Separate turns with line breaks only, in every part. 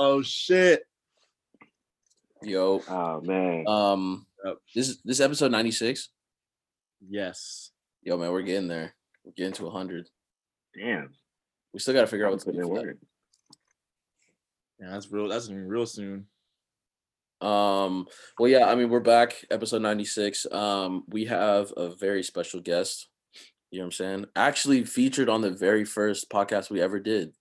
Oh shit.
Yo,
Oh man.
um,
Yep.
this is this episode ninety six.
Yes.
Yo, man, we're getting there. We're getting to hundred.
Damn.
We still got to figure out
I'm
what to
putting
do.
in work.
Yeah, that's real. That's real soon.
Um, well, yeah, I mean, we're back, episode 96. Um, we have a very special guest. You know what I'm saying? Actually featured on the very first podcast we ever did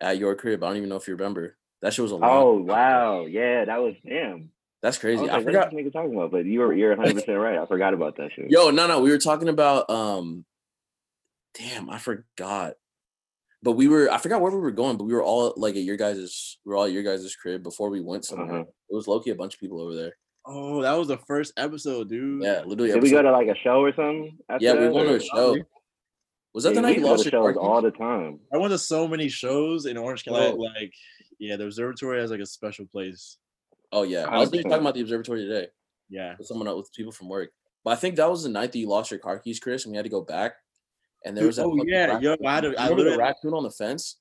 at your crib. I don't even know if you remember. That shit was a lot.
Oh wow. Yeah, that was damn.
That's
I,
crazy.
was
I
like, what
forgot.
is this nigga talking about? But you were you're 100 percent right. I forgot about that shit.
Yo, no, no, we were talking about um damn, I forgot. But we were I forgot where we were going, but we were all like at your guys's we were all at your guys's crib before we went somewhere.
Uh-huh.
It was low-key a bunch of people over there.
Oh, that was the first episode, dude.
Yeah, literally.
Did we go to like a show or something? after
yeah, we
that,
went to a show. Was that
Yeah,
the night you
used to go
lost your
shows
car
all the time.
I went to so many shows in Orange County. Like, yeah, the observatory has like a special place.
Oh yeah, I was literally
100%.
talking about the observatory today.
Yeah.
with someone else with people from work. But I think that was the night that you lost your car keys, Chris, and we had to go back. And there was that
oh,
fucking
yeah,
raccoon.
yo, I had to-
You
I
remember the
literally-
raccoon on the fence.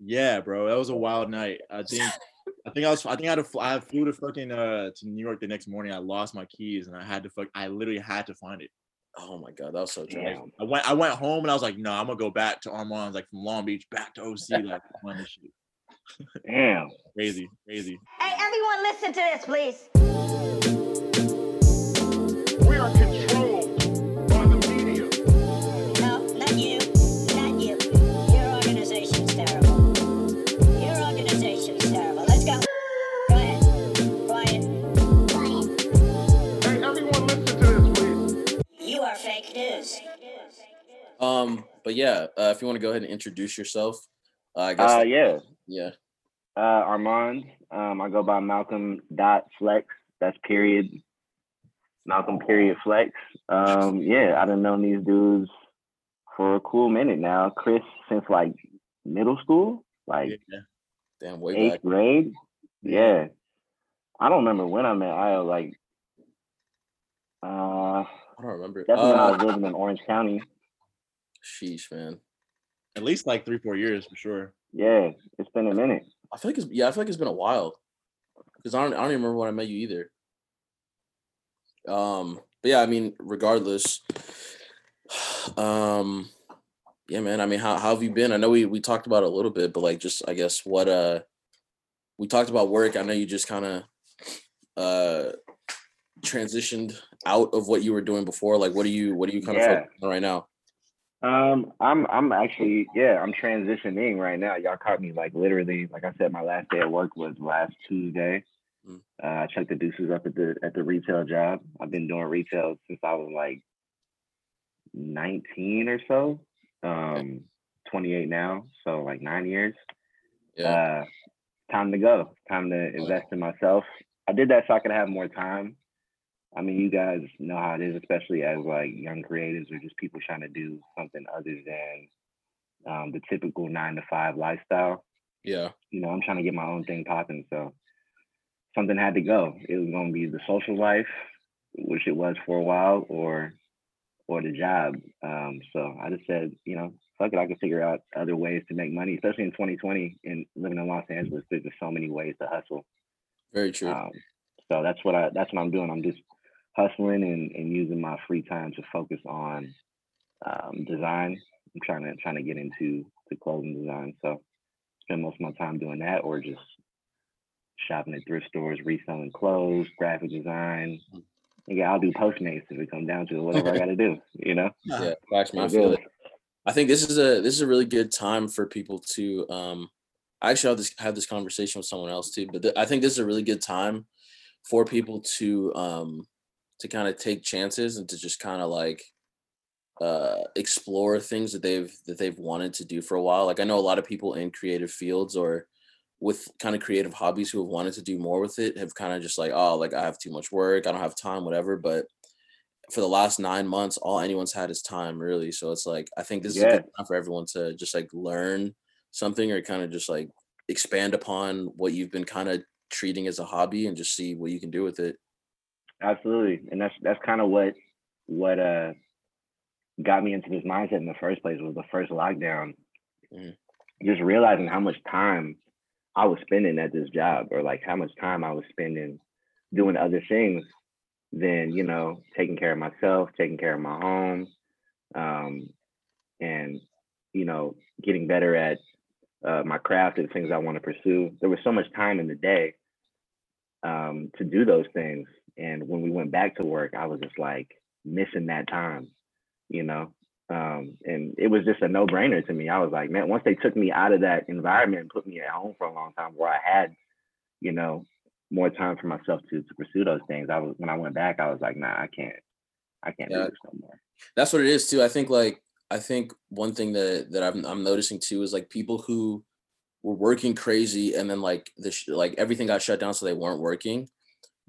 Yeah, bro. That was a wild night. I think I think I was I think I had to fl- I flew to fucking uh to New York the next morning. I lost my keys and I had to fuck I literally had to find it.
Oh my god, that was so tragic.
Damn.
I went I went home and I was like, no, I'm gonna go back to Armand's like from Long Beach back to OC like find this shit.
Damn.
Crazy, crazy.
Hey, everyone, listen to this, please.
We are controlled by the media.
No, not you. Not you. Your organization's terrible. Your organization's terrible. Let's go. Go ahead. Quiet. Quiet.
Hey, everyone, listen to this, please.
You are fake news.
Um, but yeah, uh, if you want to go ahead and introduce yourself, uh, I guess.
Uh yeah.
Yeah.
Uh Armand. Um I go by Malcolm dot flex. That's period. Malcolm period flex. Um yeah, I done known these dudes for a cool minute now. Chris since like middle school, like
Yeah.
Damn, way
eighth
back.
grade. Yeah. I don't remember when I met Io, like uh
I don't remember.
definitely when I
Uh,
was living in Orange County.
sheesh, man.
At least like three, four years for sure.
Yeah, it's been a minute.
I feel like it's yeah, I feel like it's been a while. Because I don't I don't even remember when I met you either. Um, but yeah, I mean, regardless. Um yeah, man. I mean, how, how have you been? I know we we talked about it a little bit, but like just I guess what uh we talked about work. I know you just kind of uh transitioned out of what you were doing before. Like what are you what are you kind of
Yeah.
right now?
Um, I'm I'm actually yeah, I'm transitioning right now. Y'all caught me like literally, like I said, my last day at work was last Tuesday.
Mm.
Uh, I checked the deuces up at the at the retail job. I've been doing retail since I was like 19 or so. Um, 28 now, so like nine years.
Yeah.
Uh, time to go. Time to invest in myself. I did that so I could have more time. I mean, you guys know how it is, especially as like young creatives or just people trying to do something other than um, the typical nine to five lifestyle.
yeah.
You know, I'm trying to get my own thing popping, so something had to go. It was going to be the social life, which it was for a while, or or the job. Um, so I just said, you know, fuck it, I can figure out other ways to make money, especially in 2020 and living in Los Angeles. There's just so many ways to hustle.
Very true.
Um, so that's what I that's what I'm doing. I'm just hustling and, and using my free time to focus on um, design. I'm trying to trying to get into the clothing design. So spend most of my time doing that or just shopping at thrift stores, reselling clothes, graphic design. Yeah, I'll do Postmates if it comes down to it, whatever I gotta do, you know?
yeah, facts, man. I
I'm
feel I think this is a this is a really good time for people to um I actually have this have this conversation with someone else too, but th- I think this is a really good time for people to um to kind of take chances and to just kind of like uh explore things that they've that they've wanted to do for a while. Like I know a lot of people in creative fields or with kind of creative hobbies who have wanted to do more with it have kind of just like, oh, like I have too much work, I don't have time, whatever. But for the last nine months, all anyone's had is time, really. So it's like I think this is a good time for everyone to just like learn something or kind of just like expand upon what you've been kind of treating as a hobby and just see what you can do with it.
Absolutely. And that's that's kind of what what uh got me into this mindset in the first place was the first lockdown.
Mhm.
Just realizing how much time I was spending at this job or like how much time I was spending doing other things than, you know, taking care of myself, taking care of my home, um, and, you know, getting better at uh, my craft and things I want to pursue. There was so much time in the day um, to do those things. And when we went back to work, I was just like missing that time, you know? Um, and it was just a no brainer to me. I was like, man, once they took me out of that environment and put me at home for a long time where I had, you know, more time for myself to, to pursue those things. I was, when I went back, I was like, nah, I can't, I can't
Yeah.
do this no more.
That's what it is too. I think like I think one thing that that I'm I'm noticing too is like people who were working crazy and then like the sh- like everything got shut down so they weren't working.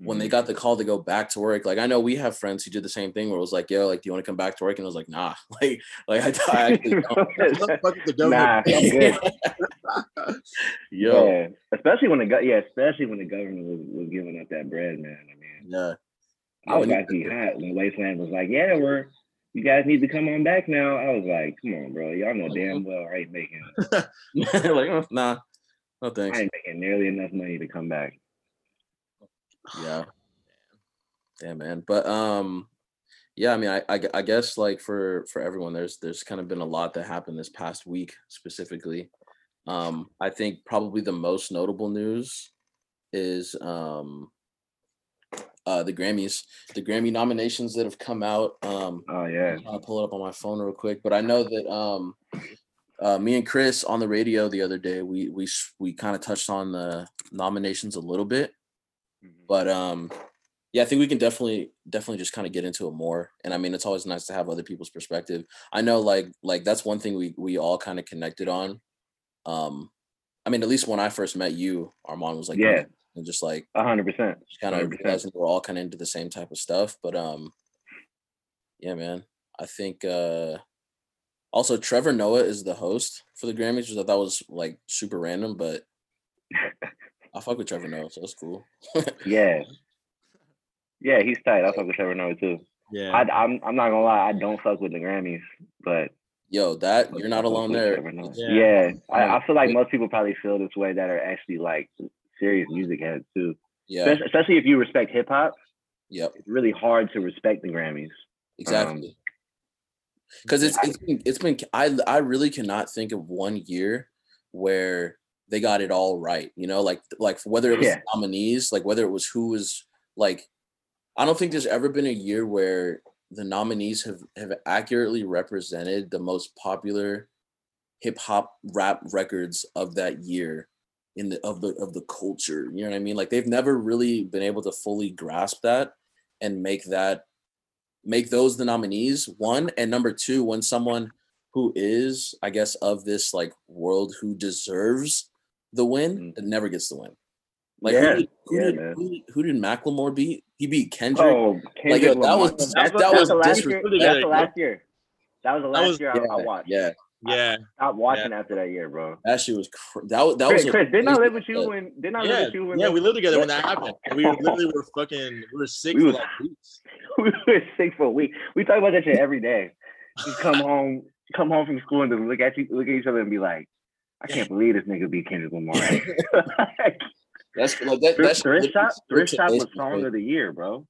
When they mm-hmm. got the call to go back to work, like I know we have friends who did the same thing where it was like, "Yo, like, do you want to come back to work?" And I was like, "Nah, like, like I, I actually don't."
What the fuck is the
nah. I'm good.
Yo,
Yeah, especially when the go- yeah, especially when the government was, was giving up that bread, man. I mean,
yeah,
I was
when you-
actually hot when Wasteland was like, "Yeah, we're you guys need to come on back now." I was like, "Come on, bro, y'all know damn mm-hmm. well I ain't making
like oh, nah, no thanks.
I ain't making nearly enough money to come back."
Yeah. Yeah, man. But um yeah, I mean I, I I guess like for for everyone there's there's kind of been a lot that happened this past week specifically. Um I think probably the most notable news is um uh the Grammys, the Grammy nominations that have come out. Um
Oh yeah,
I'm trying to pull it up on my phone real quick, but I know that um uh, me and Chris on the radio the other day, we we we kind of touched on the nominations a little bit, but um yeah, I think we can definitely definitely just kind of get into it more. And I mean, it's always nice to have other people's perspective. I know like like that's one thing we we all kind of connected on. Um I mean, at least when I first met you, Armand was like,
Yeah.
and just like
hundred percent.
just kind of
100%.
realizing we're all kind of into the same type of stuff. But um, yeah, man, I think uh, also Trevor Noah is the host for the Grammys, which I thought was like super random, but I fuck with Trevor Noah, so that's cool.
Yeah, yeah, he's tight. I fuck with Trevor Noah too.
Yeah.
I, I'm I'm not gonna lie, I don't fuck with the Grammys, but
Yo, that you're not alone there. It's-
Yeah.
Yeah, I, I feel like most people probably feel this way that are actually like serious music heads too.
Yeah,
Especially, if you respect hip hop,
yep,
it's really hard to respect the Grammys.
exactly. Um, because it's it's been, it's been I I really cannot think of one year where they got it all right. You know, like like whether it was
Yeah.
nominees, like whether it was who was like, I don't think there's ever been a year where the nominees have have accurately represented the most popular hip hop rap records of that year in the of the of the culture. You know what I mean? Like they've never really been able to fully grasp that and make that make those the nominees one and number two when someone who is i guess of this like world who deserves the win
Mhm.
that never gets the win like
Yeah,
who, did, who,
yeah,
did, who, did- who did Macklemore beat he beat kendrick
Oh,
Like,
Kendrick
that was-
Lamar.
that-
That's
that
the
was
last
disres-
year.
Yeah.
That's the last year. That was the last
was-
year I, I watched.
yeah
yeah.
Stop watching after that year, bro.
that shit was cr- that, was- that
Chris,
was
Chris didn't I live with you
episode.
when? Didn't I
Yeah,
live with you when?
yeah,
the-
we lived together when that happened. And we literally were fucking, we were sick
We
for
was-
like weeks.
we were sick for a week. We talk about that shit every day. Just come home, come home from school and just look at you, look at each other and be like, I can't believe this nigga beat Kendrick Lamar.
that's like that,
Thrift,
that's
Thrift Shop, Thrift Shop was song of the year, bro.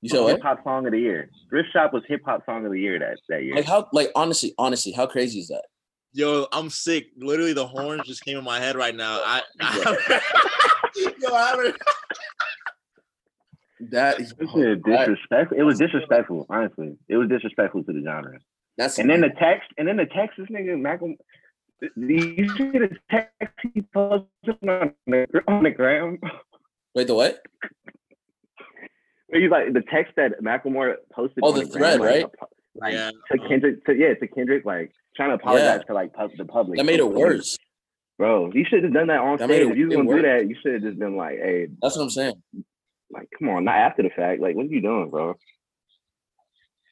you said what
Hip hop song of the year. Thrift Shop was hip hop song of the year that that year.
like how like honestly honestly how crazy is that
Yo, I'm sick. Literally, the horns just came in my head right now. I, I yo, I haven't.
that
disrespectful. It was disrespectful, honestly. It was disrespectful to the genre.
that's
And then the text, and then the text, this nigga Malcolm. You see the text he posted on the on the gram.
wait the what
He's like the text that Macklemore posted.
Oh,
on
the
gram,
thread,
like,
right?
apo- Like
Yeah.
to uh-huh. Kendrick, to, yeah, to Kendrick, like trying to apologize to like pub, the public.
that made it worse
bro. You should have done that on
That
stage.
it
If you was
way
gonna do that, you should have just been like, hey,
that's what i'm saying
like, come on, not after the fact. Like, what are you doing, bro?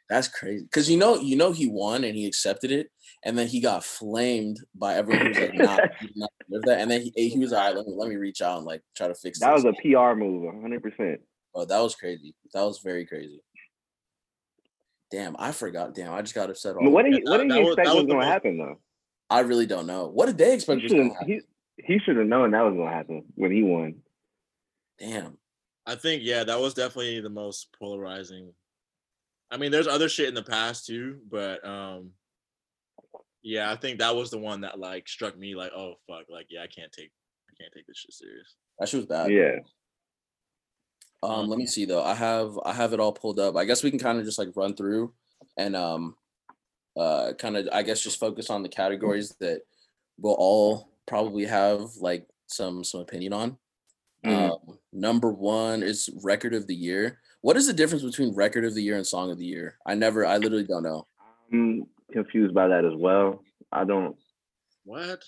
That's crazy. Because you know, you know, he won and he accepted it, and then he got flamed by everyone who was like, "Nah, not deserve that." And then he, he was all right. Let me let me reach out and like try to fix
That
this.
was a PR move, 100. percent
oh, that was crazy. That was very crazy. Damn, I forgot. Damn, I just got upset. All
what
over.
did he, what did he expect
that
was
was
going to happen though?
I really don't know. What did they expect
He shouldn't. He, he should have known that was gonna happen when he won.
Damn.
I think yeah, that was definitely the most polarizing. I mean, there's other shit in the past too, but um yeah, I think that was the one that like struck me like, oh fuck, like yeah, I can't take I can't take this shit serious.
That shit was bad.
Yeah.
Um, let me see though. I have I have it all pulled up. I guess we can kind of just like run through and um uh kind of I guess just focus on the categories that we'll all probably have like some some opinion on.
Mhm.
Um, number one is record of the year. What is the difference between record of the year and song of the year? I never I literally don't know.
I'm confused by that as well. I don't.
What?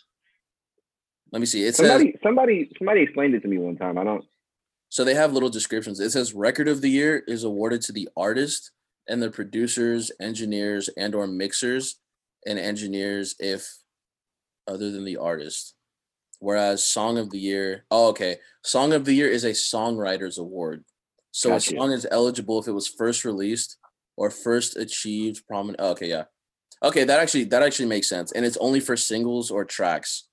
Let me see. It says
Somebody, somebody, somebody explained it to me one time. I don't.
So they have little descriptions. It says record of the year is awarded to the artist and the producers, engineers, and or mixers and engineers if other than the artist. Whereas song of the year, oh okay, song of the year is a songwriters award. So
Gotcha.
a song is eligible if it was first released or first achieved prominent. oh, okay, yeah. Okay, that actually that actually makes sense, and it's only for singles or tracks.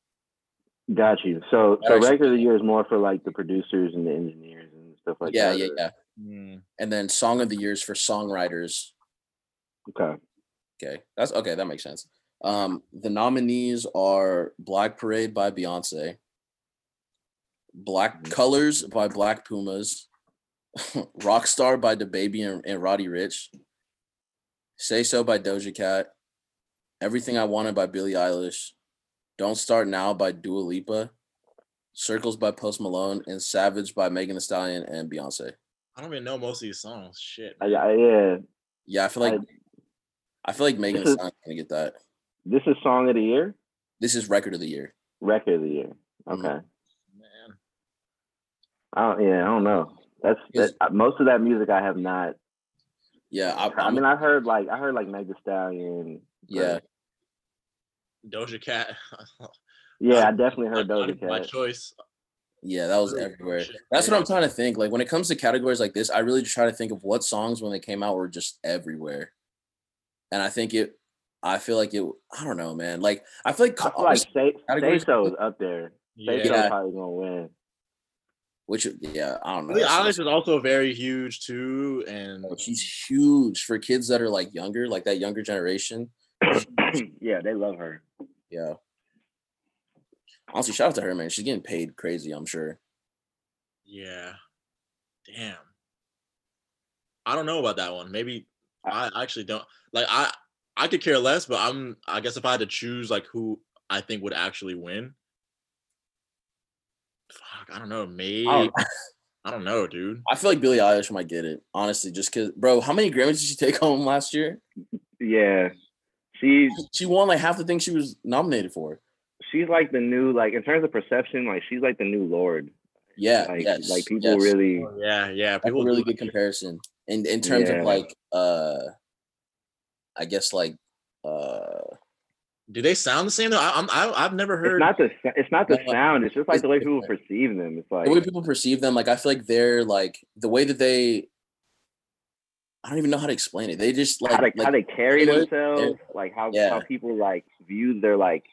Got you. So,
That
so
actually-
record of the year is more for like the producers and the engineers and stuff like
yeah,
that.
yeah,
or-
yeah.
Hmm.
And then song of the year is for songwriters.
Okay.
Okay, that's okay. That makes sense. Um, the nominees are Black Parade by Beyonce, Black
Mhm.
Colors by Black Pumas, Rockstar by DaBaby and, and Roddy Ricch, Say So by Doja Cat, Everything I Wanted by Billie Eilish, Don't Start Now by Dua Lipa, Circles by Post Malone, and Savage by Megan Thee Stallion and Beyonce.
I don't even know most of these songs. Shit.
I, I, yeah.
Yeah, I feel like
I-
I feel like Megan Thee
This is-
Stallion's gonna get that.
This is song of the year.
This is record of the year.
Record of the year.
Mhm.
Okay.
Man.
I don't, yeah, I don't know. That's that, uh, most of that music I have not.
Yeah, I,
I
I'm-
mean, I heard like I heard like Meg Thee Stallion.
yeah.
Doja Cat.
Yeah, I definitely heard
Not
Doja
Cat. My choice.
Yeah, that was everywhere. That's what I'm trying to think. Like when it comes to categories like this, I really just try to think of what songs when they came out were just everywhere. And I think it I feel like it I don't know, man. Like I feel like,
I feel like say, say
categories-
so is up there. Say so
Yeah.
probably gonna win.
Which yeah, I don't know.
Billie Eilish is also very huge too, and
oh, she's huge for kids that are like younger, like that younger generation.
yeah, they love her.
Yeah. Honestly, shout out to her, man. She's getting paid crazy, I'm sure.
yeah, damn. I don't know about that one. Maybe I actually don't like. I I could care less, but I'm. I guess if I had to choose, like who I think would actually win, fuck, I don't know. Maybe
I don't,
I don't know, dude.
I feel like Billie Eilish might get it, honestly, just because, bro, how many Grammys did she take home last year?
Yeah, she's
She won like half the things she was nominated for.
she's like the new like in terms of perception, like she's like the new Lorde.
Yeah,
Like
yes,
like people
yes.
really.
Oh, yeah, yeah. People
really
do
good comparison. In in terms
Yeah.
of like uh I guess like uh
Do they sound the same though? I, I'm. I, I've never heard.
It's not the it's not the sound. It's just like the way people perceive them. It's like
the way people perceive them, like I feel like they're like the way that they I don't even know how to explain it. They just like,
how they
like
how they carry themselves, like how
Yeah.
how people like view their like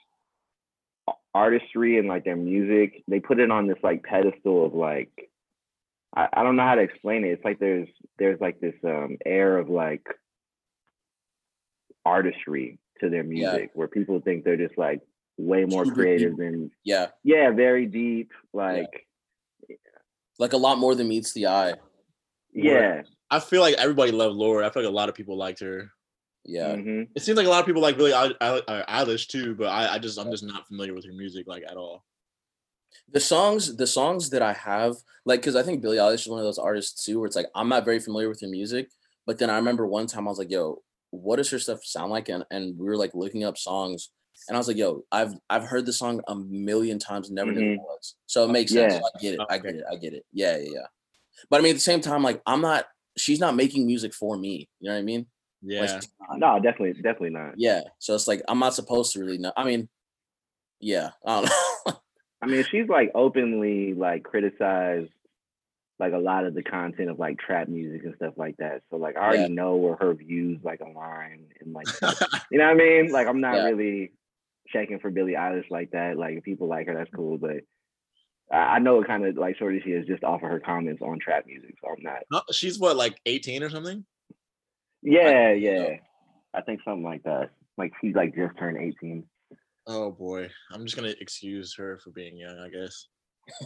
artistry and like their music. They put it on this like pedestal of like I, I don't know how to explain it. It's like there's there's like this um air of like artistry to their
Yeah.
music where people think they're just like way more
Super
creative
deep.
than
yeah,
yeah, very deep. Like
like a lot more than meets the eye.
yeah.
I feel like everybody loved Laura. I feel like a lot of people liked her.
Yeah.
mhm.
It seems like a lot of people like Billie Eil- Eil- uh, Eilish too, but I, I just I'm just not familiar with her music like at all.
the songs the songs that i have like because i think billie eilish is one of those artists too where it's like i'm not very familiar with her music but then i remember one time i was like yo what does her stuff sound like? And, and we were like looking up songs and i was like yo i've i've heard the song a million times never knew it mm-hmm. was. So it oh, makes sense.
Yeah.
i get it. I get it. I get it. Yeah yeah yeah. But i mean at the same time like i'm not she's not making music for me. You know what i mean?
Yeah.
not.
No, definitely, definitely not.
yeah. So it's like i'm not supposed to really know. I mean yeah. I don't know.
I mean, she's like openly like criticized like a lot of the content of like trap music and stuff like that. So like I already
Yeah.
know where her views like align and like you know what I mean? Like I'm not
Yeah.
really checking for Billie Eilish like that. Like if people like her, that's cool. But I, I know what kind of like shorty she is just off of her comments on trap music. So I'm not.
Oh, she's what like 18 or something.
Yeah, yeah. I think something like that. Like she like just turned 18.
Oh boy, I'm just gonna excuse her for being young. I guess.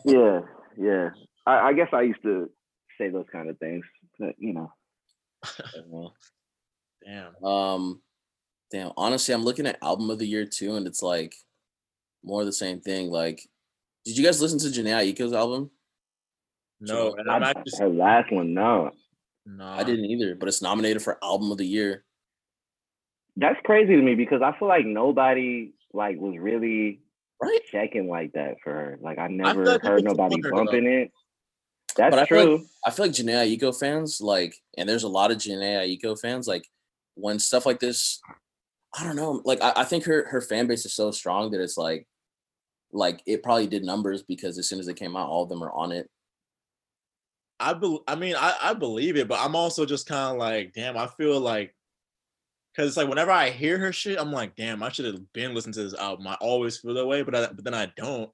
Yeah, yeah. I, I guess I used to say those kind of things, but you know.
Well,
Damn.
Um, damn. Honestly, I'm looking at album of the year too, and it's like more of the same thing. Like, did you guys listen to Jhené Aiko's album?
No, and I'm
not
actually
her last one, no.
no.
I didn't either, but it's nominated for album of the year.
That's crazy to me because I feel like nobody like was really
Right?
checking like that for her. Like I
feel
never
like
heard nobody
support though.
bumping it. That's
But I feel like-
true.
I feel like Jhené Aiko fans, like, and there's a lot of Jhené Aiko fans, like, when stuff like this, I don't know, like, I, I think her her fan base is so strong that it's like, like it probably did numbers because as soon as it came out, all of them are on it.
I bel I mean, I, I believe it, but I'm also just kind of like, damn, I feel like, cause it's like whenever I hear her shit, I'm like, damn, I should have been listening to this album. I always feel that way, but I, but then I don't.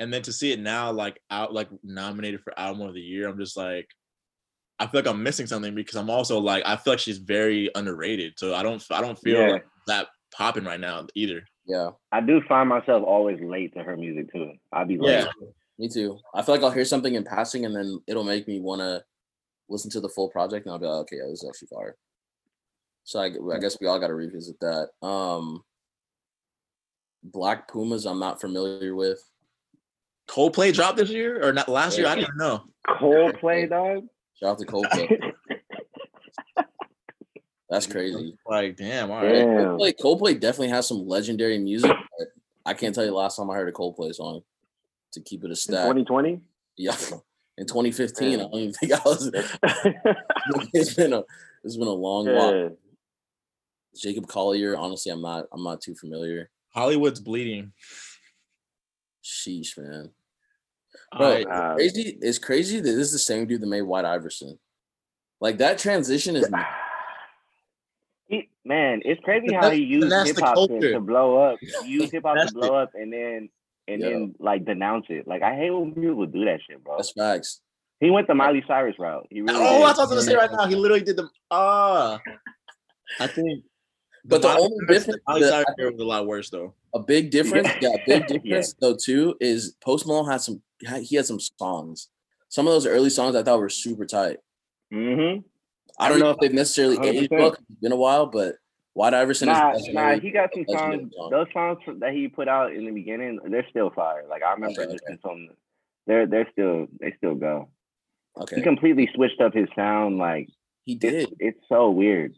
And then to see it now, like out, like nominated for album of the year, I'm just like, I feel like I'm missing something because I'm also like, I feel like she's very underrated. So I don't, I don't feel
Yeah.
like that popping right now either.
Yeah,
I do find myself always late to her music too. I'd be late.
Yeah.
me too. I feel like I'll hear something in passing and then it'll make me want to listen to the full project and I'll be like, okay, yeah, this is actually fire. So I, I guess we all got to revisit that. Um, Black Pumas, I'm not familiar with.
Coldplay dropped this year or not last year? I didn't know.
Coldplay, dog.
Shout out to Coldplay. That's crazy.
Like, damn, all right.
Damn.
Coldplay, Coldplay definitely has some legendary music, but I can't tell you the last time I heard a Coldplay song. To keep it a
In
stat,
2020.
yeah. In 2015, I don't even think I was. it's been a it's been a long walk.
yeah.
Jacob Collier, honestly, I'm not I'm not too familiar.
Hollywood's bleeding.
Sheesh, man.
All
Bro,
right.
Uh,
Crazy. It's crazy that this is the same dude that made White Iverson. Like that transition is
He, man, it's crazy how
that's-
he used hip hop to, to blow up. He used hip hop to blow up and then and
Yeah.
then like denounce it. Like I hate when people do that shit, bro.
that's facts.
He went the Miley Cyrus route. He really
Oh,
did.
that's what I was gonna say right now. He literally did the ah. I think,
But the
Miley
only difference- the-
Cyrus era was a lot worse though.
A big difference, yeah, a big
Yeah.
difference though too is Post Malone had some he had some songs. Some of those early songs I thought were super tight.
Mm-hmm.
I don't know if they've necessarily aged
100%.
well. 'cause It's been a while, but White Iverson
Nah,
is
nah, he got some songs.
song.
Those songs that he put out in the beginning, they're still fire. Like I remember
Okay,
listening to them. They're they're still they still go.
Okay.
He completely switched up his sound. Like
He
it's,
did.
it's so weird.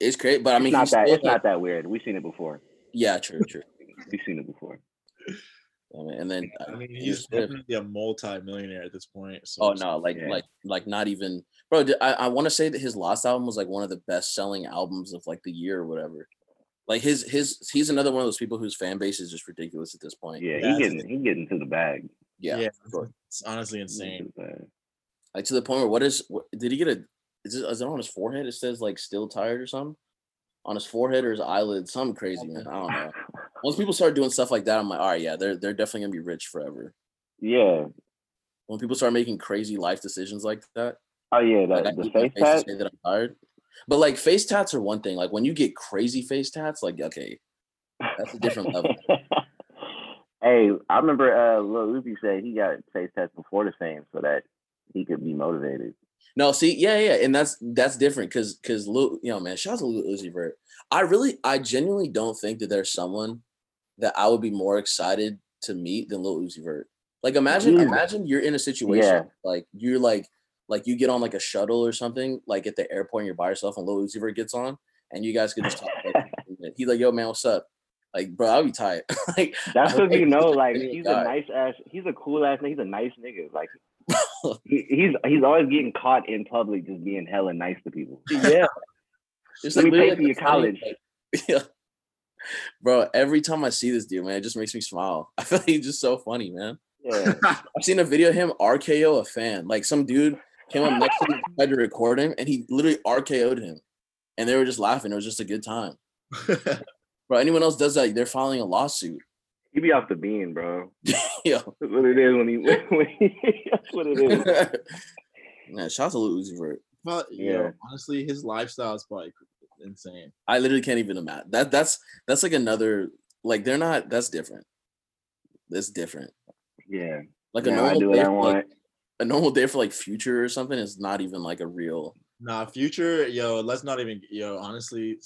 It's great, but I mean,
it's not that
still
it's not that weird. We've seen it before.
Yeah, true, true.
We've seen it before.
I mean, and then
I uh, mean,
Taylor
he's definitely a multi-millionaire at this point. So
Oh no, like
Yeah.
like like not even bro. di- I, I want to say that his last album was like one of the best selling albums of like the year or whatever. Like his his he's another one of those people whose fan base is just ridiculous at this point.
Yeah,
Yeah,
he getting he getting to the bag.
yeah.
yeah,
sure.
it's honestly insane.
to the bag.
Like to the point where what is what, did he get a is it, is it on his forehead? It says like still tired or something on his forehead or his eyelid. Something crazy, man. I don't know. Once people start doing stuff like that, I'm like, all right, yeah, they're they're definitely gonna be rich forever.
Yeah.
When people start making crazy life decisions like that,
Oh yeah,
like,
that
I
the
keep my
face
face
tat.
say that I'm tired. But like face tats are one thing. Like when you get crazy face tats, like okay, that's a different level.
hey, I remember uh Lil Uzi said he got face tats before the fame so that he could be motivated.
No, see, yeah, yeah, and that's that's different because because Lil, you know, man, shout out to Lil Uzi Vert. I really, I genuinely don't think that there's someone that I would be more excited to meet than Lil Uzi Vert. Like, imagine, imagine you're in a situation
Yeah.
like you're like like you get on like a shuttle or something, like at the airport, and you're by yourself, and Lil Uzi Vert gets on, and you guys could just talk. for, like, 15 minutes. He's like, "Yo, man, what's up?" Like, bro, I'll be tight. like,
That's because you know, like he's
guy.
a nice ass. He's a cool ass. nigga. He's a nice nigga. Like he, he's he's always getting caught in public just being hella nice to people.
yeah. It's
Let me pay for your college.
like- yeah. Bro, every time I see this dude, man, it just makes me smile. I feel like he's just so funny, man.
Yeah.
I've seen a video of him RKO a fan. Like some dude came up next to him, tried to record him, and he literally RKO'd him. And they were just laughing. It was just a good time. Bro, anyone else does that, they're filing a lawsuit.
He be off the bean, bro.
Yo.
That's what it is when he. When he that's what it is.
Man, shout out to Uzi Vert.
But
Yeah.
yeah, honestly, his lifestyle is probably insane.
I literally can't even imagine that. That's that's like another like they're not. That's different. That's different.
Yeah.
Like a
Now I
normal
do what
day
I
for, like, a normal day for like future or something is not even like a real.
Nah, future, yo, let's not even, yo, honestly,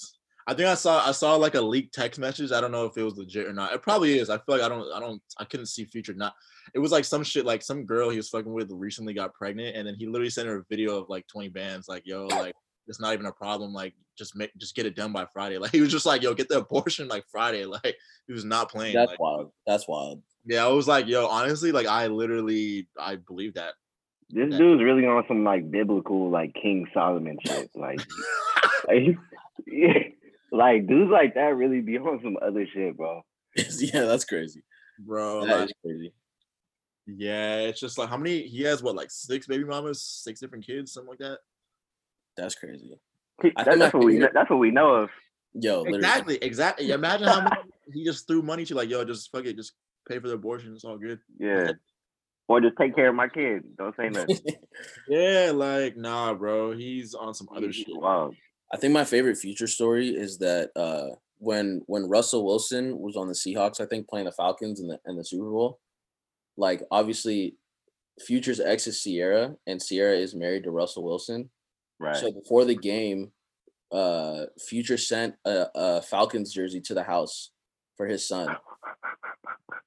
I think I saw, I saw like a leaked text message. I don't know if it was legit or not. It probably is. I feel like I don't, I don't, I couldn't see future. Not, it was like some shit, like some girl he was fucking with recently got pregnant, and then he literally sent her a video of like 20 bands, like, yo, like it's not even a problem. Like, just make, just get it done by Friday. Like, he was just like, yo, get the abortion like Friday. Like, he was not playing.
That's
like,
wild. That's wild.
yeah, I was like, yo, honestly, like, I literally, I believe that.
This
Yeah.
dude's really on some like biblical, like King Solomon shit. Like, like, yeah, like dudes like that really be on some other shit, bro.
yeah, that's crazy.
Bro,
That
like,
is crazy.
yeah, it's just like how many he has what like six baby mamas, six different kids, something like that.
That's crazy.
That-
I
that's what we.
favorite-
That's what we know of.
Yo, literally.
Exactly, exactly. Imagine how much he just threw money to like, yo, just fuck it, just pay for the abortion. It's all good.
Yeah. Or just take care of my kid. Don't say nothing.
Yeah, like nah, bro. He's on some other shit.
Wow.
I think my favorite future story is that uh when when Russell Wilson was on the Seahawks, I think playing the Falcons in the in the Super Bowl, like obviously Future's ex is Sierra and Sierra is married to Russell Wilson.
Right.
So before the game, uh Future sent a, a Falcons jersey to the house for his son.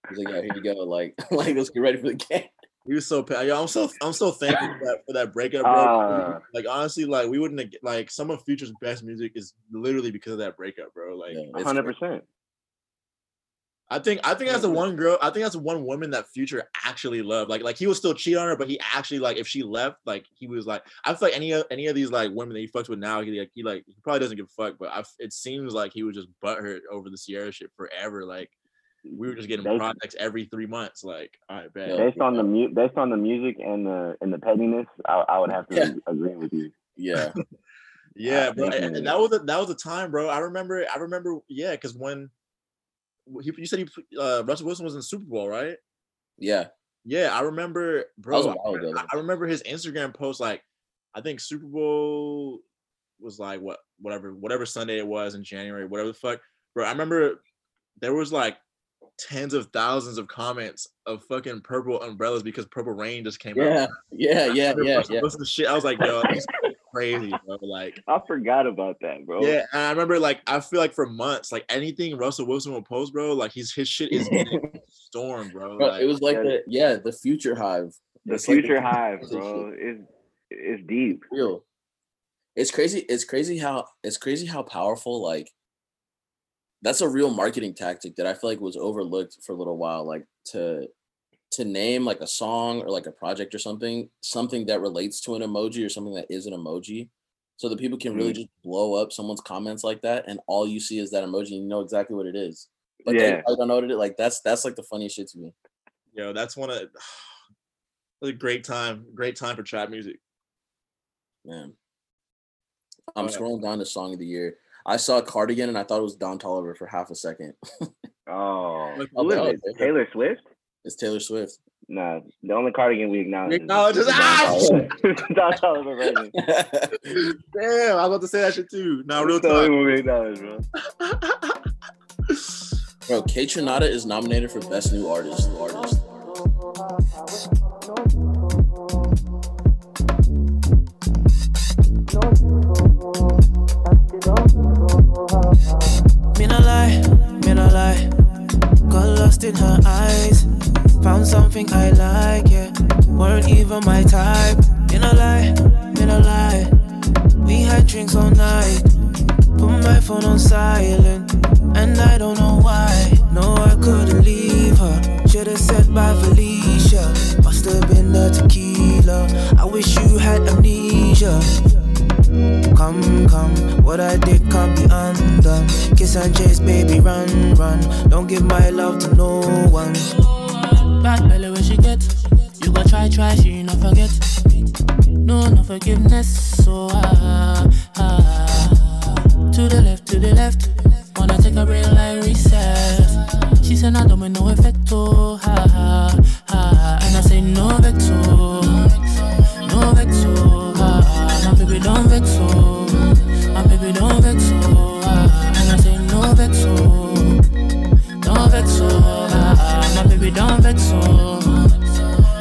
He's like, yeah, here you go. Like, like let's get ready for the game.
He was so yo, I'm so I'm so thankful for that for that breakup, bro.
Uh,
like honestly, like we wouldn't have, like some of Future's best music is literally because of that breakup, bro. Like
100.
percent
I think I think that's the one girl. I think that's the one woman that Future actually loved. Like like he was still cheat on her, but he actually like if she left, like he was like I feel like any of any of these like women that he fucks with now, he like he like he probably doesn't give a fuck. But I, it seems like he was just butthurt over the Sierra shit forever. Like we were just getting
Based-
projects every three months. Like all right.
Based on the mu- based on the music and the and the pettiness, I, I would have to
Yeah.
agree with you.
Yeah.
Yeah, bro. And, and that was a, that was a time, bro. I remember. I remember. Yeah, because when he, you said he uh, Russell Wilson was in the Super Bowl, right?
Yeah.
Yeah, I remember, bro. I, I remember his Instagram post. Like, I think Super Bowl was like what, whatever, whatever Sunday it was in January, whatever the fuck, bro. I remember there was like tens of thousands of comments of fucking purple umbrellas because Purple Reign just came
Yeah.
out.
Yeah.
I
Yeah. Yeah.
Russell
Yeah.
Wilson shit. I was like, yo, this crazy, bro. Like.
I forgot about that, bro.
Yeah, and I remember like I feel like for months, like anything Russell Wilson will post, bro, like he's his shit is getting stormed, bro.
Bro,
Like,
it was like
yeah.
the yeah, the future hive.
the
It's like
future hive, bro. It's it's deep.
real. It's crazy. It's crazy how it's crazy how powerful like that's a real marketing tactic that I feel like was overlooked for a little while. Like to to name like a song or like a project or something, something that relates to an emoji or something that is an emoji. So that people can really mm-hmm. just blow up someone's comments like that, and all you see is that emoji, and you know exactly what it is. But
Yeah.
probably don't know what it is. Like that's that's like the funniest shit to me.
yo, that's one of a great time, great time for trap music.
Man. I'm
Oh, yeah.
scrolling down to song of the year. I saw a Cardigan and I thought it was Don Toliver for half a second.
Oh,
Like,
is it? Taylor Swift?
It's Taylor Swift.
Nah, the only cardigan we acknowledge. is-
acknowledge
is
is- ah,
Don Toliver- Don Toliver version.
Damn, I was about to say that shit too. Now, real
That's the only
time.
one we acknowledge, bro.
Bro, Kaytranada is nominated for Best New Artist. New artist.
Lost in her eyes. Found something I like, yeah. Weren't even my type. In a lie, in a lie. We had drinks all night. Put my phone on silent, and I don't know why. No, I couldn't leave her. Should've said bye, Felicia. Must have been the tequila. I wish you had amnesia. Come, come, what I did can't be undone. Kiss and chase, baby, run, run. Don't give my love to no one. Bad belly where she get. You gotta try, try, she not forget. No, no forgiveness. So ah, ah, ah. to the left, to the left. Wanna take a break like
recess. She said, I don't make no effect, oh, ha, ha, ha. And I say, no, vector. vexo,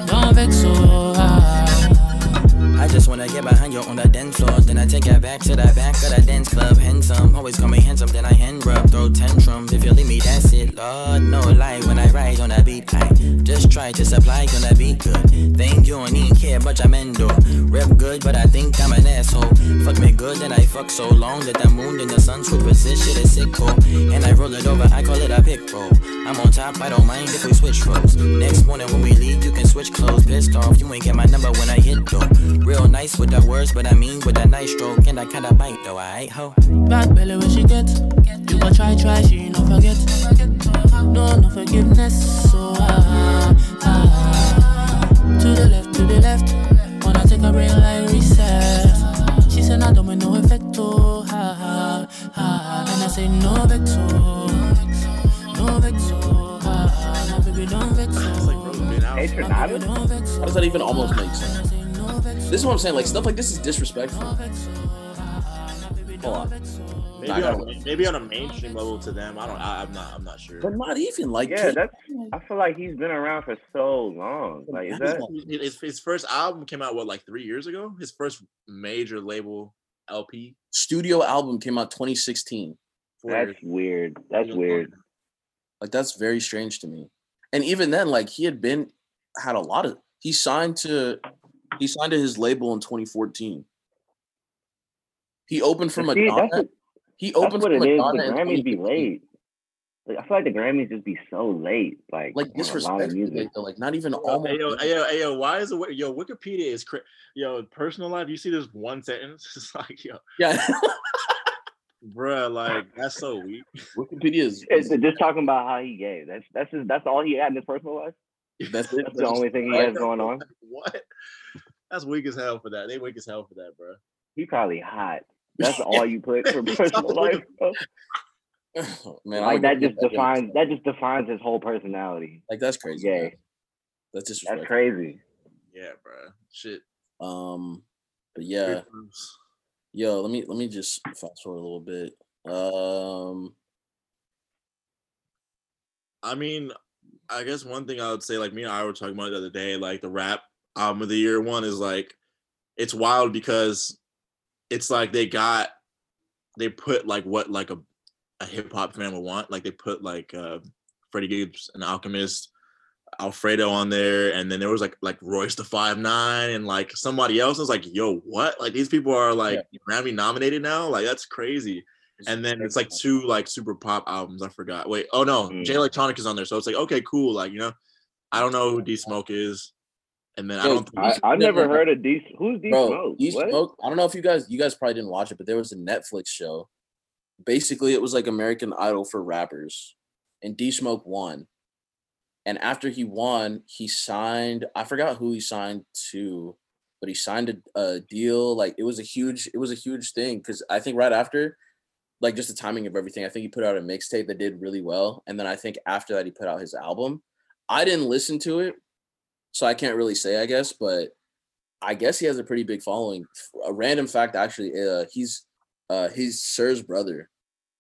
don't vexo. Ah.
I just wanna get behind you on the dance floor then I take it back to that back of that dance club. Handsome, always call me handsome. Then I hand rub, throw tantrums. If you leave me, that's it. Lord, no lie. When I ride on that
beat, I just try to supply on that be good. Think you don't even care, but I'm endo. Rep good, but I think I'm an asshole. Fuck me good, then I fuck so long that the moon and the sun superposition is sick Oh. And I roll it over, I call it a pick roll. I'm on top, I don't mind if we switch roles. Next morning when we leave, you can switch clothes. Pissed off, you ain't get my number when I hit though. Real nice with the words, but I mean with the knife stroke. And I kinda bite though, I ho.
Bad belly when she get. You go try, try, she no forget. No, no forgiveness. So ah, ah, ah. to the left, to the left. Wanna take a real life reset. She said, I don't want no effect. Oh, ha, ha, ha. And I say, no vexo, no vexo. Ha, ha. Now, baby, don't vexo.
Hey, Trinidad?
Don't.
How does that even almost make sense? This is what I'm saying. Like stuff like this is disrespectful. Hold on.
Maybe on,
gotta-
maybe on a mainstream level to them. I don't. I, I'm not. I'm not sure.
But not even like
Yeah, that's. I feel like he's been around for so long. Like, is that?
His, his first album came out what like three years ago. His first major label LP.
studio album came out 2016.
That's
years.
weird. That's
Yeah.
weird.
Like that's very strange to me. And even then, like he had been had a lot of he signed to he signed to his label in 2014. He opened for
But see, that's, what-
he
that's
opened
what
for
it is.
Madonna
The Grammys be late. Like, I feel like the Grammys just be so late. Like,
Like
on a lot of
disrespectful,
music.
like, like not even
Yo,
almost.
hey, yo, hey, yo, hey, yo, why is it? Yo, Wikipedia is cra- yo personal life. You see this one sentence? It's like yo,
yeah,
bruh, like that's so weak.
Wikipedia is,
It's just talking about how he gay. That's that's his, that's all he had in his personal life.
that's it.
That's the only thing he has going on.
What? That's weak as hell for that. They weak as hell for that, bro.
He probably hot. That's all you put for personal life. bro.
Man,
Like that just
that
defines that just defines his whole personality.
Like that's crazy. Yeah. That's just
That's crazy.
Yeah, bro. Shit.
Um, but yeah, yo, let me let me just fast forward a little bit. Um,
I mean, I guess one thing I would say, like me and I were talking about it the other day, like the rap album of the year one is like, it's wild because it's like they got, they put like what like a, a hip hop fan would want. Like they put like uh Freddie Gibbs, an Alchemist, Alfredo on there, and then there was like like Royce the Five Nine and like somebody else. I was like, yo, what? Like these people are like Grammy nominated now? Like that's crazy. And then it's like two like super pop albums. I forgot. Wait, oh no,
Mm.
Jay Electronica is on there. So it's like, okay, cool. Like, you know, I don't know who D Smoke is. And then I don't.
I, I've
no,
never
no, no.
heard of D. Who's D
bro,
Smoke?
D Smoke. I don't know if you guys you guys probably didn't watch it, but there was a Netflix show. Basically, it was like American Idol for rappers, and D Smoke won. And after he won, he signed. I forgot who he signed to, but he signed a, a deal. Like it was a huge, it was a huge thing because I think right after, like just the timing of everything, I think he put out a mixtape that did really well, and then I think after that he put out his album. I didn't listen to it, so I can't really say, I guess, but I guess he has a pretty big following. A random fact, actually, uh, he's uh, he's Sir's brother,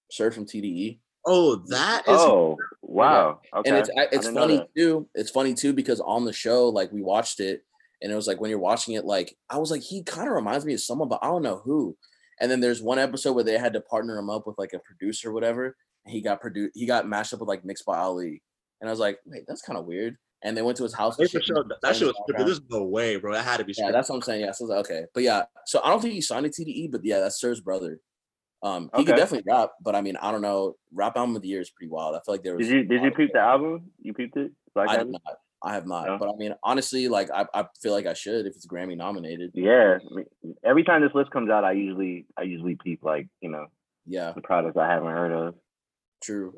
Sir from TDE,
oh, that is
Oh wow. Okay.
and it's it's funny too. It's funny too because on the show, like we watched it, and it was like when you're watching it, like I was like, he kind of reminds me of someone, but I don't know who. And then there's one episode where they had to partner him up with like a producer or whatever. He got produced. He got mashed up with like Mixed by Ali, and I was like, wait, that's kind of weird. And they went to his house. and
That
shit,
shit,
and
that
started
shit was
walking
scripted.
around.
There's no way, bro. That had to be
Yeah,
scripted.
that's what I'm saying. Yeah, so I was like, okay, but yeah, so I don't think he signed to TDE, but yeah, that's Sir's brother. Um, he could definitely rap, but I mean, I don't know. Rap album of the year is pretty wild. I feel like there was.
Did you did you
of
peep the album? You peeped it? Black
I did
Album?
not. I have not.
No?
But I mean, honestly, like I, I feel like I should if it's Grammy nominated.
Yeah. I mean, Every time this list comes out, I usually I usually peep like you know
Yeah,
the products I haven't heard of.
true.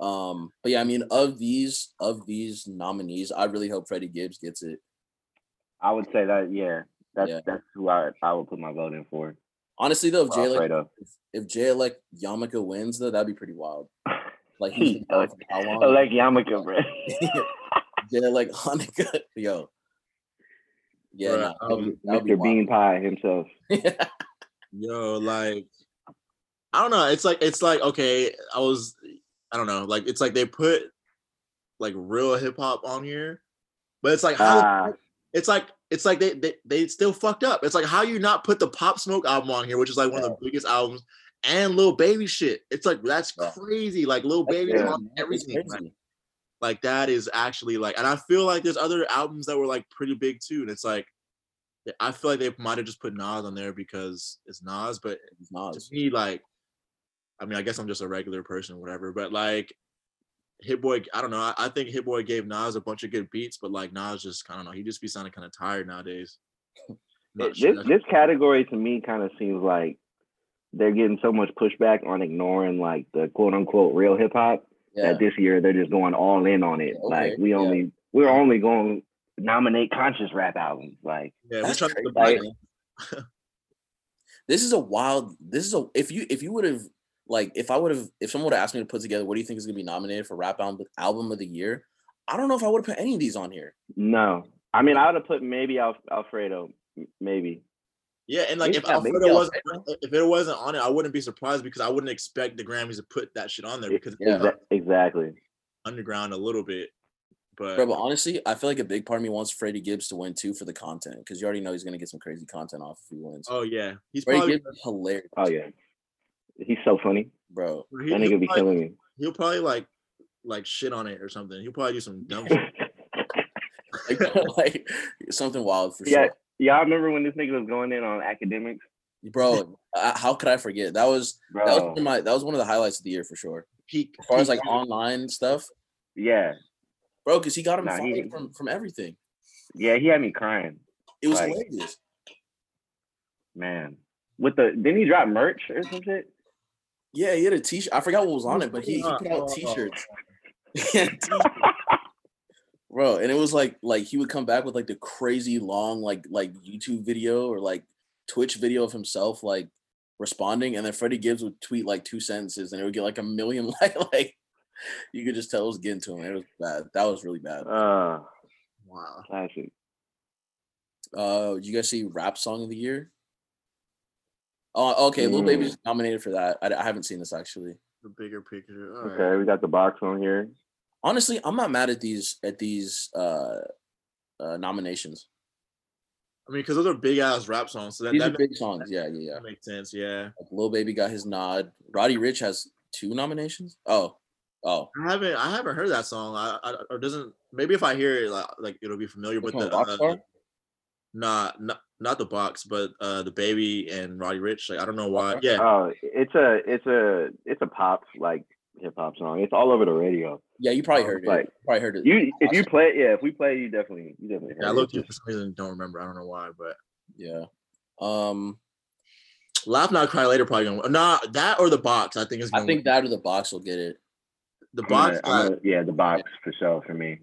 Um, but yeah, I mean, of these of these nominees, I really hope Freddie Gibbs gets it.
I would say that yeah. That's
Yeah.
that's who I I would put my vote in for.
Honestly, though, if Jay like
Alfredo.
if Jay like Yamaka wins, though, that'd be pretty wild. Like he's been
I
gone for how long?
like, like Yamaka, bro.
Jay like Hanukkah, yo. Yeah,
Bruh,
nah,
um,
that'd be
Mr.
wild.
Bean Pie himself.
Yo, like I don't know. It's like it's like okay. I was I don't know. Like it's like they put like real hip hop on here, but it's like how
Ah,
it's like it's like they, they they still fucked up. It's like how you not put the Pop Smoke album on here, which is like one of the biggest albums, and Lil Baby shit. It's like that's crazy. Like Lil Baby on everything.
crazy.
like that is actually like, and I feel like there's other albums that were like pretty big too, and it's like, I feel like they might have just put Nas on there because it's Nas, but
It's Nas.
to me, like, I mean, I guess I'm just a regular person, whatever. But like, Hit Boy, I don't know. I, I think Hit Boy gave Nas a bunch of good beats, but like Nas just, I don't know. He just be sounding kind of tired nowadays.
It-
sure
this this category to me kind of seems like they're getting so much pushback on ignoring like the quote unquote real hip hop
Yeah.
that this year they're just going all in on it.
Okay,
Like we
yeah.
only we're only going to nominate conscious rap albums. Like
yeah, we're trying to
like-
this is a wild. This is a if you if you would have like if I would have if someone would have asked me to put together what do you think is gonna be nominated for rap album album of the year, I don't know if I would have put any of these on here.
no, I mean I would have put maybe Alf- Alfredo, maybe.
Yeah, and like if
Yeah,
Alfredo wasn't if it wasn't on it, I wouldn't be surprised because I wouldn't expect the Grammys to put that shit on there because
Yeah.
kinda
Exa- exactly.
underground a little bit. But,
Bro, but honestly, I feel like a big part of me wants Freddie Gibbs to win too for the content because you already know he's gonna get some crazy content off if he wins.
oh yeah, he's
Freddie
probably
Gibbs is hilarious,
Oh yeah, he's so funny.
bro.
he,
That
will
nigga be
probably,
killing me.
he'll probably like like shit on it or something. He'll probably do some dumb shit.
Like, like something wild for sure.
yeah,
sure,
y'all remember when this nigga was going in on academics,
bro. uh, how could I forget? That was
bro?
that was one of my that was one of the highlights of the year for sure.
Peak
As far as
peak-
like online stuff,
yeah,
bro, because he got him
Nah, he-
fired from from everything.
yeah, he had me crying,
It was
Like-
hilarious.
man. With the didn't he drop merch or some shit?
Yeah, he had a t-shirt. I forgot what was on it, but he, he put out t-shirts. He had t- Bro, and it was like like he would come back with like the crazy long like like YouTube video or like Twitch video of himself like responding, and then Freddie Gibbs would tweet like two sentences, and it would get like a million like like you could just tell it was getting to him. It was bad. That was really bad.
Uh,
wow.
classic.
Uh, did you guys see rap song of the year? Oh, okay. Lil
Mm.
Baby's nominated for that. I, I haven't seen this actually.
The bigger picture. All right.
Okay, we got the box on here.
Honestly, I'm not mad at these at these uh, uh nominations.
I mean, because those are big ass rap songs, so that,
These
that
are big songs. Yeah, yeah, yeah.
makes, makes sense. Yeah,
Like Lil Baby got his nod. Roddy Ricch has two nominations. Oh, oh,
I haven't I haven't heard that song. I, I or doesn't maybe if I hear it like, like it'll be familiar.
Which
But
one,
the uh,
Rockstar?
nah, not not the box, but uh the baby and Roddy Ricch. Like I don't know why. Yeah,
Oh, it's a it's a it's a pop like hip hop song. It's all over the radio.
yeah. You probably
Oh,
heard it.
like,
You probably heard it.
You if you
Awesome.
play yeah, if we play you definitely you definitely
yeah. I
heard
looked
it.
for some reason don't remember. I don't know why, but
yeah. Um,
Laugh Now Cry Later probably gonna nah that or the box. I think is.
I think
win.
that or the box will get it.
the box.
gonna- I'm
got-
gonna- yeah, the box for sure for me.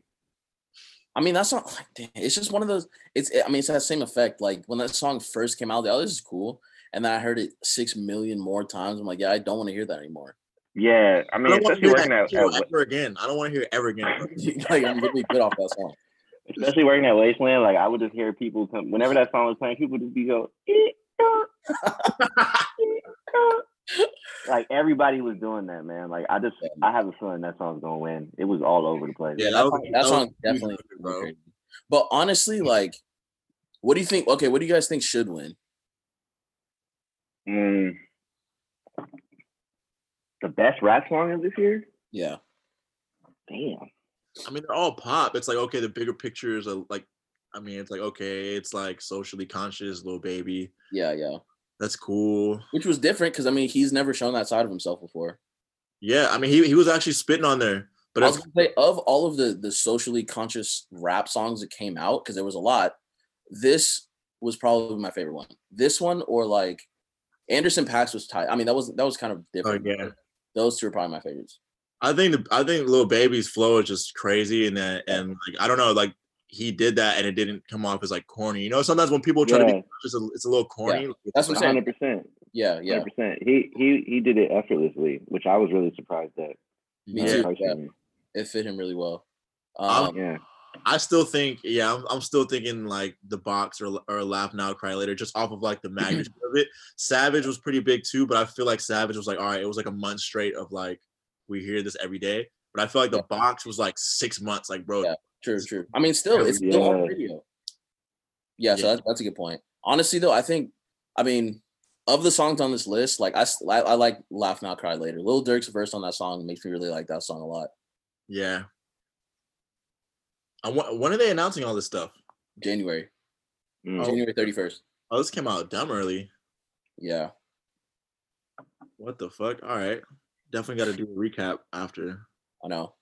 I mean, that's not like it's just one of those. It's I mean, it's that same effect. Like when that song first came out, the oh, this is cool, and then I heard it six million more times. I'm like, yeah, I don't want to hear that anymore.
Yeah, I
I
mean,
don't want to
especially
hear
working
that
at, at
ever again. I don't want to hear it ever again.
like I'm gonna be good off that song.
especially working at Wasteland, like I would just hear people come whenever that song was playing, people would just be go, "Eh, uh, eh, uh." Like everybody was doing that, man. Like I just I have a feeling that song's gonna win. It was all over the place.
Yeah,
that,
was-
song, that
that
song
huge,
definitely
bro.
crazy. But honestly, like, what do you think? Okay, what do you guys think should win?
Mm. The best rap song of this year?
Yeah,
Damn.
I mean, they're all pop. It's like okay, the bigger pictures are like. I mean, it's like okay, it's like socially conscious, Lil Baby.
yeah, yeah.
That's cool.
Which was different because I mean, he's never shown that side of himself before.
Yeah, I mean, he he was actually spitting on there, but
I was gonna say of all of the the socially conscious rap songs that came out because there was a lot. This was probably my favorite one. This one or like Anderson Paak's was tight. I mean, that was that was kind of oh, different.
Oh, yeah.
Those two are probably my favorites.
I think the I think Lil Baby's flow is just crazy, and then and like I don't know, like he did that, and it didn't come off as like corny. You know, sometimes when people try to be just a, it's a little corny.
Yeah, That's what I'm saying.
hundred percent.
Yeah, yeah.
Percent. He he he did it effortlessly, which I was really surprised at.
Me
uh,
too. Yeah, it fit him really well.
Um,
Yeah.
I still think, yeah, I'm, I'm still thinking like the box or or laugh now, cry later, just off of like the magnitude of it. Savage was pretty big too, but I feel like Savage was like, all right, it was like a month straight of like we hear this every day. But I feel like the box was like six months, like bro.
Yeah. True, true. I mean, still, it's still on
Yeah.
radio. Yeah, so
Yeah.
that, that's a good point. Honestly, though, I think, I mean, of the songs on this list, like I, I like "Laugh Now, Cry Later." Lil Durk's verse on that song makes me really like that song a lot.
Yeah. I want, when are they announcing all this stuff?
January,
Mm.
January thirty first.
Oh, this came out dumb early.
Yeah,
What the fuck? All right, definitely got to do a recap after.
I know.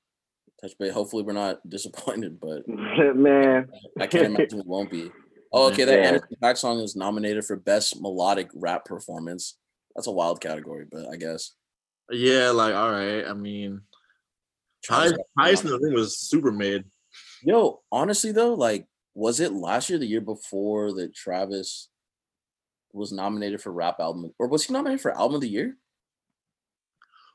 Touch base. Hopefully, we're not disappointed, but
Man,
I can't imagine we won't be. Oh, okay. That
Yeah.
Anderson Paak song is nominated for best melodic rap performance. That's a wild category, but I guess.
Yeah, like all right. I mean,
Travis
highest, in the room was super mid.
Yo, honestly though, like, was it last year, the year before that Travis was nominated for rap album, or was he nominated for album of the year?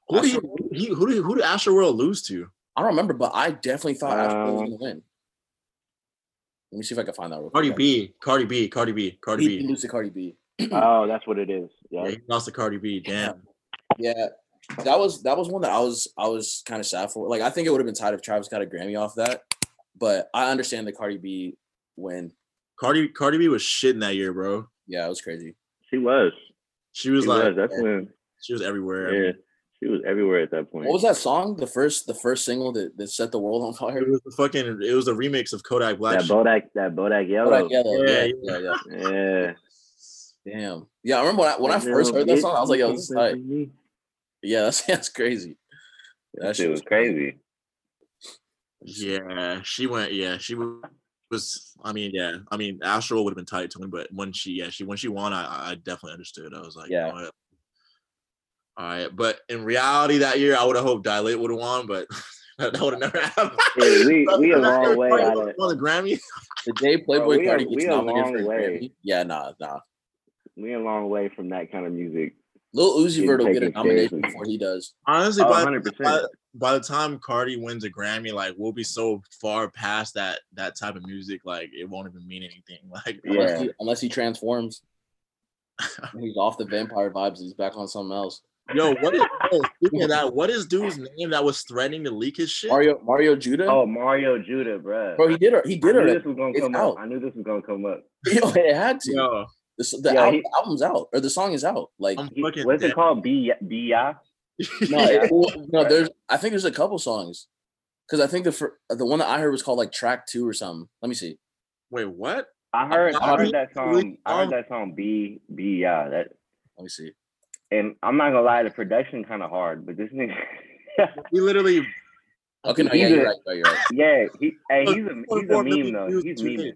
Who did
Astro-
he, he who did who did Astroworld lose to?
I don't remember, but I definitely thought Astro was
Um,
gonna win. Let me see if I can find that real
Cardi
quick.
B, Cardi B, Cardi B, Cardi
He did
B.
lose to Cardi B.
oh, that's what it is.
Yeah,
Yeah.
he lost to Cardi B. Damn.
Yeah, that was that was one that I was I was kind of sad for. Like, I think it would have been tight if Travis got a Grammy off that, but I understand the Cardi B win.
Cardi Cardi B was shitting that year, bro.
Yeah, it was crazy.
She was.
She was
She
like
was. That's when.
she was everywhere. I mean,
Yeah. She was everywhere at that point.
What was that song? The first the first single that, that set the world on fire.
It was the fucking it was a remix of Kodak Black.
That
shit.
Bodak. That Bodak Yellow.
that yellow.
Yeah,
Yeah, yeah, yeah.
Yeah.
Damn. Yeah, I remember when I, when I first heard that song, I was like, yo, this is tight.
That
Yeah, that's that's crazy. That
shit was crazy.
Yeah, she went. Yeah, she was. I mean, yeah. I mean, Astro would have been tight to win, but when she, yeah, she when she won, I, I dedefinitely understood. I was like,
Yeah.
you know what? All right, but in reality, that year, I would have hoped Die Lit would have won, but that would have never happened.
Yeah, we we a long way
Carti
out
won
of
the Grammy.
The day Playboi
we
Carti
are-
gets
a
nominated
long
for a
way.
Grammy. Yeah, nah, nah.
we a long way from that kind of music.
Lil Uzi
Getting
Vert will get a nomination
seriously.
before he does.
Honestly,
Oh,
by,
100%.
by, by the time Carti wins a Grammy, like we'll be so far past that that type of music, like it won't even mean anything. Like,
Yeah.
Unless, he, unless he transforms. He's off the vampire vibes. He's back on something else.
Yo, what is yo, speaking of that? What is dude's name that was threatening to leak his shit?
Mario Mario Judah.
Oh, Mario Judah, bro.
Bro, he did it. He
I
did
knew
it.
this was gonna
It's
come
out.
up. I knew this was gonna come up.
Yo, it had to.
Yo,
The, the
Yeah,
al-
he-
album's out or the song is out. Like
He- what's
dead.
it called? B B I.
no, it- well, no, there's I think there's a couple songs. Cause I think the fir- the one that I heard was called like track two or something. Let me see.
Wait, what?
I heard. I
I'm-
heard that song. I heard that song. B B I. That.
Let me see.
And I'm not gonna lie, the production kind of hard, but this nigga.
He literally.
Okay, no,
He's
yeah,
a-
you're right, you're right.
yeah, he, hey, he's a he's a meme though. He's
two
memeing.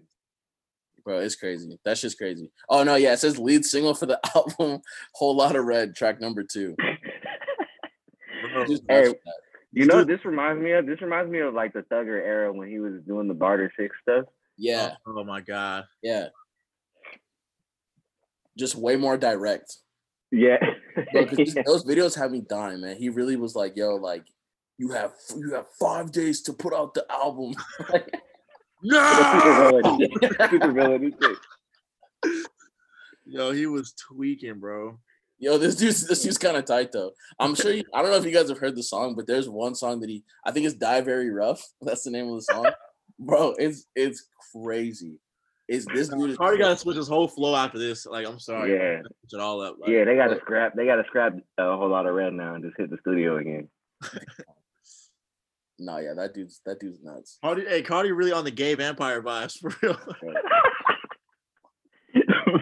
Bro, it's crazy. That's just crazy. Oh no, yeah, it says lead single for the album Whole Lot of Red, track number two.
Hey. You know, this reminds me of. This reminds me of like the Thugger era when he was doing the barter six stuff.
Yeah,
Oh, oh my god.
yeah. Just way more direct.
Yeah.
Bro, 'cause these- those videos have me dying, man. He really was like, yo, like, you have you have five days to put out the album.
No.
Super villain. Super villain. He's sick.
Yo, he was tweaking, bro.
Yo, this dude's this dude's kind of tight though. I'm sure you, I don't know if you guys have heard the song, but there's one song that he I think it's Die Very Rough. That's the name of the song. Bro, it's it's crazy. It's this dude is
Carti got to switch his whole flow after this. Like, I'm sorry.
Yeah.
Switch it all up. Like,
Yeah, they got to scrap. They got to scrap a whole lot of red now and just hit the studio again.
no, yeah, that dude's that dude's nuts.
Carti, hey, Carti really on the gay vampire vibes for real.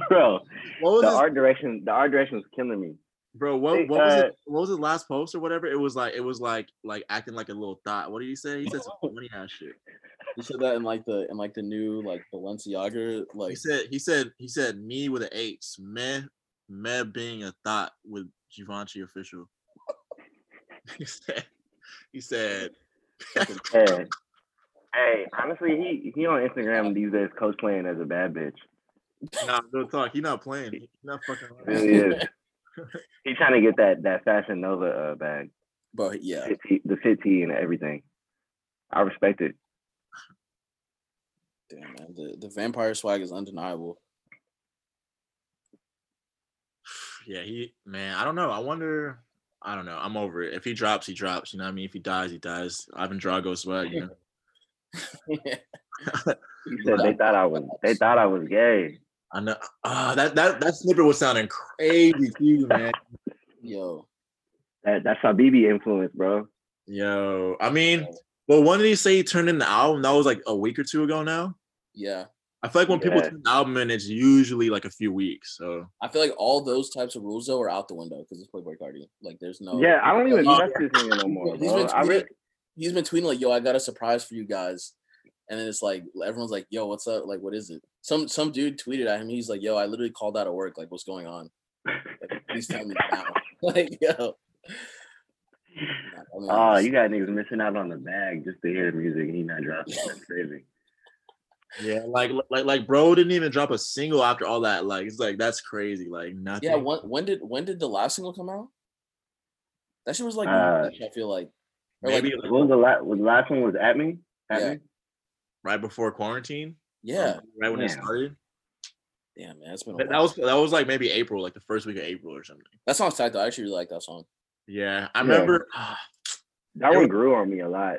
Bro,
What was
the
his,
art direction. The art direction was killing me.
Bro? What,
Hey,
what was
uh,
it? What was his last post or whatever? It was like it was like like acting like a little thought. What did he say? He said some funny ass shit.
He said that in like the in like the new like Balenciaga like He
said he said he said me with an H. Meh meh being a thought with Givenchy official. he said he said
Yeah. Hey, honestly, he he on Instagram these days coach playing as a bad bitch.
nah real talk. He not playing. He not fucking around.
Really is. He's trying to get that that Fashion Nova uh, bag,
bro, yeah.
fit tee, the fit tee and everything. I respect it.
Damn man, the, the vampire swag is undeniable.
Yeah, he man, I don't know. I wonder. I don't know. I'm over it. If he drops, he drops. You know what I mean? If he dies, he dies. Ivan Drago sweat. You know.
He said they thought I was they thought I was gay.
I know. Ah, that that that snippet was sounding crazy too, man.
Yo,
That that's Habibi influence, bro.
Yo, I mean, Well, when did he say he turned in the album? That was like a week or two ago now.
Yeah.
I feel like when people
Yeah.
turn the album in, it's usually like a few weeks. So
I feel like all those types of rules though are out the window because it's Playboi Carti. Like there's no
Yeah, I don't even
Oh,
trust this nigga no more,
He's
bro.
been,
I
tweeting, he's been tweeting like, "Yo, I got a surprise for you guys," and then it's like everyone's like, "Yo, what's up? Like, what is it?" Some some dude tweeted at him. He's like, "Yo, I literally called out of work. Like, what's going on? Like, please tell me now." like, yo. I mean,
oh, you got niggas missing out on the bag just to hear the music and he not dropping. That's crazy.
yeah, like like like bro didn't even drop a single after all that. Like it's like that's crazy. Like nothing.
yeah. When when did when did the last single come out? That shit was like
Uh,
I feel like. Or
maybe like,
What was the last? Was the last one was at me? At
Yeah.
me?
Right before quarantine.
yeah.
right when it started.
Damn, man, it's been a
That, that
while.
was that was like maybe April, like the first week of April or something.
That song's tight though. I actually really like that song.
Yeah, I
Yeah.
remember
That one
was-
grew on me a lot.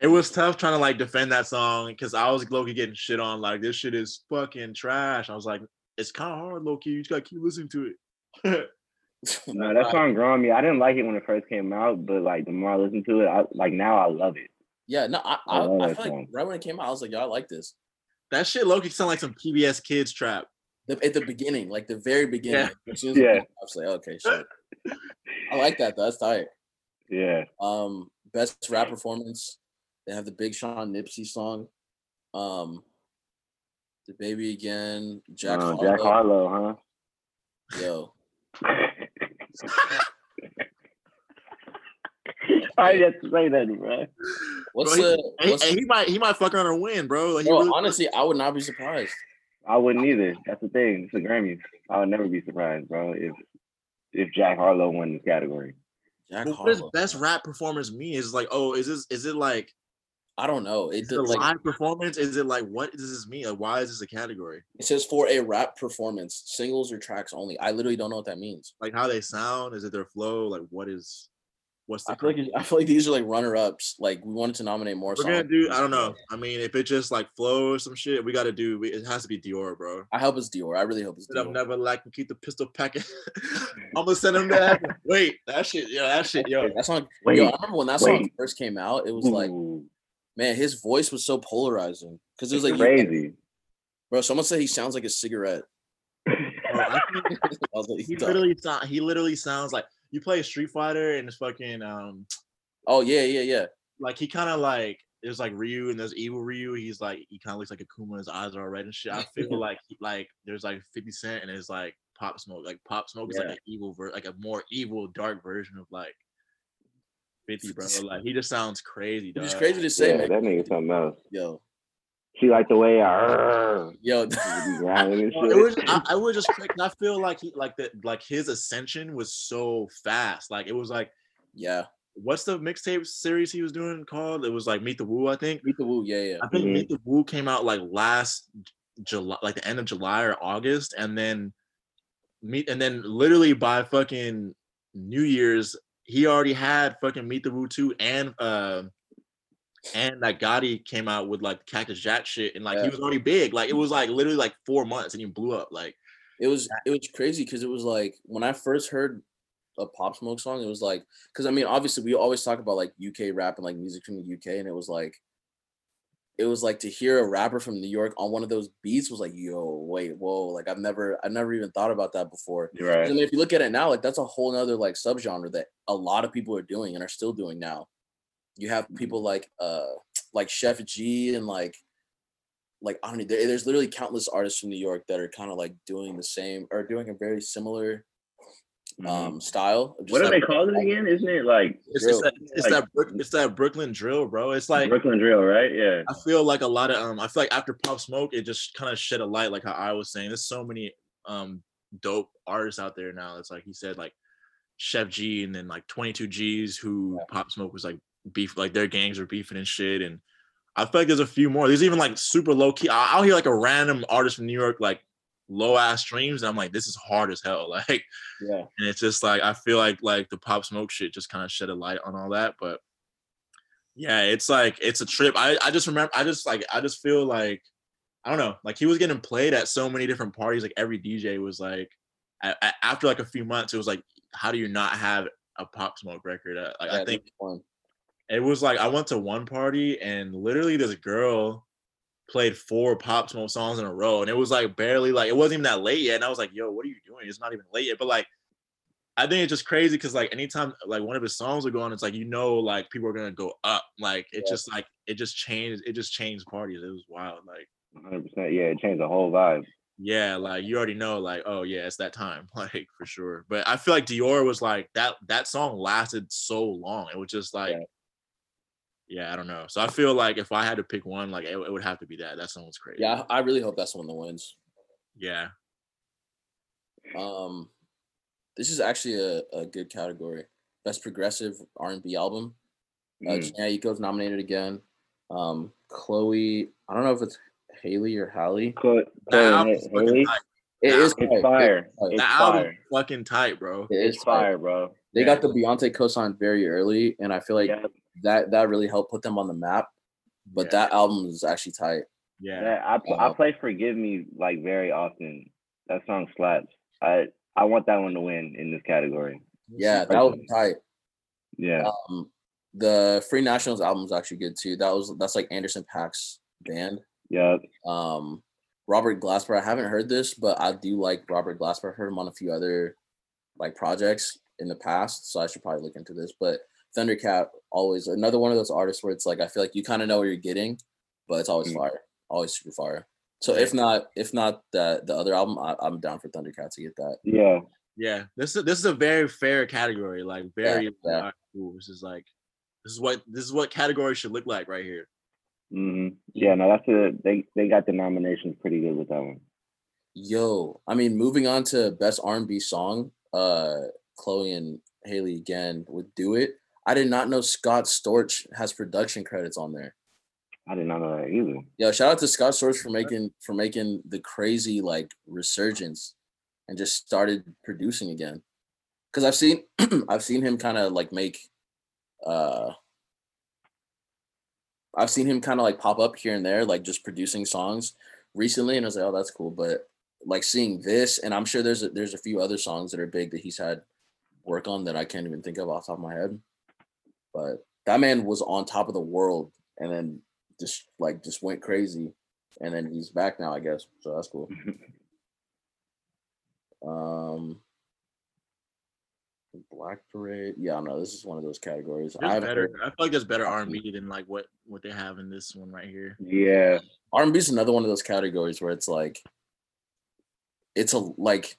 it was tough trying to like defend that song because I was low key getting shit on. Like this shit is fucking trash. I was like, it's kind of hard, low key. You just gotta keep listening to it.
No, that song grew on me. I didn't like it when it first came out, but like the more I listen to it, I like now I love it.
Yeah, no, I
I
I, I
that
feel like
song.
right when it came out, I was like, yo, I like this.
that shit low key sound like some PBS Kids trap.
The, at the beginning, like the very beginning. As soon
Yeah.
yeah. I was like, okay, sure. I like that. though. That's tight.
Yeah.
Um, best rap performance. They have the Big Sean Nipsey song. Um, the baby again. Jack
Uh,
Harlow.
Jack Harlow, huh? Yo. I had to say that, bro.
What's
Bro, he-
the?
And he,
What's,
and he might he might fuck around and win, bro. Like,
bro,
really-
honestly, I would not be surprised.
I wouldn't either. That's the thing. It's a Grammy. I would never be surprised, bro, if if Jack Harlow won this category.
Jack
But what does best rap performance mean? Is like, oh, is this is it like
I don't know. It
is it a
like
live performance? Is it like what does this mean? Like, why is this a category?
it says for a rap performance, singles or tracks only. I literally don't know what that means.
Like how they sound? Is it their flow? Like what is what's the
I feel like I feel like these are like runner ups. Like we wanted to nominate more.
we're gonna do? I don't know. I mean, if it just like flow or some shit, we got to do. we- It has to be Dior, bro.
I hope it's Dior. I really hope it's
Said I'm
Dior.
never like keep the pistol packing. I'm gonna send him that. Wait, that shit, yo, that shit, yo.
That song.
Wait,
yo, I remember when that song
wait.
first came out. It was like,
Ooh,
man, his voice was so polarizing because it was
it's
like, you-
crazy.
bro. Someone said he sounds like a cigarette.
Bro, I
was like,
he
"Duh."
literally sound, he literally sounds like you play Street Fighter and it's fucking um
oh yeah, yeah, yeah.
like he kind of like there's like Ryu and there's evil Ryu. He's like he kind of looks like a Kuma. His eyes are all red and shit. I feel like like there's like 50 Cent and it's like Pop Smoke. Like Pop Smoke is like an evil ver- like a more evil dark version of like 50, bro. Like he just sounds crazy.
Which is
dog.
crazy to say,
yeah,
man.
that nigga something else.
Yo,
She like the way I
yo,
be grinding and
Well, it was. I, I was just cra- I feel like he like that like his ascension was so fast. Like it was like
yeah.
what's the mixtape series he was doing called? It was like Meet the Woo, I think.
Meet the Woo. Yeah, yeah.
I think
Mhm.
Meet the Woo came out like last July, like the end of July or August, and then meet and then literally by fucking New Year's, he already had fucking Meet the Woo 2 and uh and like Gatti came out with like Cactus Jack shit, and like he was already big. Like it was like literally like four months and he blew up. Like
It was it was crazy because it was like when I first heard a Pop Smoke song, it was like because I mean obviously we always talk about like UK rap and like music from the UK, and it was like it was like to hear a rapper from New York on one of those beats was like yo wait whoa like I've never I've never even thought about that before.
You're right.
And if you look at it now, like that's a whole nother like subgenre that a lot of people are doing and are still doing now. You have people like uh like Sheff G and like like I don't know. There, there's literally countless artists from New York that are kind of like doing the same or doing a very similar
Mhm.
um style. of just,
what do they
like,
call it again? Isn't it like
it's, it's that it's
Like-
that it's that Brooklyn drill, bro. It's like
Brooklyn drill, right? Yeah.
I feel like a lot of um I feel like after Pop Smoke, it just kind of shed a light, like how I was saying. There's so many um dope artists out there now. It's like he said, like Sheff G and then like 22 G's who Pop Smoke was like beef, like their gangs are beefing and shit. And I feel like there's a few more. There's even like super low key. I- I'll hear like a random artist from New York, like low ass streams, and I'm like, this is hard as hell. Like,
Yeah.
and it's just like I feel like like the Pop Smoke shit just kind of shed a light on all that. But yeah, it's like it's a trip. I I just remember I just like I just feel like I don't know, like he was getting played at so many different parties. Like every DJ was like, a- a- after like a few months, it was like, how do you not have a Pop Smoke record? Uh, like
yeah,
I think. It was like I went to one party and literally this girl played four Pop Smoke songs in a row, and it was like barely like it wasn't even that late yet. And I was like, "Yo, what are you doing? It's not even late yet." But like, I think it's just crazy because like anytime like one of his songs would go on, it's like you know like people are gonna go up. Like it
Yeah.
just like it just changed. It just changed parties. It was wild. Like
100. percent Yeah, it changed the whole vibe.
yeah, like you already know, like, oh yeah, it's that time, like for sure. But I feel like Dior was like that that song lasted so long. It was just like yeah, I don't know. So I feel like if I had to pick one, like it, it would have to be that. That song was crazy.
Yeah, I I really hope that's the one that wins.
Yeah.
Um, this is actually a, a good category. Best progressive R and B album. Uh,
Mm.
Jhené Aiko's nominated again. Um, Chloe, I don't know if it's Haley or Hallie.
Chloe,
That
Chloe and
album's fucking
Haley.
It
That
is
it's fire. It's
That album
fire.
fucking tight, bro.
It is
It's
fire.
fire, bro.
They
Yeah.
got the Beyonce cosign very early, and I feel like
Yeah,
that that really helped put them on the map. But
Yeah.
that album is actually tight.
Yeah.
yeah. I pl- I play "Forgive Me" like very often. That song slaps. I I want that one to win in this category.
Yeah, that was tight.
Yeah,
Um, the Free Nationals album is actually good too. That was that's like Anderson Paak's band.
yeah.
Um, Robert Glasper. I haven't heard this, but I do like Robert Glasper. I've heard him on a few other like projects in the past, so I should probably look into this. But Thundercat always another one of those artists where it's like I feel like you kind of know what you're getting, but it's always
Mm.
fire, always super fire. So if not, if not that the other album, I, I'm down for Thundercat to get that.
Yeah,
Yeah. This is this is a very fair category. Like very like,
yeah.
cool. This is like this is what this is what category should look like right here.
hmm yeah. No, that's a they they got the nominations pretty good with that one.
Yo, I mean, moving on to best R&B song, uh, Chloe and Haley again would do it. I did not know Scott Storch has production credits on there.
I did not know that either.
Yo, shout out to Scott Storch for making for making the crazy like resurgence and just started producing again. Cause I've seen I've seen him kind of like make uh I've seen him kind of like pop up here and there, like just producing songs recently, and I was like, oh, that's cool. But like seeing this, and I'm sure there's a, there's a few other songs that are big that he's had work on that I can't even think of off the top of my head. But that man was on top of the world, and then just like just went crazy, and then he's back now, I guess. So that's cool. Um, Black Parade. Yeah, no, this is one of those categories. I
better.
heard.
I feel like there's better R and B than like what what they have in this one right here.
Yeah,
R&B is another one of those categories where it's like, it's a like.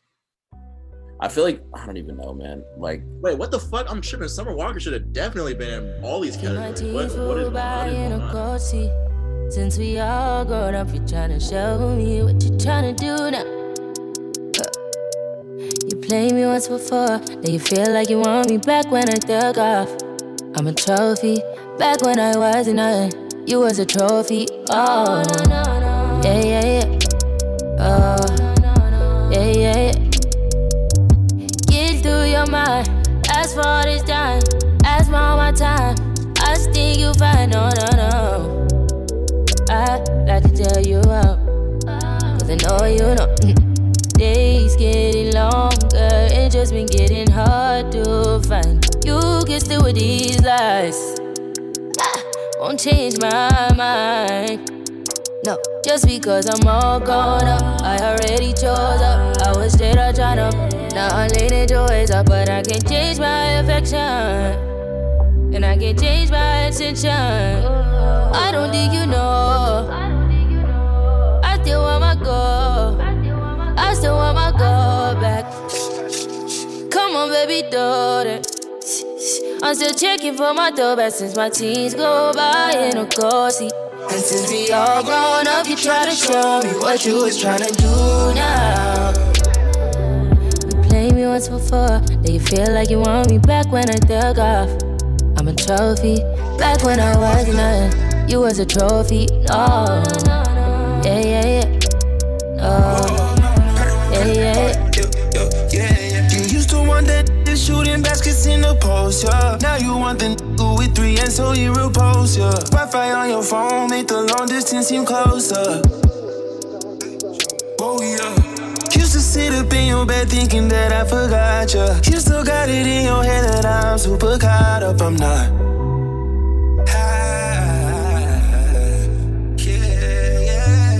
I feel like I don't even know, man. Like,
Wait, what the fuck? I'm tripping. Summer Walker should have definitely been in all these
My
categories. What, what is,
full
what
by
is
in
going on?
Since we all grown up, you tryna show me what you tryna do now. You played me once before, now you feel like you want me back when I dug off. I'm a trophy, back when I wasn't nothing. You was a trophy. Oh, oh yeah, yeah, yeah. Oh, yeah, yeah, yeah. Your mind. Ask for this time. Ask for my time. I think you fine. No, no, no. I like to tell you up. Cause I know you know. Days getting longer. It just been getting hard to find. You can still with these lies. Ah, won't change my mind. No, just because I'm all grown up, I already chose up. I was straight up trying to. Now I'm leaning towards up, but I can't change my affection. And I can't change my attention. I don't think you know. I still want my go. I still want my go back. Come on, baby, it. I'm still checking for my throwback since my teens go by in a car seat. And since we all grown up, you try to show me what you was trying to do now. You played me once before, now you feel like you want me back when I dug off. I'm a trophy, back when I was nothing. You was a trophy, no. Yeah, yeah, yeah. Yeah, yeah, yeah.
Shooting baskets in the post, yeah. Now you want the nigga with three and so you repose, yeah. Wi Fi on your phone, make the long distance seem closer. Oh, yeah. Used to sit up in your bed thinking that I forgot you. You still got it in your head that I'm super caught up, I'm not.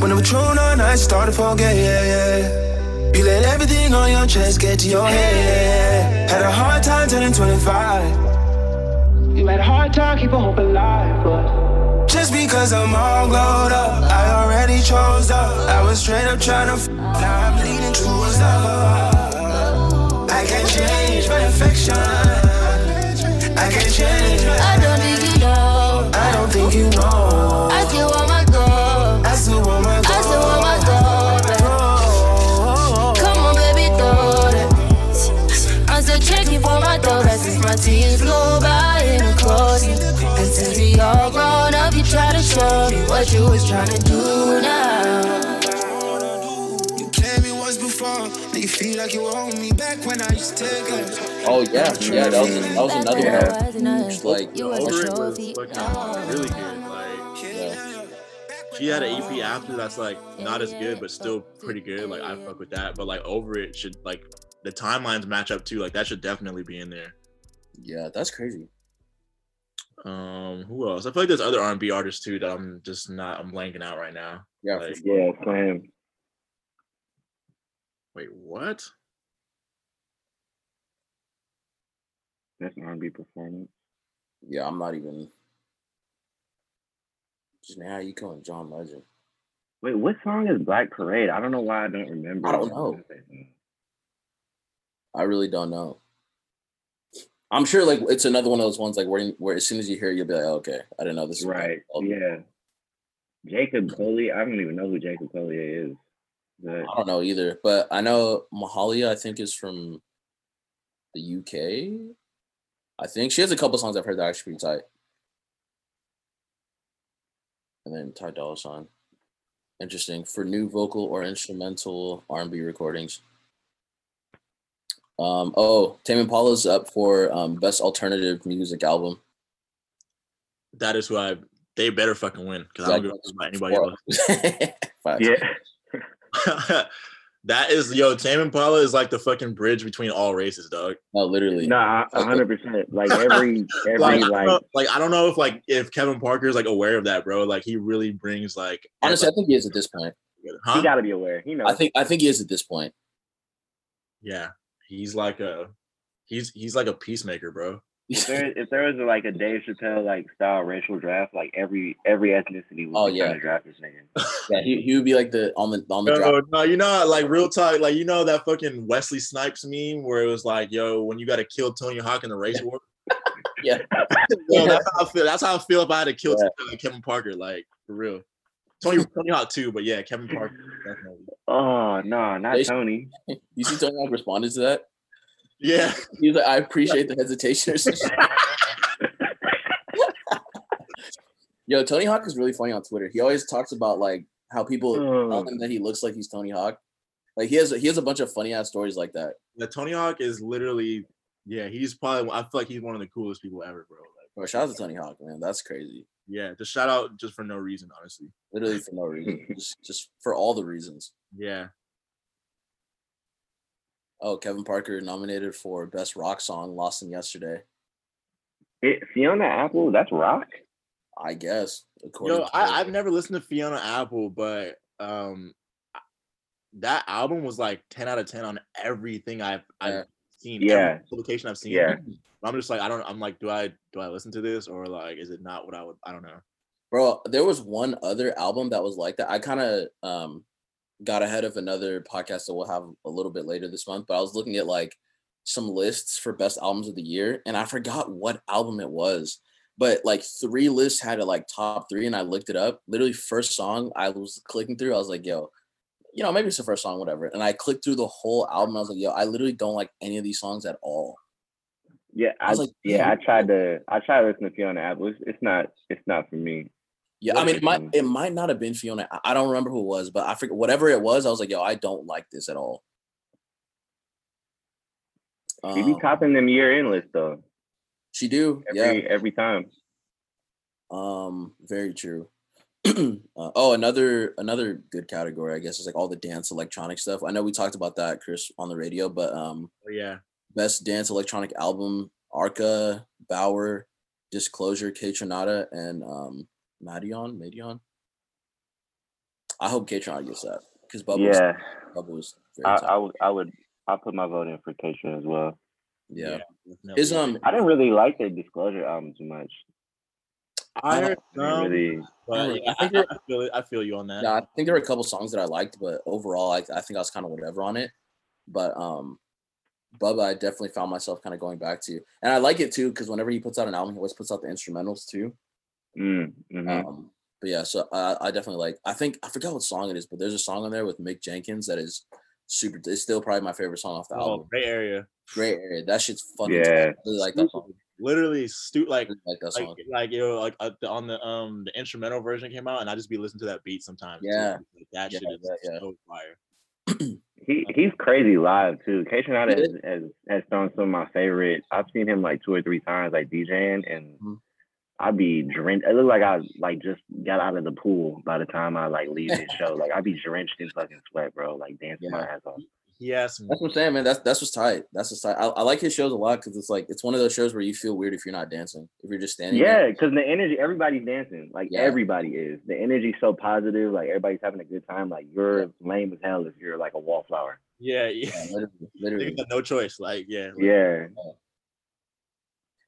When I'm true, no, I started forget, yeah, yeah. You let everything on your chest get to your head. Had a hard time turning 25. You had a hard time keeping hope alive, but just because I'm all glowed up, I already chose up. I was straight up trying to, f- now I'm leaning towards love. I can't change my affection. I can't change my.
I don't think you know.
I don't think you know.
What you was trying to do now.
You played me once before. Now you feel like you owe me back when I used to take it.
Oh yeah, yeah, that was that was another one.
Back
that
when I was
was like oh,
You was
Over it was fucking really good. Like
yeah.
she had an EP after that's like not as good, but still pretty good. Like I fuck with that. But like over it should like the timelines match up too. Like that should definitely be in there.
yeah, that's crazy.
Um, who else? I feel like there's other R&B artists too that I'm just not. I'm blanking out right now.
Yeah,
Like.
Yeah, same.
wait, what?
That's an R&B performance.
yeah. I'm not even. Just man, how you calling John Legend?
Wait, what song is Black Parade? I don't know why I don't remember.
I don't know. I really don't know. I'm sure like it's another one of those ones like where where as soon as you hear it, you'll be like, oh, okay, I didn't know this. is
Right. Yeah. Jacob Collier. I don't even know who Jacob Collier is. But
I don't know either, but I know Mahalia. I think is from the UK. I think she has a couple songs I've heard that are actually pretty tight. And then Ty Dolla Sign. Interesting for new vocal or instrumental R&B recordings. Um, oh, Tame Impala's up for um, best alternative music album.
That is who I. They better fucking win because I don't give a fuck about anybody else.
Facts.
yeah.
that is yo. Tame Impala is like the fucking bridge between all races, dog.
No, literally.
Nah, a hundred percent. Like every every
Like, I
like,
don't know, like I don't know if like if Kevin Parker is like aware of that, bro. Like he really brings like
Honestly, I think he is at this point.
huh?
he gotta be aware. He knows.
I think I think he is at this point.
yeah, he's like a he's he's like a peacemaker, bro.
if there if there was like a Dave Chappelle like style racial draft, like every every ethnicity would
Oh,
be
yeah.
trying to draft this nigga.
Yeah, he, he would be like the on the on the
No,
draft.
no, you know, like real talk, like you know that fucking Wesley Snipes meme where it was like, "Yo, when you got to kill Tony Hawk in the race war."
Yeah.
Yo, that's how I feel. That's how I feel if I had to kill
Yeah.
Kevin Parker, like for real. Tony Tony Hawk too, but yeah, Kevin Parker definitely.
Oh no, not
They-
Tony.
You see Tony Hawk responded to that?
Yeah,
He was like, I appreciate the hesitation. or. Yo, Tony Hawk is really funny on Twitter. He always talks about like how people oh. tell
Oh.
him that he looks like he's Tony Hawk. Like he has he has a bunch of funny ass stories like that.
the Tony Hawk is literally, yeah, he's probably. I feel like he's one of the coolest people ever, bro. Like,
Bro, shout out to Tony Hawk, man. That's crazy.
Yeah, just shout out just for no reason, honestly.
Literally for no reason. just just for all the reasons.
Yeah,
Oh, Kevin Parker nominated for best rock song, Lost in Yesterday.
It, Fiona Apple, that's rock.
I guess. according
yo,
to-
I, I've never listened to Fiona Apple, but um, that album was like ten out of ten on everything I've I've
Yeah.
Seen.
Yeah.
publication I've seen.
Yeah.
I'm just like I don't. I'm like, do I do I listen to this or like is it not what I would? I don't know.
Bro, there was one other album that was like that. I kind of um got ahead of another podcast that we'll have a little bit later this month, but I was looking at like some lists for best albums of the year and I forgot what album it was. But like three lists had it like top three and I looked it up. Literally first song I was clicking through, I was like, yo, you know, maybe it's the first song, whatever. And I clicked through the whole album. I was like, yo, I literally don't like any of these songs at all.
Yeah,
I
I,
was like,
yeah, I tried to I tried to listen to Fiona Apple. It's, it's not it's not for me.
Yeah, I mean, it might
it?
it might not have been Fiona. I- I don't remember who it was, but I forget whatever it was. I was like, yo, I don't like this at all.
She be
Um,
topping them year end list though.
she do,
Every
yeah.
every time.
Um, very true. uh, oh, another another good category, I guess, is like all the dance electronic stuff. I know we talked about that, Chris, on the radio, but um,
But yeah,
best dance electronic album: Arca, Baauer, Disclosure, Kaytranada, and um, Madeon. Madeon. I hope K Tron gets that because Bubba. Was,
Yeah,
Bubba was
I, I would I would I put my vote in for K-Tron as well.
Yeah.
definitely.
His um
I didn't really like the Disclosure album too much.
I heard
I didn't
some,
really.
but yeah,
I think
I, I feel it. I feel you on that.
Yeah, I think there were a couple songs that I liked, but overall, I, I think I was kind of whatever on it. But um, Bubba, I definitely found myself kind of going back to, you. and I like it too because whenever he puts out an album, he always puts out the instrumentals too.
Mm, mhm.
Um, but yeah, so I, I definitely like. I think I forgot what song it is, but there's a song on there with Mick Jenkins that is super. It's still probably my favorite song off the
Oh,
album.
gray area.
Great area. That shit's fucking.
Yeah.
I really like that song.
Literally, stu- like
like that
like
song.
like you know, like uh, the, on the um the instrumental version came out, and I just be listening to that beat sometimes.
Yeah.
Like, that
Yeah,
shit is
yeah, yeah.
so fire.
He he's crazy live too. K-Tron
He
has, has has thrown some of my favorite. I've seen him like two or three times like DJing, and
Mhm.
I'd be drenched. It looked like I like just got out of the pool by the time I like leave his show. Like I'd be drenched in fucking sweat, bro. Like dancing my ass off.
He has some.
That's what I'm saying, man. That's that's what's tight. That's what's tight. I, I like his shows a lot because it's like it's one of those shows where you feel weird if you're not dancing. If you're just standing.
Yeah, because the energy, everybody's dancing. Like
Yeah.
everybody is. The energy's so positive. Like everybody's having a good time. Like you're lame as hell if you're like a wallflower.
Yeah, yeah.
Yeah, literally, literally.
no choice. Like, yeah, like,
Yeah.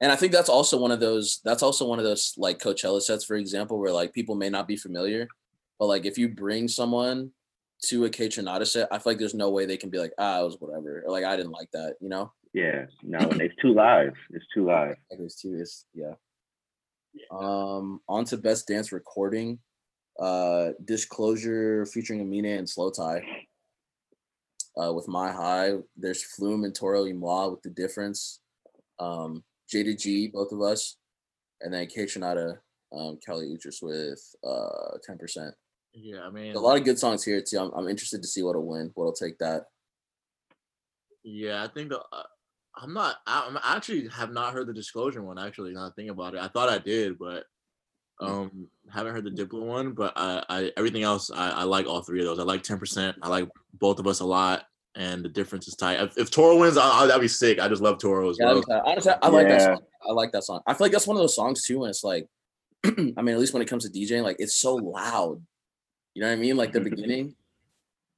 And I think that's also one of those. That's also one of those like Coachella sets, for example, where like people may not be familiar, but like if you bring someone to a Kaytranada set, I feel like there's no way they can be like, ah, it was whatever, or like I didn't like that, you know.
Yeah. No, and it's too live. It's too live.
It's too, it's yeah. Um, on to best dance recording. Uh, Disclosure featuring Aminé and slowthai. Uh, with My High, there's Flume and Toro y Moi with the difference. Um, Jayda G, both of us, and then K Tronada, um, Kali Uchis with uh 10%.
Yeah. I mean,
A lot of good songs here too. I'm, I'm interested to see what'll win, what'll take that.
Yeah, I think the. Uh, I'm not. I, I'm actually have not heard the disclosure one. Actually, now that I think about it, I thought I did, but um, haven't heard the Diplo one. But I, I everything else, I, I like all three of those. I like Ten Percent. I like both of us a lot, and the difference is tight. If, if Toro wins, I, I, that'd be sick. I just love Toro as
Yeah,
well.
okay. honestly, I like that song. I like that song. I feel like that's one of those songs too, and it's like, I mean, at least when it comes to DJing, like it's so loud. You know what I mean? Like the beginning.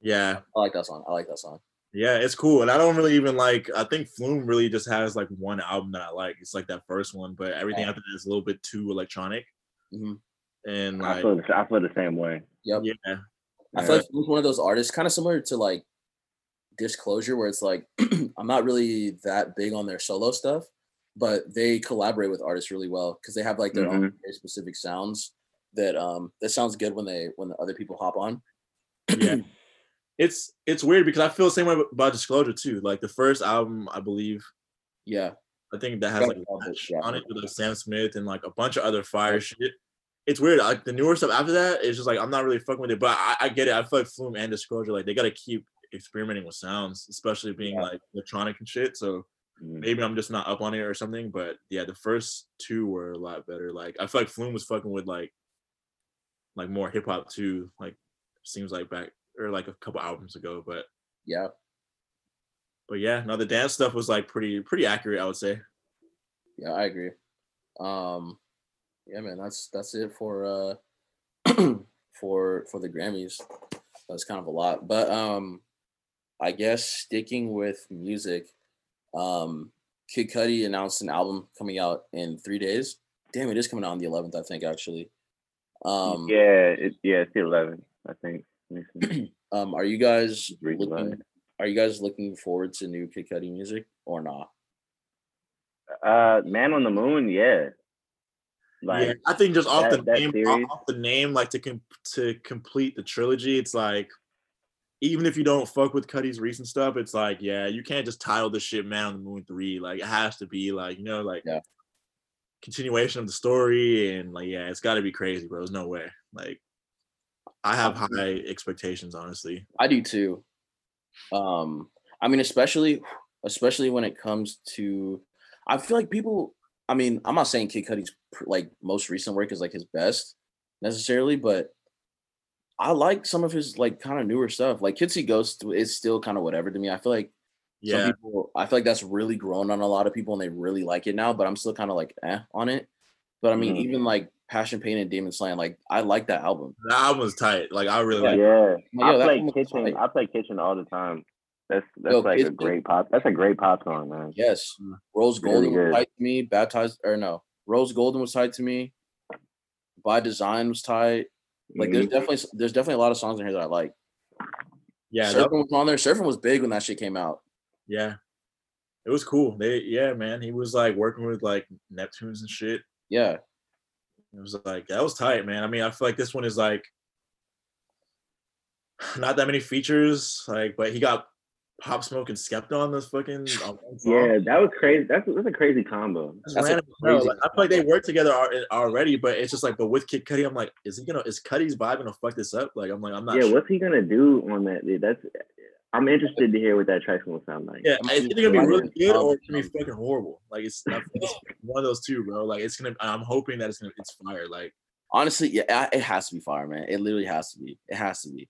Yeah,
I like that song. I like that song.
yeah, it's cool. And I don't really even like. I think Flume really just has like one album that I like. It's like that first one, but everything
Yeah.
after that is a little bit too electronic.
Mhm.
And
I feel the, I feel the same way.
Yep.
yeah,
I feel like he's one of those artists, kind of similar to like Disclosure, where it's like I'm not really that big on their solo stuff, but they collaborate with artists really well because they have like their own very specific sounds that um that sounds good when they when the other people hop on.
yeah. It's it's weird because I feel the same way about Disclosure too. Like the first album, I believe,
Yeah,
I think that has like
yeah, yeah.
on it with like Sam Smith and like a bunch of other fire shit. It's weird. Like the newer stuff after that, it's just like I'm not really fucking with it. But I, I get it. I feel like Flume and Disclosure, like they gotta keep experimenting with sounds, especially being
Yeah.
like electronic and shit. So
Mm.
maybe I'm just not up on it or something. But yeah, the first two were a lot better. Like I feel like Flume was fucking with like like more hip hop too. Like seems like back or like a couple albums ago. But
yeah.
but yeah, no, the dance stuff was like pretty pretty accurate, I would say.
Yeah, I agree. Um, yeah, man, that's that's it for uh for for the Grammys. That's kind of a lot, but um, I guess sticking with music, um, Kid Cudi announced an album coming out in three days. Damn, it is coming out on the 11th, I think actually. Um,
yeah, it, yeah, it's the 11th, I think. Let me see.
um, are you guys looking? Are you guys looking forward to new Kid Cudi music or not?
Uh, Man on the Moon, yeah. Like,
yeah, I think just off
that-
the
that
name, off,
series-
off the name, like to com- to complete the trilogy, it's like even if you don't fuck with Cudi's recent stuff, it's like yeah, you can't just title this shit "Man on the Moon 3. Like it has to be like you know like
Yeah.
Continuation of the story, and like yeah, it's got to be crazy, bro. There's no way. Like I have high expectations, honestly.
I do too. Um, I mean, especially especially when it comes to, I feel like people. I mean, I'm not saying Kid Cudi's like most recent work is like his best necessarily, but I like some of his like kind of newer stuff. Like Kid See Ghost is still kind of whatever to me. I feel like some
Yeah,
people, I feel like that's really grown on a lot of people and they really like it now, but I'm still kind of like eh on it. But I mean,
Mhm.
even like Passion Pain and Demon Slaying. Like I like that album.
That album was tight. Like I really like.
Yeah,
Yo,
I play kitchen.
tight.
I play kitchen all the time. That's that's
Yo,
like a great pop. That's a great pop song, man.
Yes. Rose
Really
Golden was tight to me. Baptized or no. Rose Golden was tight to me. By Design was tight. Like there's
Mhm.
definitely there's definitely a lot of songs in here that I like.
Yeah, that-
Surfing was on there. Surfing was big when that shit came out.
Yeah. It was cool. They yeah, man. He was like working with like Neptunes and shit.
Yeah.
It was like that was tight, man. I mean, I feel like this one is like not that many features, like, but he got Pop Smoke and Skepta on this fucking on.
Yeah, that was crazy. That's that's a crazy combo.
That's
That's
random, bro.
crazy
Like, I feel like they work together already, but it's just like, but with Kid Cudi, I'm like, is he gonna, is Cudi's vibe gonna fuck this up? Like, I'm like, I'm not.
Yeah,
sure.
what's he gonna do on that? dude? That's. I'm interested to hear what that track's gonna sound like.
Yeah, it's either gonna be really good or it's gonna be fucking horrible. Like, it's, it's one of those two, bro. Like, it's gonna. I'm hoping that it's gonna, it's fire. Like,
Honestly, yeah, it has to be fire, man. It literally has to be. It has to be.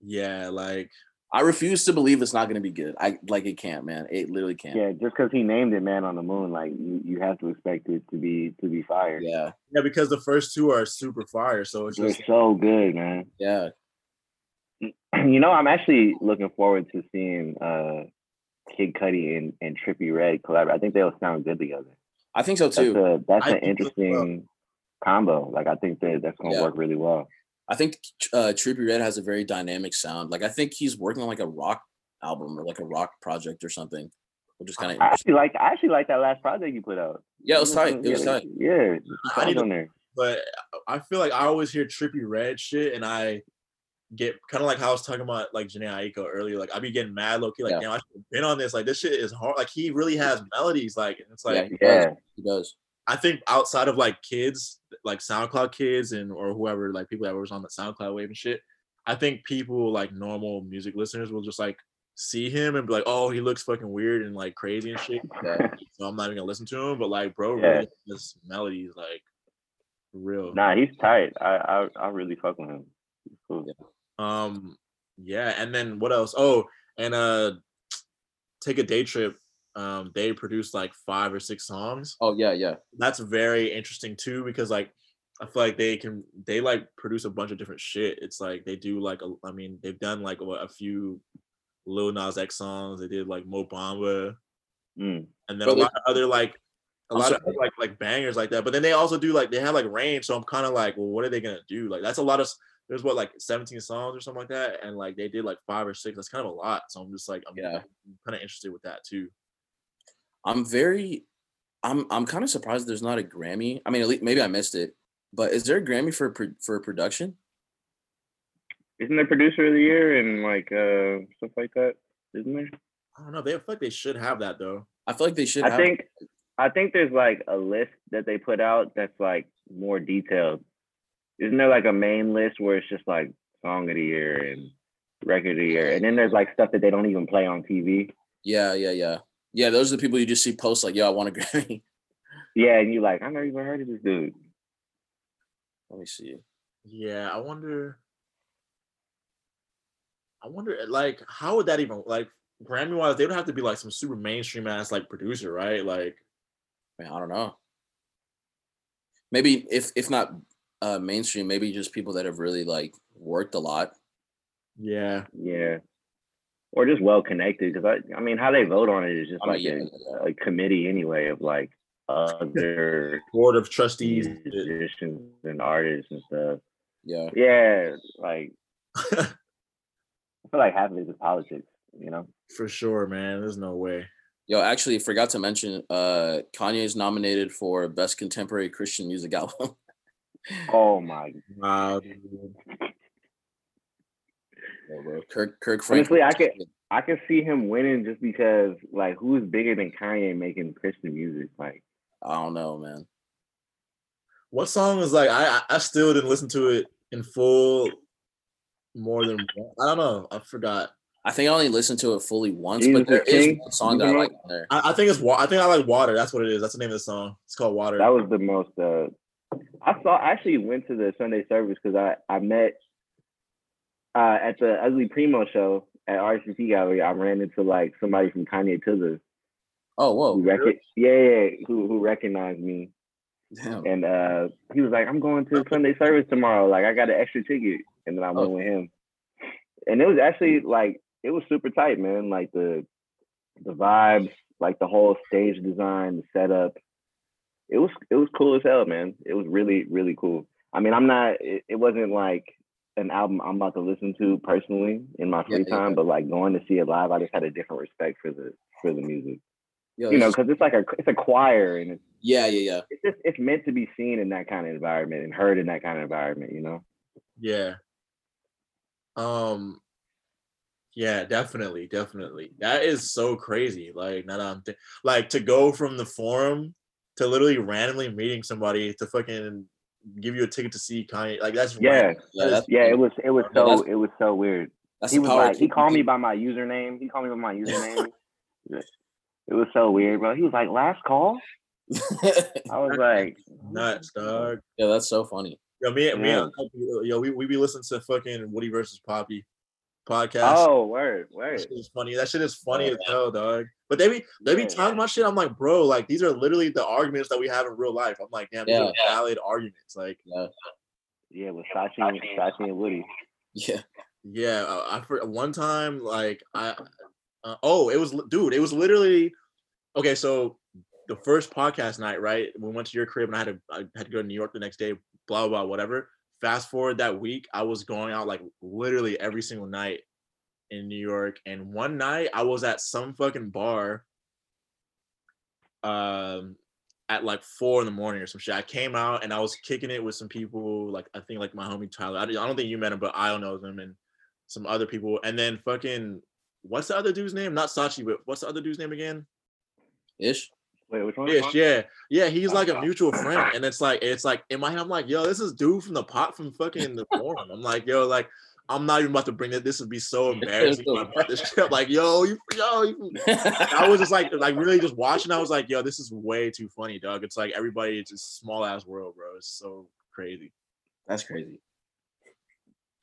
yeah, like,
I refuse to believe it's not gonna be good. I like it can't, man. It literally can't.
Yeah, just because he named it "Man on the Moon," like you, you have to expect it to be to be fire.
Yeah.
yeah, because the first two are super fire. So it's
They're
just,
so good, man.
Yeah.
You know, I'm actually looking forward to seeing uh Kid Cudi and, and Trippie Redd collaborate. I think they'll sound good together.
I think so
That's
too.
a that's
I
an
think so well.
interesting combo. Like I think that that's gonna
Yeah.
work really well.
I think uh Trippie Redd has a very dynamic sound. Like I think he's working on like a rock album or like a rock project or something. Which is kind of
I actually like I actually like that last project you put out.
Yeah, it was tight. It was
yeah,
tight.
Yeah, there's
I need
songs
to-
there.
but I feel like I always hear Trippie Redd shit, and I get kind of like how I was talking about like Jhené Aiko earlier. Like I be getting mad, low key. Like
Yeah.
damn, I should have been on this. Like this shit is hard. Like he really has melodies. Like it's
yeah,
like
he
Yeah.
does. He does.
I think outside of like kids, like SoundCloud kids and or whoever, like people that was on the SoundCloud wave and shit. I think people like normal music listeners will just like see him and be like, oh, he looks fucking weird and like crazy and shit.
Yeah.
So I'm not even gonna listen to him. But like, bro,
Yeah.
really has melodies like real.
Nah, he's tight. I I, I really fuck with him. Cool.
Um, yeah, and then what else? Oh, and uh, Take a Daytrip. Um, they produced like five or six songs.
Oh yeah, yeah.
That's very interesting too because like I feel like they can they like produce a bunch of different shit. It's like they do like a, I mean they've done like what, a few Lil Nas X songs. They did like Mo Bamba,
Mm.
and then
Bro,
a
they-
lot of other like a
I'm
lot of like like bangers like that. But then they also do like they have like range. So I'm kind of like, well, what are they gonna do? Like that's a lot of. There's what like 17 songs or something like that, and like they did like five or six. That's kind of a lot. So I'm just like, I'm
Yeah.
kind of interested with that too.
I'm very I'm I'm kind of surprised there's not a Grammy. I mean, at least maybe I missed it, but is there a Grammy for pro- for production?
Isn't there producer of the year and like uh stuff like that? Isn't there?
I don't know. They feel like they should have that though.
I feel like they should.
I
have,
think I think there's like a list that they put out that's like more detailed. Isn't there like a main list where it's just like song of the year and record of the year, and then there's like stuff that they don't even play on TV.
Yeah, yeah, yeah, yeah. Those are the people you just see post like, "Yo, I want a Grammy."
Yeah, and you're like I never even heard of this dude.
Let me see.
Yeah, I wonder. I wonder, like, how would that even like Grammy wise? They would have to be like some super mainstream ass like producer, right? Like,
Man, I don't know. Maybe if if not uh mainstream, maybe just people that have really like worked a lot.
yeah,
Yeah, or just well connected because I I mean how they vote on it is just
I mean,
like
yeah,
a, a committee anyway of like other
board of trustees. and
musicians and artists and stuff.
Yeah.
Yeah, like I feel like half of it is politics, you know.
For sure, man. There's no way.
Yo, actually forgot to mention uh Kanye's nominated for best contemporary Christian music album.
Oh my!
Wow. dude.
Yeah. Kirk Kirk Franklin.
Honestly, I could I can see him winning just because like who's bigger than Kanye making Christian music? Like
I don't know, man.
What song was like? I I- I still didn't listen to it in full. More than one. I don't know. I forgot.
I think I only listened to it fully once,
Jesus
but there
is
is
King?
one song that I
Mhm.
like there.
I, I think it's I think I like Water. That's what it is. That's the name of the song. It's called Water.
that was the most. uh I saw. I actually went to the Sunday service because I I met uh at the Ugly Primo show at RCP Gallery. I ran into like somebody from Kanye the
Oh,
who
whoa.
rec- yeah, yeah, who who recognized me.
Damn.
And uh, he was like, "I'm going to Sunday service tomorrow. Like, I got an extra ticket." And then I went
Oh.
with him, and it was actually like it was super tight, man. Like the the vibes, like the whole stage design, the setup. It was it was cool as hell, man. It was really really cool. I mean, I'm not. It, it wasn't like an album I'm about to listen to personally in my free
yeah,
time,
yeah.
but like going to see it live, I just had a different respect for the for the music.
Yo,
You know, because it's like a it's a choir and it's
yeah, yeah, yeah.
it's just it's meant to be seen in that kind of environment and heard in that kind of environment, you know.
Yeah. Um. Yeah, definitely, definitely. That is so crazy. Like, now that I'm thi- like to go from the forum to literally randomly meeting somebody to fucking give you a ticket to see Kanye. Like, that's
Yeah,
random.
Yeah,
That is-
yeah. It was it was so it was so weird. He was like he called me by my username. He called me by my username. it was so weird, bro. He was like, "Last call." I was like,
nuts, dog.
yeah, that's so funny.
Yo, me, me,
Yeah.
and yo, we, we be listening to fucking Woody versus Poppy podcast.
"Oh, word,
That
word."
shit is funny. That shit is funny as hell, dog. But they be they be
Yeah.
talking about shit. I'm like, bro, like these are literally the arguments that we have in real life. I'm like, damn, these
Yeah.
are valid arguments. Like,
Yeah, with Sachi, and Sachi and Woody.
Yeah.
yeah, I for one time, like I, uh, oh, it was dude, it was literally okay. So the first podcast night, right? We went to your crib, and I had to I had to go to New York the next day. Blah blah, blah whatever. Fast forward that week, I was going out like literally every single night in New York. And one night I was at some fucking bar um at like four in the morning or some shit. I came out and I was kicking it with some people, like I think like my homie Tyler. I don't think you met him, but I don't know him and some other people. And then fucking what's the other dude's name? Not Sachi, but what's the other dude's name again?
Ish.
Wait, which one?
Ish, yeah. Yeah, he's like a mutual friend. And it's like, it's like in my head, I'm like, yo, this is dude from the pot from fucking the forum. I'm like, yo, like, I'm not even about to bring it. This would be so embarrassing. if I this shit. Like, yo, you yo, you I was just like, like really just watching. I was like, yo, this is way too funny, dog. It's like everybody, it's a small ass world, bro. It's so crazy.
That's crazy.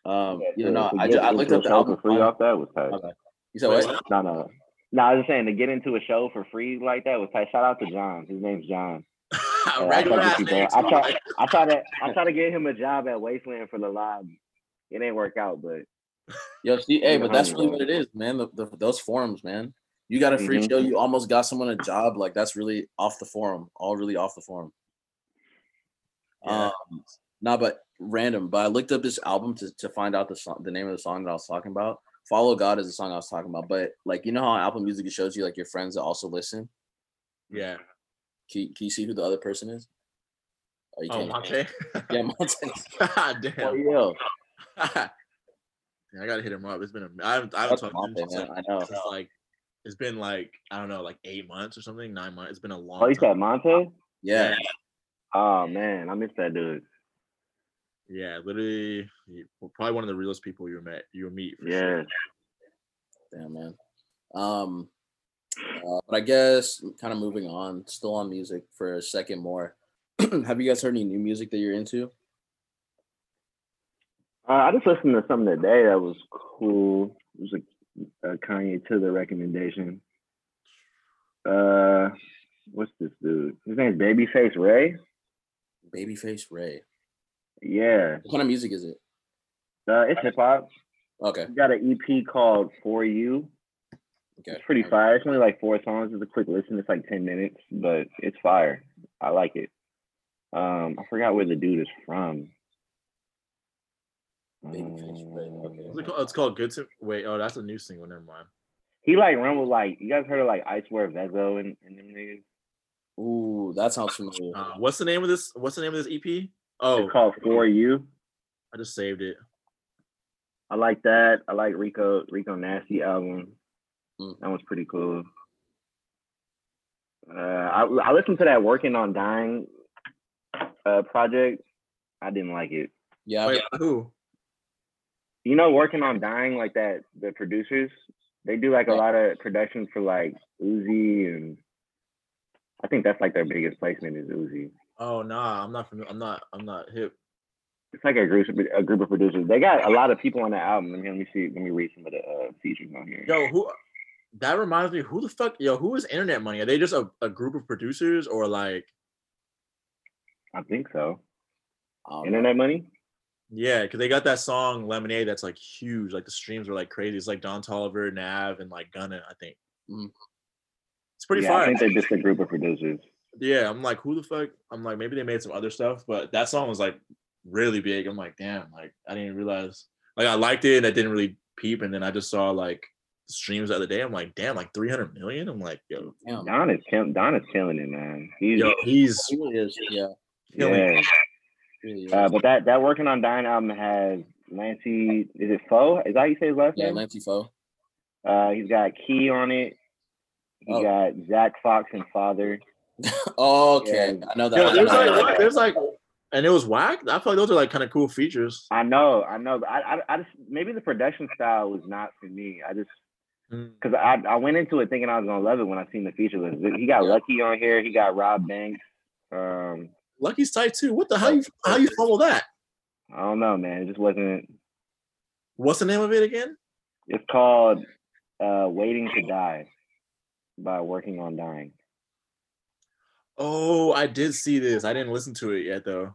Um, you know,
to
I,
get
ju- I looked up the
show
album.
for free off that was tight.
Okay. You said what?
No, no, no. I was just saying to get into a show for free like that was tight. Shout out to John. His name's John. Yeah, I
Regular
fuck
ass
with
name.
I try, I try to, I try to get him a job at Wasteland for the live. It ain't work out, but
Yo, see, hey, but that's really what it is, man. The, the, those forums, man. You got a free
Mhm.
show. You almost got someone a job. Like that's really off the forum. All really off the forum.
Yeah.
Um, nah, but random. But I looked up this album to, to find out the song, the name of the song that I was talking about. Follow God is the song I was talking about. But like, you know how Apple Music shows you like your friends that also listen.
Yeah.
Can, you- can you see who the other person is? Oh, you
Oh,
can't.
Monte.
Yeah, Monte.
God
Oh,
damn.
yo,
Yeah, I gotta hit him up. It's been a I haven't I haven't
That's
talked to him
Monte,
since, like,
I know.
since, like it's been like I don't know like eight months or something nine months. It's been a oh, long.
oh, you
time.
said Monte?
Yeah.
Oh man, I miss that dude.
Yeah, literally, probably one of the realest people you met you'll meet. For
Yeah.
sure.
Damn man. Um, uh, but I guess kind of moving on, still on music for a second more. Have you guys heard any new music that you're into?
Uh, I just listened to something today that was cool. It was a, a Kanye to the recommendation. Uh, what's this dude? His name's Babyface Ray.
Babyface Ray.
Yeah,
What kind of music is it?
uh, it's hip hop.
Okay.
He got an EP called For You.
Okay.
It's pretty fire. It's only like four songs. It's a quick listen. It's like ten minutes, but it's fire. I like it. Um, I forgot where the dude is from.
Babyface Ray. Okay.
What's it called? It's called Good to Wait. Oh, that's a new single. Never mind.
He like run with like you guys heard of like Icewear Vezzo and, and them niggas.
Ooh, that sounds familiar.
Uh, what's the name of this? What's the name of this EP? Oh,
It's called For You.
I just saved it.
I like that. I like Rico Rico Nasty album.
Mm.
That was pretty cool. Uh, I I listened to that Working on Dying uh project. I didn't like it.
Yeah.
Wait, who?
You know, Working on Dying like that. The producers they do like a lot of production for like Uzi and I think that's like their biggest placement is Uzi.
Oh nah, I'm not. Familiar. I'm not. I'm not hip.
It's like a group of, a group of producers. They got a lot of people on the album. Let me, let me see. Let me read some of the uh, features on here.
Yo, who? That reminds me. Who the fuck? Yo, who is Internet Money? Are they just a, a group of producers or like?
I think so.
Um,
Internet money.
Yeah, because they got that song Lemonade that's like huge. Like the streams were like crazy. It's like Don Toliver, Nav, and like Gunna, I think.
Mhm.
It's pretty
yeah, I think they're just a group of producers.
Yeah, I'm like, who the fuck? I'm like, maybe they made some other stuff, but that song was like really big. I'm like, damn, like I didn't realize. Like I liked it and I didn't really peep, and then I just saw like streams the other day. I'm like, damn, like 300 million. I'm like, yo,
damn.
Don is kill- Don is killing it, man. He's
yo, he's
He really is. Yeah.
killing
yeah.
really.
Uh, but that that working on Dying album has Lancey. Is it Foux? Is that how you say his last
yeah,
name?
Lancey Foux.
Uh, he's got Key on it. He
Oh.
got Zach Fox and Father.
Okay.
Yeah.
I know that.
Yo,
I
there's
know
like There's like, and it was whack. I feel like those are like kind of cool features.
I know, I know. But I, I, I just maybe the production style was not for me. I just
Mm.
because I, I went into it thinking I was gonna love it when I seen the feature list. He got
Yeah.
Lucki on here. He got Rob Banks. Um,
Lucki's tight too. What the how you how you follow that?
I don't know, man. It just wasn't.
What's the name of it again?
It's called uh, "Waiting to Die" by Working on Dying.
Oh, I did see this. I didn't listen to it yet though.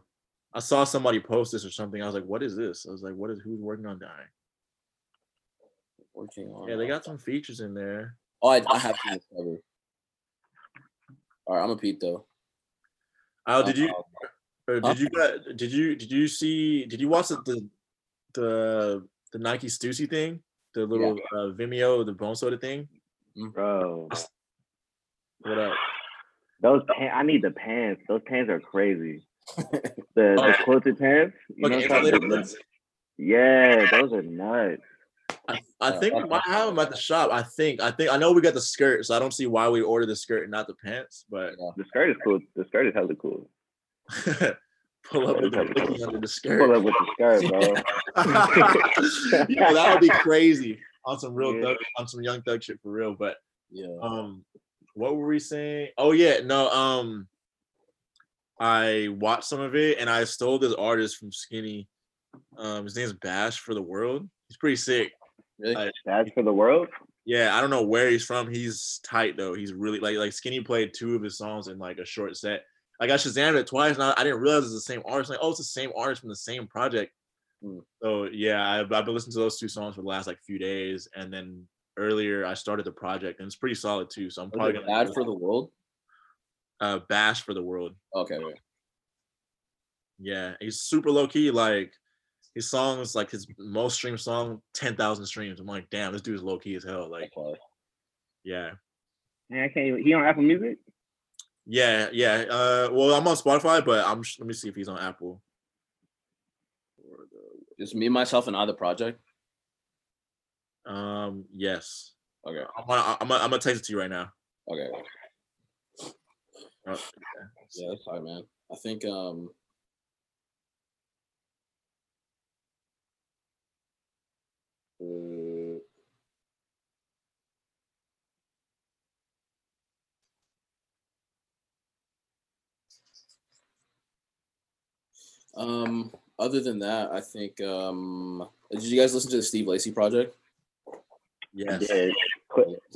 I saw somebody post this or something. I was like, what is this? I was like, what is who's working on dying?
Working on.
Yeah, they got some features in there.
Oh, I, I have to cover. All right, I'm a peep though.
Oh, did you
Uh,
or did you did you did you see did you watch the the the, the Nike Stussy thing? The little uh, Vimeo, the bone soda thing?
Bro,
What up?
Those pants, I need the pants. Those pants are crazy. The the quilted pants. You
Like
know what I'm
insulated
talking about?
ones?
Yeah, those are nuts.
I, I think we might have them at the shop. I think. I think I know we got the skirt, so I don't see why we ordered the skirt and not the pants, but
The skirt is cool. The skirt is hella cool.
pull up with the Wiki under the skirt.
Pull up with the skirt, bro.
Yo, that would be crazy on some real
Yeah.
thug, on some young thug shit for real. But
Yeah.
um, what were we saying? Oh yeah, no. Um, I watched some of it and I stole this artist from Skinny. Um, his name's Bash for the World. He's pretty sick.
Really?
Like,
That's for the world.
yeah, I don't know where he's from. He's tight though. He's really like like Skinny played two of his songs in like a short set. Like I Shazammed it twice, and I, I didn't realize it's the same artist. Like, oh, it's the same artist from the same project.
Hmm.
So yeah, I've, I've been listening to those two songs for the last like few days, and then earlier I started the project, and it's pretty solid too. So I'm
Was
probably gonna
bad for the world?
uh, bash for the world.
Okay, right.
Yeah, he's super low key. Like his songs, like his most streamed song, ten thousand streams. I'm like, damn, this dude's low key as hell. Like,
Okay.
yeah.
Man, I can't even. He on Apple Music.
Yeah, yeah. Uh, well, I'm on Spotify, but I'm. Let me see if he's on Apple.
Just me, myself, and I the project.
Um, yes.
Okay.
I'm gonna, I'm gonna, I'm gonna text it to you right now.
Okay.
Oh,
Yeah, that's fine, man. I think um uh, um other than that, I think um did you guys listen to the Steve Lacy project?
Yes.
Yeah.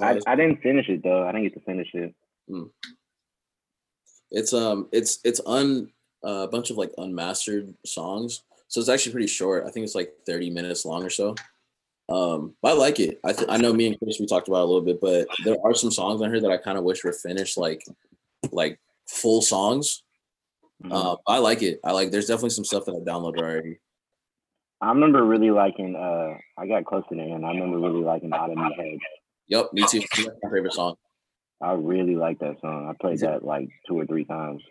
I, I didn't finish it though. I didn't get to finish it.
It's um it's it's un uh, a bunch of like unmastered songs. So it's actually pretty short. I think it's like 30 minutes long or so. Um, but I like it. I th- I know me and Chris we talked about it a little bit, but there are some songs on here that I kind of wish were finished like like full songs.
Mhm.
Uh, I like it. I like. There's definitely some stuff that I downloaded already.
I remember really liking. Uh, I got close to the end. I remember really liking "Out of Me Head."
Yep, me too. That's my favorite song.
I really like that song. I played that like two or three times.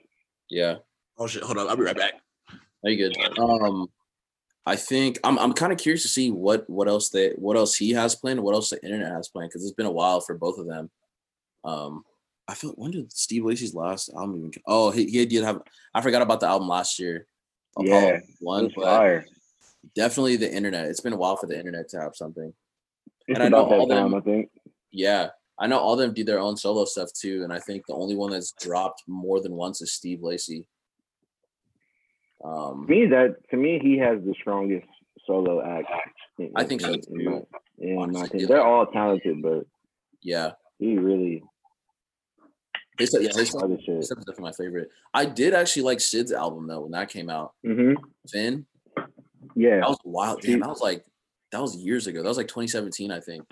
Yeah.
Oh shit! Hold on. I'll be right back.
Are you good? Um, I think I'm I'm kind of curious to see what what else they what else he has planned, what else the internet has planned, because it's been a while for both of them. Um, I feel when did Steve Lacy's last album even? Oh, he, he did have. I forgot about the album last year. Apollo
Yeah,
one,
It was
but
fire.
Definitely the internet. It's been a while for the internet to have something.
It's
and I know all
time.
them-
I think.
Yeah, I know all of them do their own solo stuff too, and I think the only one that's dropped more than once is Steve Lacy. Um,
To me, that to me, he has the strongest solo act. in-
I think so
in- in my-
too.
in my
honestly.
opinion. They're all talented, but
yeah,
he really.
His yeah, his stuff, his stuff is definitely my favorite. I did actually like Syd's album though when that came out.
hmm
Fin,
Yeah.
that was wild. Damn, that was like that was years ago. That was like 2017, I think.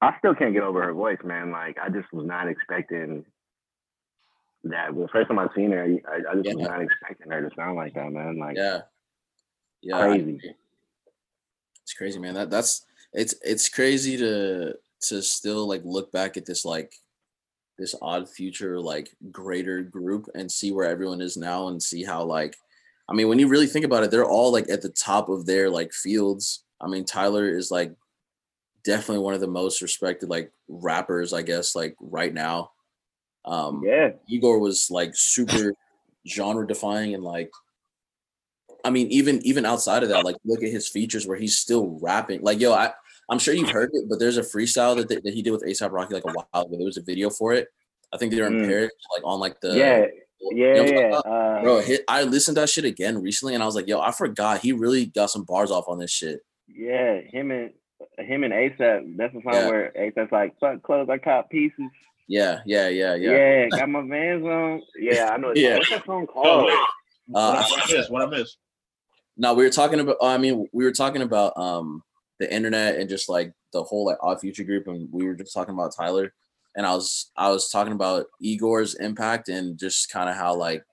I still can't get over her voice, man. Like I just was not expecting that. Well, first time I seen her, I, I just was not expecting her to sound like that, man. Like
Yeah, yeah,
crazy.
It's crazy, man. That that's it's it's crazy to to still like look back at this like this odd future like greater group and see where everyone is now and see how like I mean when you really think about it, they're all like at the top of their like fields. I mean Tyler is like definitely one of the most respected like rappers, I guess, like right now. Um
yeah,
Igor was like super genre defying and like I mean even even outside of that like look at his features where he's still rapping like yo I I'm sure you've heard it but there's a freestyle that, that he did with ASAP Rocky like a while ago there was a video for it I think they were in
Mm.
Paris like on like the
yeah,
you
yeah,
know
yeah. Uh,
bro hit, I listened to that shit again recently and I was like yo I forgot he really got some bars off on this shit
yeah, him and him and ASAP. That's the song
Yeah.
where ASAP's like, "Fuck clothes, I cop pieces."
yeah yeah yeah
Yeah,
yeah,
got my Vans on. Yeah, I know.
Yeah.
What's that song
Oh,
called?
wait,
Uh,
what I missed? What I missed?
No, we were talking about. I mean, we were talking about um the internet and just like the whole like odd future group, and we were just talking about Tyler, and I was I was talking about Igor's impact and just kind of how like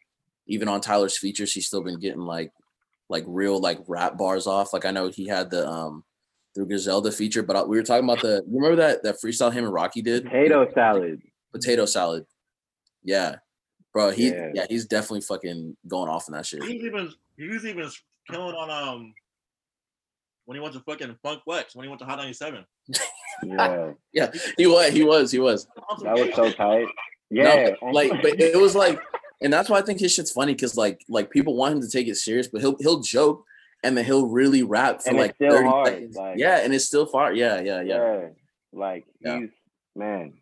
even on Tyler's features, he's still been getting like like real like rap bars off. Like I know he had the um through Griselda feature, but I, we were talking about the you remember that that freestyle him and Rocky did
Potato salad.
potato salad. Yeah, bro, he
Yeah.
yeah he's definitely fucking going off in that shit.
He was even he was even killing on um when he went to fucking Funk Flex when he went to Hot 97.
Yeah,
Yeah, he was he was he was.
That was so tight.
No,
Yeah,
but, like, but it was like, and that's why I think his shit's funny because like, like people want him to take it serious, but he'll he'll joke and then he'll really rap for
And it's
like
still
30
hard,
seconds.
like-
yeah, and it's still far. Yeah, yeah, yeah.
yeah, like
Yeah.
he's man,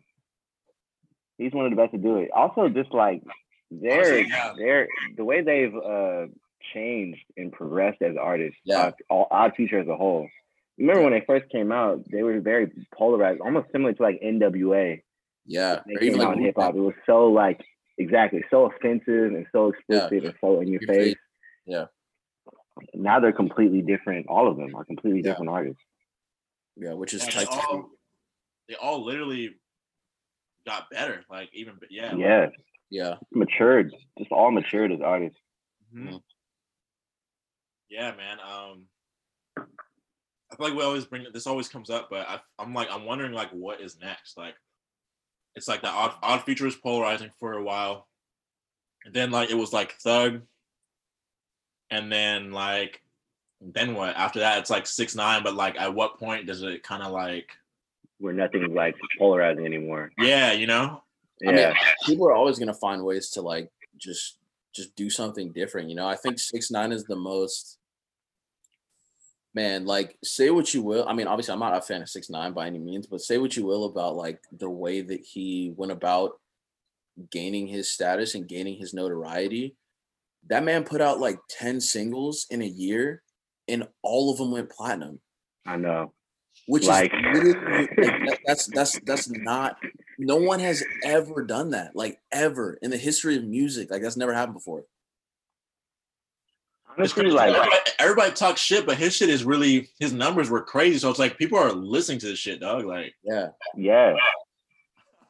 he's one of the best to do it. Also, just like they're
Honestly, yeah.
they're the way they've uh changed and progressed as artists.
Yeah.
uh, all Odd Future as a whole. Remember when they first came out, they were very polarized, almost similar to like NWA.
Yeah,
They
or
came
even
out
like
in hip hop. It was so like exactly so offensive and so
Yeah.
explicit and so in your
Your face.
face.
Yeah.
Now they're completely different. All of them are completely
Yeah.
different artists.
yeah, which is
Yeah,
tight.
they all they all literally got better. Like even yeah. like,
Yeah,
Yeah,
matured. Just all matured as artists.
mhm. Yeah, man. Um, I feel like we always bring this always comes up, but I, I'm like I'm wondering like what is next. Like, it's like the odd odd feature was polarizing for a while, and then like it was like Thug, and then like then what? After that, it's like six nine. But like, at what point does it kind of like
Where nothing's like polarizing anymore.
yeah, you know?
Yeah.
I mean, people are always gonna find ways to like just just do something different. You know, I think six nine is the most. Man, like say what you will. I mean, obviously, I'm not a fan of six nine by any means, but say what you will about like the way that he went about gaining his status and gaining his notoriety. That man put out like 10 singles in a year and all of them went platinum,
I know.
which
Like-
is literally, like, that- that's that's that's not no one has ever done that, like ever in the history of music. Like that's never happened before.
It's
Honestly,
crazy.
like
everybody, everybody talks shit, but his shit is really his numbers were crazy. So it's like people are listening to this shit, dog. Like
Yeah.
yeah,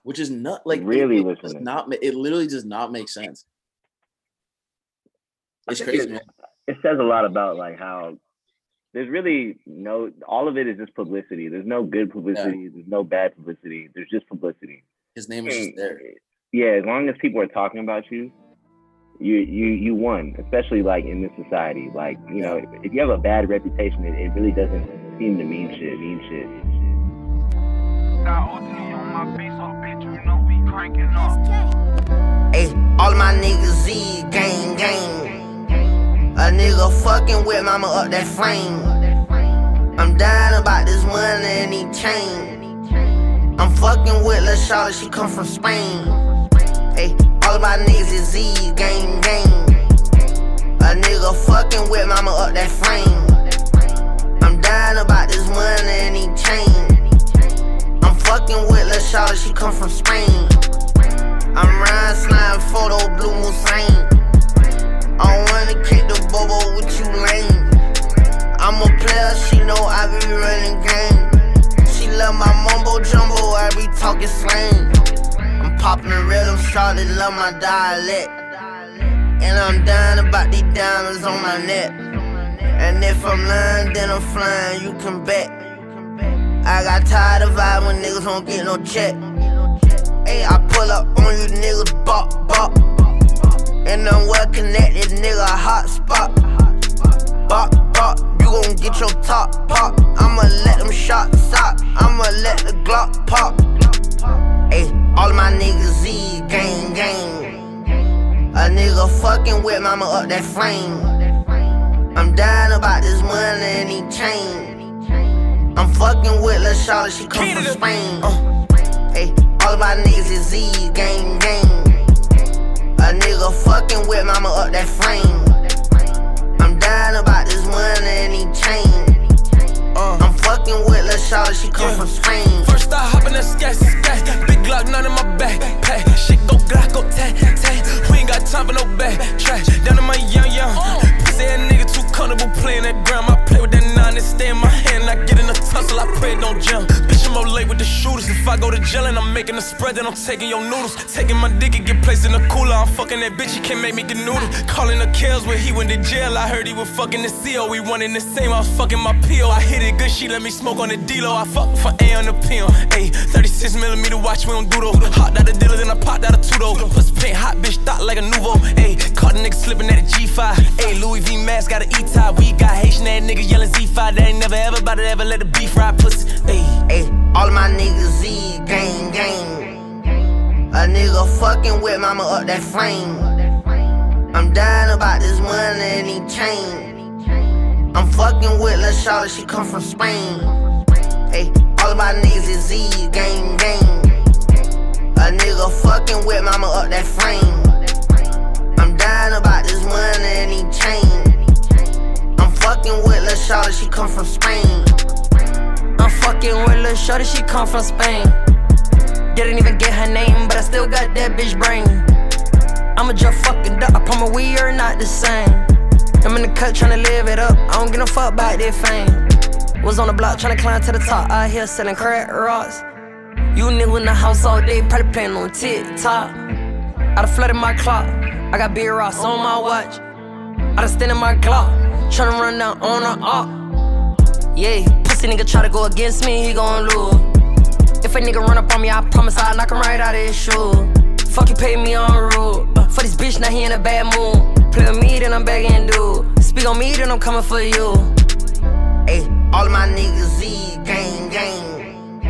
Which is not like
Really
it, does
listening.
not it literally does not make sense. It's crazy,
it-
man.
it says a lot about like how there's really no all of it is just publicity. There's no good publicity. There's no bad publicity. There's just publicity.
His name is just there.
Yeah, as long as people are talking about you, you you you won. Especially like in this society, like you know, if you have a bad reputation, it, it really doesn't seem to mean shit. Mean shit.
Hey, all of my niggas Z gang gang. A nigga fucking with mama up that frame. I'm dying about this money and he chain. I'm fucking with La Charlotte, she come from Spain. Hey, all of my niggas is Z gang gang. A nigga fucking with mama up that frame. I'm dying about this money and he chain. I'm fucking with La she come from Spain. I'm riding slime photo, blue Musain. I wanna kick the bobo with you lame. I'm a player, she know I be running game. She love my mumbo jumbo, I be talking slang. Popping rhythm, Charlotte love my dialect. And I'm dying about these diamonds on my neck. And if I'm lying, then I'm flying, you can bet. I got tired of vibing when niggas don't get no check. Hey, I pull up on you niggas, bop, bop. And I'm well connected, nigga, hot spot. Bop, bop, you gon' get your top pop. I'ma let them shots stop. I'ma let the Glock pop. Hey, all of my niggas Z, gang, gang. A nigga fucking with mama up that flame. I'm dying about this money and he chain. I'm fucking with Lil Charlotte, she come from Spain. Uh, hey, all of my niggas is Z, gang, gang. A nigga fucking with mama up that flame. I'm dying about this money and he chain. Uh. I'm fucking with Lil Charlotte, she come from Spain.
First I hop in the sky, sky. Big Glock, none in my back. Pack. Shit go Glock, go tat, tat. We ain't got time for no back. Trash. Down in my young, young. Oh. Pussy ass nigga too comfortable playing that ground. I play with that nine and stay in my hand. I get in a tussle, I pray it don't jump. Bitch, I'm up late with the shooters. If I go to jail and I'm making a spread, then I'm taking your noodles. Taking my dick and get placed in the cooler. I'm fucking that bitch, he can't make me get noodle. Calling the kills when he went to jail. I heard he was fucking the CO. We in the same, I was fucking my PO. I hit it good, she let me smoke on the D-Lo. I fuck for A on the pill. Ayy, 36 millimeter watch, we don't do. Hot out a dealer, then I popped out a two though. Pussy paint hot, bitch, thought like a nouveau. Ayy, caught a nigga slipping at a G5. Ayy, Louis V mask, got an E-tie. We got Haitian ass niggas yelling Z5. They ain't never ever about to ever let the beef ride pussy. Ayy,
Hey, all of my niggas Z, gang, gang. A nigga fucking with mama up that flame. I'm dying about this money and he chain. I'm fucking with Lil Charlotte, she come from Spain. Hey, all of my niggas is Z, gang, gang. A nigga fucking with mama up that flame. I'm dying about this money and he chain. I'm fucking with Lil Charlotte, she come from Spain.
I'm fucking with Lil Shorty, she come from Spain. Didn't even get her name, but I still got that bitch brain. I'ma just fucking duck, I promise we are not the same. I'm in the cut tryna live it up, I don't give no fuck about that fame. Was on the block tryna climb to the top, out here selling crack rocks. You nigga in the house all day, probably playing on TikTok. I done flooded my clock, I got big rocks on my watch. I done stand in my Glock, tryna run down on a op. Yeah, pussy nigga try to go against me, he gon' lose. If a nigga run up on me, I promise I'll knock him right out of his shoe. Fuck you pay me on road. Uh, for this bitch, now he in a bad mood. Play with me, then I'm begging dude. Speak on me, then I'm coming for you.
Hey, all of my niggas Z, gang, gang.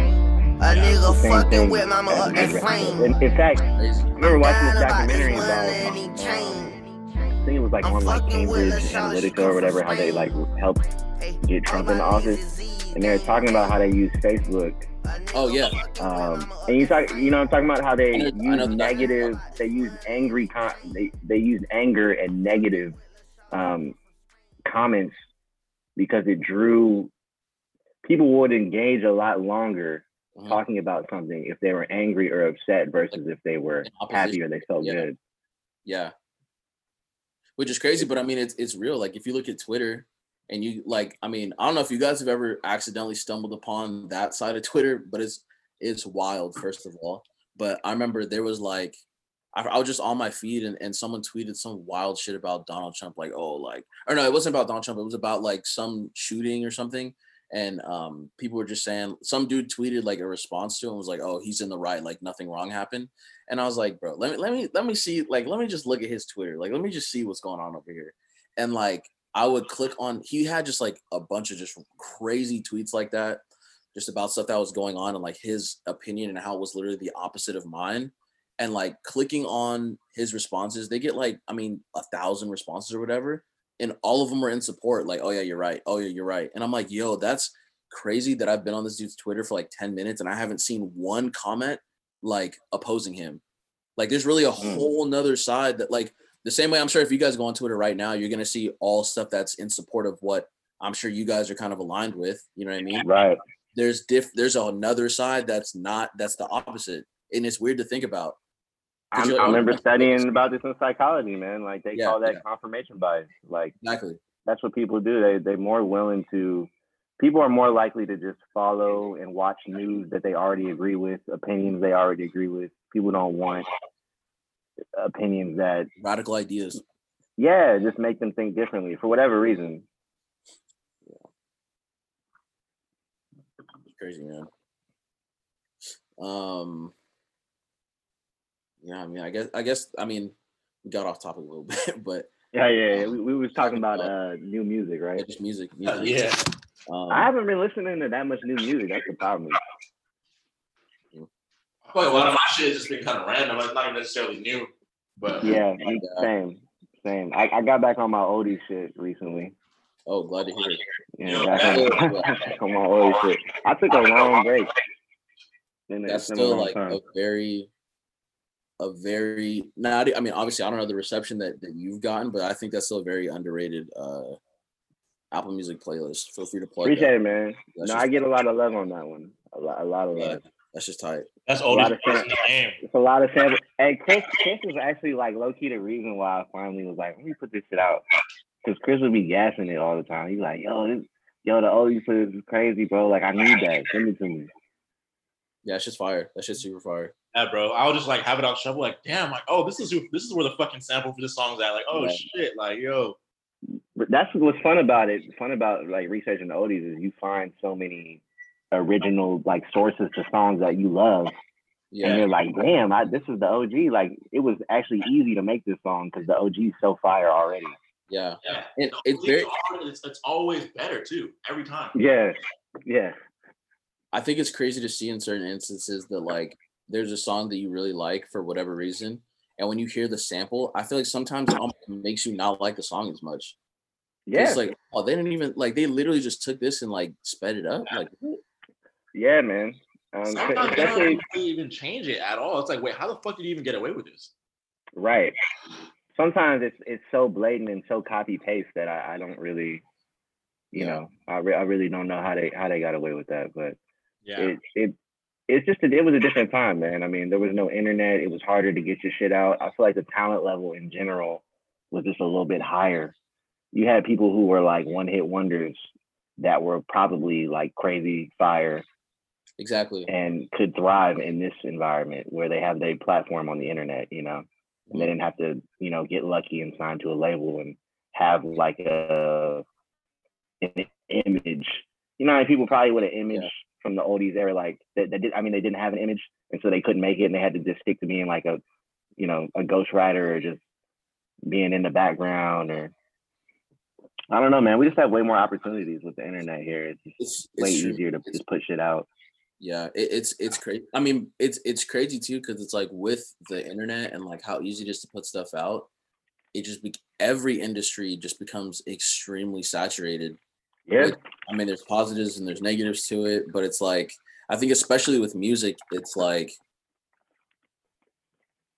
A nigga fucking with mama up that flame.
In, in fact, I remember watching this documentary about,
and he
I think it was like on like Cambridge Analytica or whatever, how they like helped get Trump in office, and they were talking about how they use Facebook.
Oh yeah.
Um, and you talk, you know, I'm talking about how they
know-
use negative, they use angry, con- they they use anger and negative um, comments because it drew people would engage a lot longer
Uh-huh.
talking about something if they were angry or upset versus if they were happy or they felt
Yeah.
good.
Yeah. Which is crazy, but I mean it's it's real. Like if you look at Twitter and you like, I mean, I don't know if you guys have ever accidentally stumbled upon that side of Twitter, but it's it's wild, first of all. But I remember there was like I, was just on my feed and, and someone tweeted some wild shit about Donald Trump, like, oh, like, or no, it wasn't about Donald Trump, it was about like some shooting or something. And um, people were just saying some dude tweeted like a response to him was like, "Oh, he's in the right, like nothing wrong happened." And I was like, "Bro, let me let me let me see, like, let me just look at his Twitter, like, let me just see what's going on over here." And like, I would click on, he had just like a bunch of just crazy tweets like that, just about stuff that was going on and like his opinion and how it was literally the opposite of mine. And like clicking on his responses, they get like, I mean, a thousand responses or whatever and all of them are in support like oh yeah you're right oh yeah you're right and i'm like yo that's crazy that i've been on this dude's twitter for like 10 minutes and i haven't seen one comment like opposing him like there's really a mm. whole nother side that like the same way i'm sure if you guys go on twitter right now you're to see all stuff that's in support of what i'm sure you guys are kind of aligned with you know what i mean
Right.
there's diff there's another side that's not that's the opposite and it's weird to think about
I, I remember studying about this in psychology, man. Like they
Yeah,
call that
yeah.
confirmation bias. Like
Exactly.
that's what people do. They they're more willing to. People are more likely to just follow and watch news that they already agree with, opinions they already agree with. People don't want opinions that
Radical ideas.
yeah, just make them think differently for whatever reason.
It's crazy, man. Um. Yeah, I mean, I guess, I guess, I mean, we got off topic a little bit, but
Yeah, yeah. yeah. We, we was talking about uh new music, right?
just music.
Hell
music.
yeah.
Um,
I haven't been listening to that much new music. That's the problem.
I feel like a lot of my shit has just been kind of random. It's not even necessarily new, but
Yeah, me- same, same. I, I got back on my oldie shit recently.
Oh, glad to hear it.
Yeah,
Yo,
back
that-
on, back on my oldie shit. I took a long break. Been-
That's
it's been a
still like
time.
a very, a very. Not, I mean, obviously, I don't know the reception that that you've gotten, but I think that's still a very underrated uh Apple Music playlist. Feel free to plug.
Appreciate it, man.
That's
no, I get a lot of love on that one. A lot, a lot of
Yeah,
love.
that's just tight.
that's
A
old
lot
as
of sam- It's a lot of samples. Hey, Chris, Chris was actually like low key the reason why I finally was like, let me put this shit out. Because Chris would be gassing it all the time. He's like, yo, this, yo, the oldies for this is crazy, bro. Like, I need that. Send it to me.
Yeah, it's just fire. That shit's super fire.
Yeah, bro. I'll just like have it on shuffle. Like, damn, like, oh, this is who, this is where the fucking sample for this song's at. Like, oh
Yeah.
shit, like, yo,
But that's what's fun about it. Fun about like researching the oldies is you find so many original like sources to songs that you love, Yeah. and
Yeah,
you're like, damn, I, this is the OG. Like, it was actually easy to make this song because the OG is so fire already.
yeah.
yeah.
It,
No,
it's very.
it or not, it's, it's always better too, every time.
Yeah, yeah,
I think it's crazy to see in certain instances that like there's a song that you really like for whatever reason, and when you hear the sample, I feel like sometimes it almost makes you not like the song as much.
yeah,
It's like, oh, they didn't even like they literally just took this and like sped it up. Like,
yeah, man. Um,
Sometimes they don't really even change it at all. It's like, wait, how the fuck did you even get away with this?
right. Sometimes it's it's so blatant and so copy paste that I, I don't really, you
Yeah.
know, I re- I really don't know how they how they got away with that, but.
Yeah.
it it it's just a, it was a different time, man. I mean, there was no internet. It was harder to get your shit out. I feel like the talent level in general was just a little bit higher. You had people who were like one hit wonders that were probably like crazy fire
exactly.
and could thrive in this environment where they have their platform on the internet, you know, and they didn't have to, you know, get lucky and sign to a label and have like a an image. You know, people probably with an image
Yeah.
From the oldies era, like that, that did, I mean, they didn't have an image, and so they couldn't make it, and they had to just stick to being like a, you know, a ghostwriter or just being in the background or. I don't know, man. We just have way more opportunities with the internet here. It's just
It's,
way
it's true.
easier to just put shit out.
Yeah, it, it's it's crazy. I mean, it's it's crazy too because it's like with the internet and like how easy it is to put stuff out. It just be, every industry just becomes extremely saturated.
Yeah.
I mean, there's positives and there's negatives to it, but it's like I think especially with music, it's like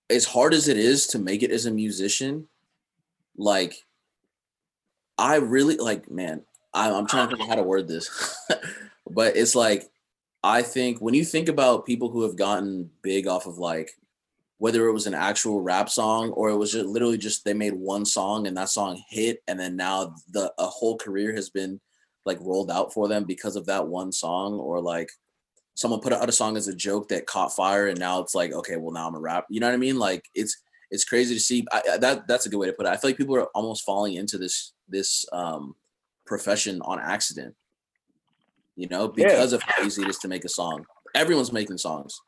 as hard as it is to make it as a musician, like I really like, man, I, I'm trying to think how to word this, but it's like I think when you think about people who have gotten big off of like whether it was an actual rap song or it was just literally just they made one song and that song hit and then now the a whole career has been like rolled out for them because of that one song or like someone put out a song as a joke that caught fire and now it's like okay well now I'm a rap you know what I mean? Like it's it's crazy to see I, I- that that's a good way to put it. I feel like people are almost falling into this this um profession on accident. You know
Yeah.
because of how easy it is to make a song. Everyone's making songs.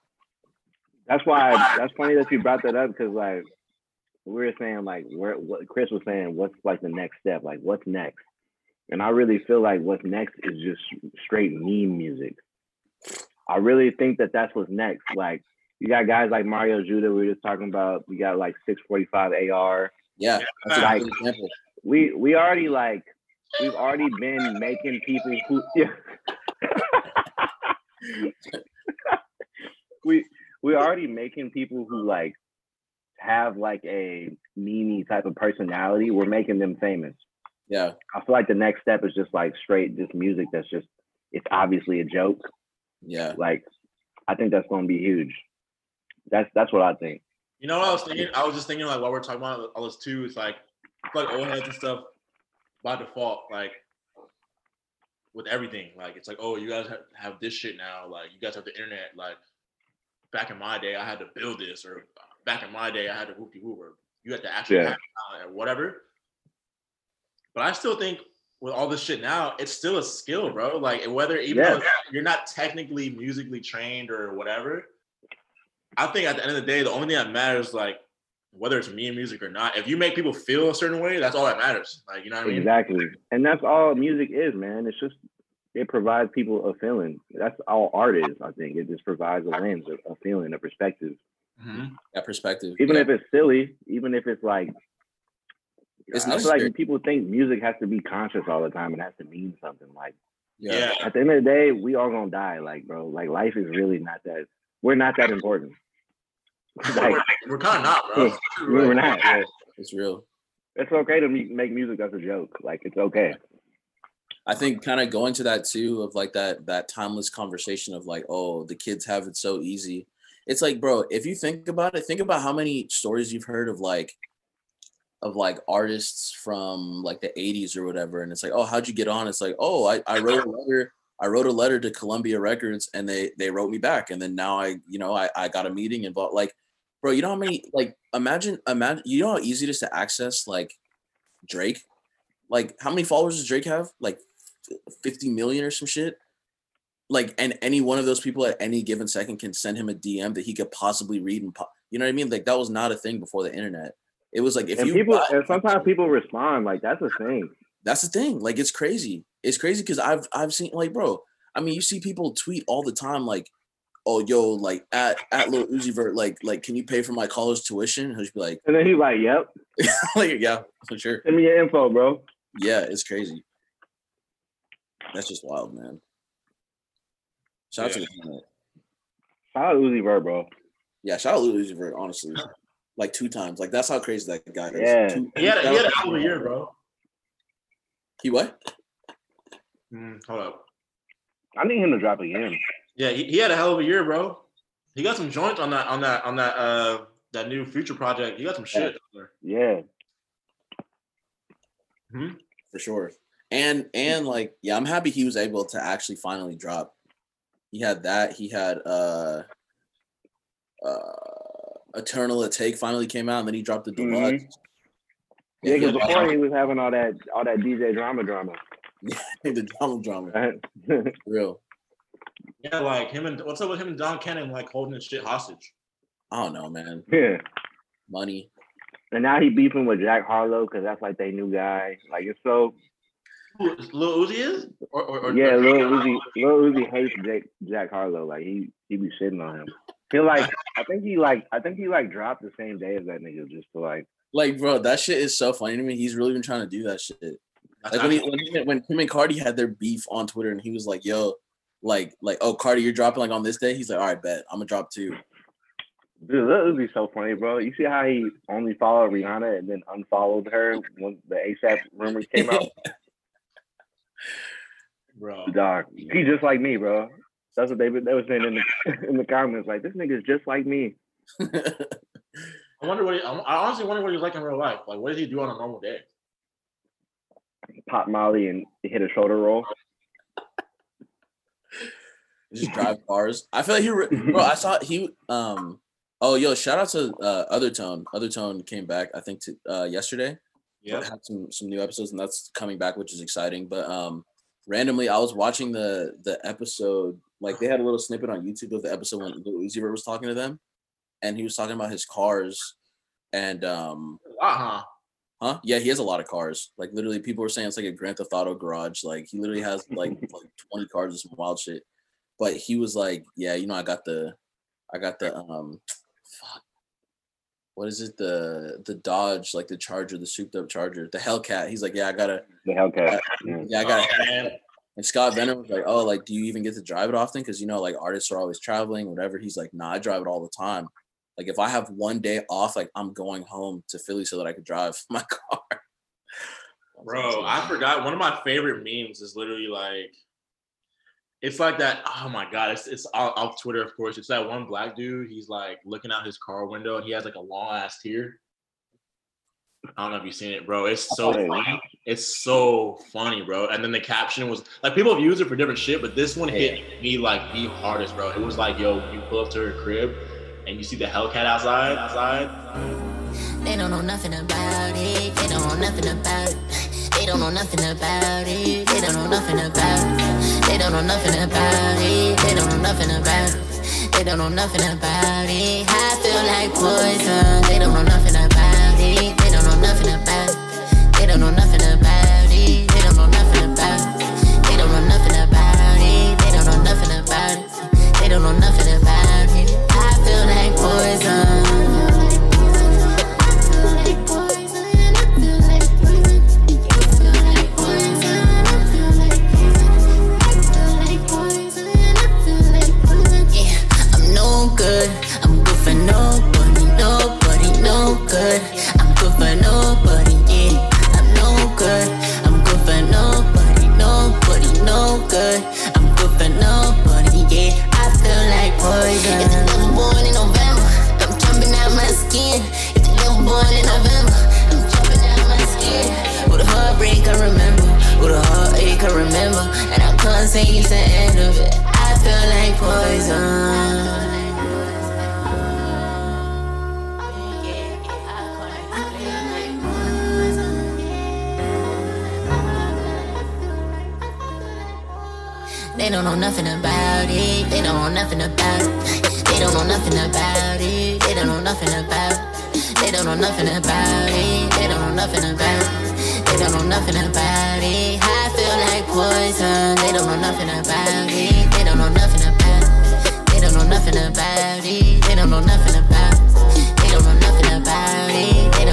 That's why that's funny that you brought that up because like we were saying like where what Chris was saying what's like the next step? Like what's next and I really feel like what's next is just straight meme music. I really think that that's what's next. Like you got guys like Mario Judah we were just talking about. We got like 645 AR.
yeah
Like we we already like we've already been making people who yeah. we we're already making people who like have like a meme type of personality. We're making them famous.
Yeah
I feel like the next step is just like straight just music that's just it's obviously a joke.
yeah
Like I think that's gonna be huge. That's that's what I think.
You know what I was thinking? I was just thinking like while we're talking about all this too, it's like it's like old heads and stuff by default, like with everything. Like it's like, oh, you guys have, have this shit now. Like you guys have the internet. Like back in my day, I had to build this, or uh, back in my day, I had to whoopie whoop, or you had to actually
Yeah.
have talent or whatever. But I still think with all this shit now, it's still a skill, bro. Like whether even
Yeah.
though you're not technically musically trained or whatever, I think at the end of the day, the only thing that matters, like whether it's me and music or not, if you make people feel a certain way, that's all that matters. Like you know what I mean?
Exactly. And that's all music is, man. It's just it provides people a feeling. That's all art is, I think. It just provides a lens, a, a feeling, a perspective. Mm-hmm.
That perspective.
Even
yeah.
if it's silly, even if it's like
It's
I
necessary.
like people think music has to be conscious all the time and has to mean something. Like
Yeah.
at the end of the day, we all gonna die. Like, bro, like life is really not that we're not that important. like
We're kind of not, bro.
we're not. yeah.
It's real.
It's okay to make music as a joke. Like it's okay.
I think kind of going to that too of like that that timeless conversation of like, oh, the kids have it so easy. It's like, bro, if you think about it, think about how many stories you've heard of like of like artists from like the 80s or whatever. And it's like, oh, how'd you get on? It's like, oh, I, I wrote a letter. I wrote a letter to Columbia Records and they they wrote me back. And then now I, you know, I, I got a meeting and bought like, bro, you know how many like imagine imagine you know how easy it is to access like Drake? Like how many followers does Drake have? Like 50 million or some shit. Like, and any one of those people at any given second can send him a DM that he could possibly read and, po- you know what I mean? Like, that was not a thing before the internet. It was like if
and
you
people
buy-
and sometimes people respond. Like that's a thing.
that's the thing. Like, it's crazy. It's crazy because I've I've seen like, bro. I mean, you see people tweet all the time, like, "Oh, yo, like at at Lil Uzi Vert, like, like, can you pay for my college tuition?" He'll just be like,
And then he's like, "Yep,
like, yeah, for sure.
send me your info, bro."
Yeah, it's crazy. That's just wild, man. Shout out to the internet.
Shout out Uzi Vert, bro.
Yeah, shout out Lil Uzi Vert, honestly. Like two times. Like that's how crazy that guy is.
Yeah.
Two-
He had, a- he had a
that-
hell of a year, bro.
He what?
Mm, hold up.
I need him to drop again.
Yeah, he, he had a hell of a year, bro. He got some joints on that on that on that uh that new future project. He got some shit.
Yeah. Hmm?
For sure. And and like, yeah, I'm happy he was able to actually finally drop. He had that. He had uh uh Eternal Atake finally came out, and then he dropped the
Mhm.
deluxe.
Yeah, because before he was having all that all that DJ drama drama.
Yeah, the drama drama. Real.
Yeah, like him and what's up with him and Don Cannon like holding his shit hostage.
I don't know, man.
yeah.
Money.
And now he beefing with Jack Harlow because that's like they new guy. Like it's so
Who Lil Uzi is? Or, or, or
yeah.
or-
Lil Uzi, Lil Uzi hates Jack Jack Harlow. Like he he be shitting on him. He like I think he like I think he like dropped the same day as that nigga just to like
Like, bro, that shit is so funny to me. He's really been trying to do that shit. Like when he when, he, when him and Cardi had their beef on Twitter, and he was like, "Yo, like like oh Cardi, you're dropping like on this day." He's like, "All right, bet I'm gonna drop two.
Dude, that would be so funny, bro. You see how he only followed Rihanna and then unfollowed her when the ASAP rumors came out?
bro.
Dog, he just like me, bro. That's what they they were saying in the in the comments. Like this nigga's just like me.
I wonder what he, I I honestly wonder what he's like in real life. Like, what does he do on a normal day?
Pop Molly and hit a shoulder roll.
Just drive cars." I feel like he, re- bro. I saw he. Um. Oh, yo! Shout out to uh, Other Tone. Other Tone came back. I think to uh, yesterday.
Yeah.
Had some some new episodes, and that's coming back, which is exciting. But um, randomly, I was watching the the episode. Like they had a little snippet on YouTube of the episode when Lil Uzi Vert was talking to them, and he was talking about his cars, and um,
Uh huh.
Huh? Yeah, he has a lot of cars. Like literally, people were saying it's like a Grand Theft Auto garage. Like he literally has like like twenty cars or some wild shit. But he was like, yeah, you know, I got the, I got the um, fuck, what is it? The the Dodge, like the Charger, the souped up Charger, the Hellcat. He's like, yeah, I got a,
The Hellcat.
yeah, I got.
Oh,
a
man.
And Scott Vener was like, "Oh, like, do you even get to drive it often? Because you know, like, artists are always traveling, whatever." He's like, "Nah, I drive it all the time. Like, if I have one day off, like, I'm going home to Philly so that I could drive my car."
Bro, I forgot. One of my favorite memes is literally like, It's like that. Oh my god! It's it's off, off Twitter, of course. It's that one black dude. He's like looking out his car window, and he has like a long ass tear. I don't know if you've seen it, bro. It's so funny. It's so funny, bro. And then the caption was like, people have used it for different shit, but this one hit me like the hardest, bro. It was like, yo, you pull up to her crib, and you see the Hellcat outside, outside.
They don't know nothing about it. They don't know nothing about it. They don't know nothing about it. They don't know nothing about it. They don't know nothing about it. They don't know nothing about it. They don't know nothing about it. I feel like poison. They don't know nothing about it. They don't know nothing about it. They don't know nothing about it. They don't know nothing about it. They don't know nothing about it. They don't know nothing about it. They don't know nothing And I can't it's the end of it. I feel like poison. They don't know nothing about it. They don't know nothing about it. They don't know nothing about it. They don't know nothing about it. They don't know nothing about it. They don't know nothing about it. They don't know nothing about it. I feel like poison. They don't know nothing about it. They don't know nothing about it. They don't know nothing about it. They don't know nothing about it. They don't know nothing about it.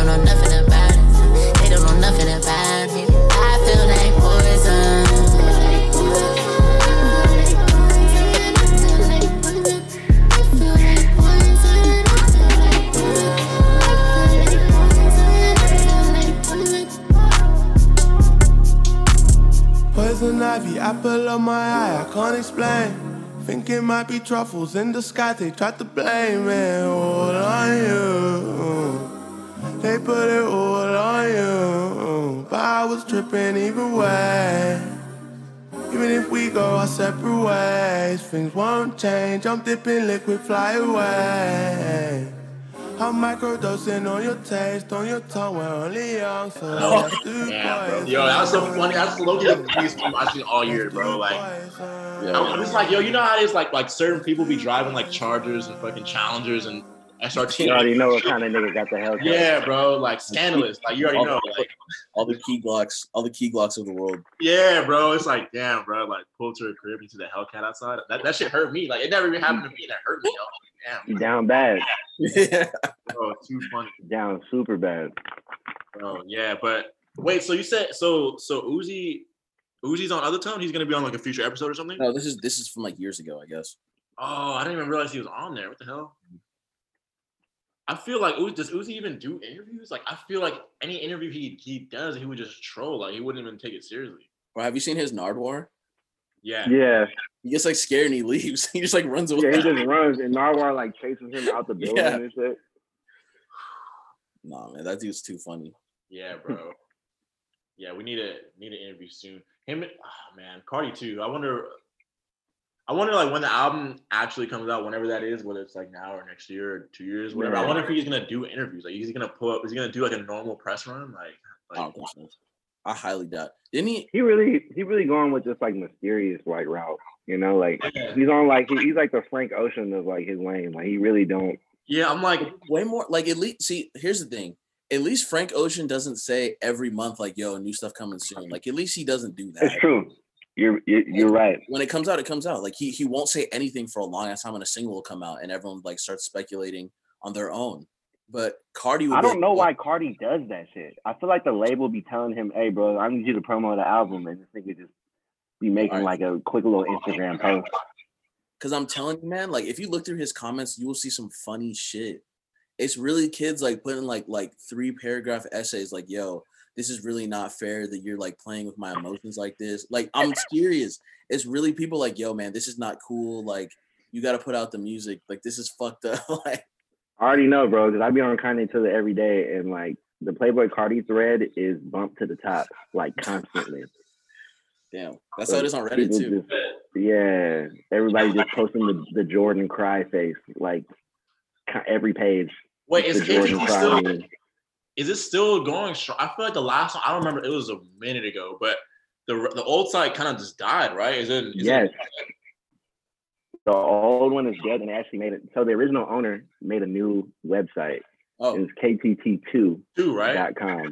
Apple of my eye, I can't explain. Think it might be truffles in the sky, they tried to blame it all on you. They put it all on you. But I was tripping either way. Even if we go our separate ways, things won't change. I'm dipping liquid, fly away. I'm microdosing on your taste, on your tongue. We're only young, so let's do
Yeah, bro.
boys.
Yo, that's so funny. That's low the funniest thing I'm watching all year, bro. Like, uh. I'm just like, yo, you know how it is? Like, like certain people be driving like Chargers and fucking Challengers and SRT.
You already know what kind of nigga got the Hellcat.
Yeah, bro. Like scandalous. Like you already
all,
know. Like,
all the key blocks, all the key blocks of the world.
yeah, bro. It's like, damn, bro. Like pull to a crib into the Hellcat outside. That, that shit hurt me. Like it never even happened to me. and That hurt me. Yo. Like,
You down bad.
Yeah.
damn, bro. Too funny,
Down super bad.
Oh Yeah, but wait. So you said so? So Uzi, Uzi's on other tone. He's gonna be on like a future episode or something.
No, this is this is from like years ago, I guess.
Oh, I didn't even realize he was on there. What the hell? I feel like Uzi, does Uzi even do interviews? Like I feel like any interview he he does, he would just troll. Like he wouldn't even take it seriously.
Or have you seen his Nardwuar?
Yeah.
Yeah.
He gets like scared and he leaves. He just like runs away.
Yeah, he just runs and Nardwuar like chases him out the building
Yeah.
and shit.
Nah, man, that dude's too funny.
Yeah, bro. yeah, we need a need an interview soon. Him, oh, man, Carti too. I wonder. I wonder like when the album actually comes out, whenever that is, whether it's like now or next year or two years, whatever. I wonder if he's gonna do interviews. Like, is he gonna pull up? Is he gonna do like a normal press run? Like,
I don't think so. I highly doubt. Didn't he?
He really he really going with just like mysterious like route. You know, like
Yeah.
he's on like he, he's like the Frank Ocean of like his lane. Like he really don't.
Yeah, I'm like
way more. Like at least, see, here's the thing. At least Frank Ocean doesn't say every month like, "Yo, new stuff coming soon." Like at least he doesn't do that.
It's true. You're you're, you're right.
When it comes out, it comes out. Like he he won't say anything for a long ass time, and a single will come out, and everyone like starts speculating on their own. But Carti, would
I don't
like,
know
"Yo,
why Carti does that shit. I feel like the label be telling him, "Hey, bro, I need you to promote the album," and this nigga just be making like a quick little Instagram post.
Cause I'm telling you, man, like if you look through his comments, you will see some funny shit. It's really kids like putting like like three paragraph essays like, yo, this is really not fair that you're like playing with my emotions like this. Like I'm serious. It's really people like, yo, man, this is not cool. Like you got to put out the music. Like this is fucked up. like
I already know, bro, because I be on Kanye Twitter every day, and like the Playboi Carti thread is bumped to the top like constantly.
Damn, that's how it is on Reddit too.
just- yeah, everybody just posting the, the Jordan cry face like every page.
Wait, is
Jordan
KTT
cry
still? Is it still going strong? I feel like the last one. I don't remember. It was a minute ago, but the the old site kind of just died, right? Is it? Is
Yes.
It,
The old one is dead, and actually made it. So the original owner made a new website.
Oh,
it's KTT2
Two, right?
dot com.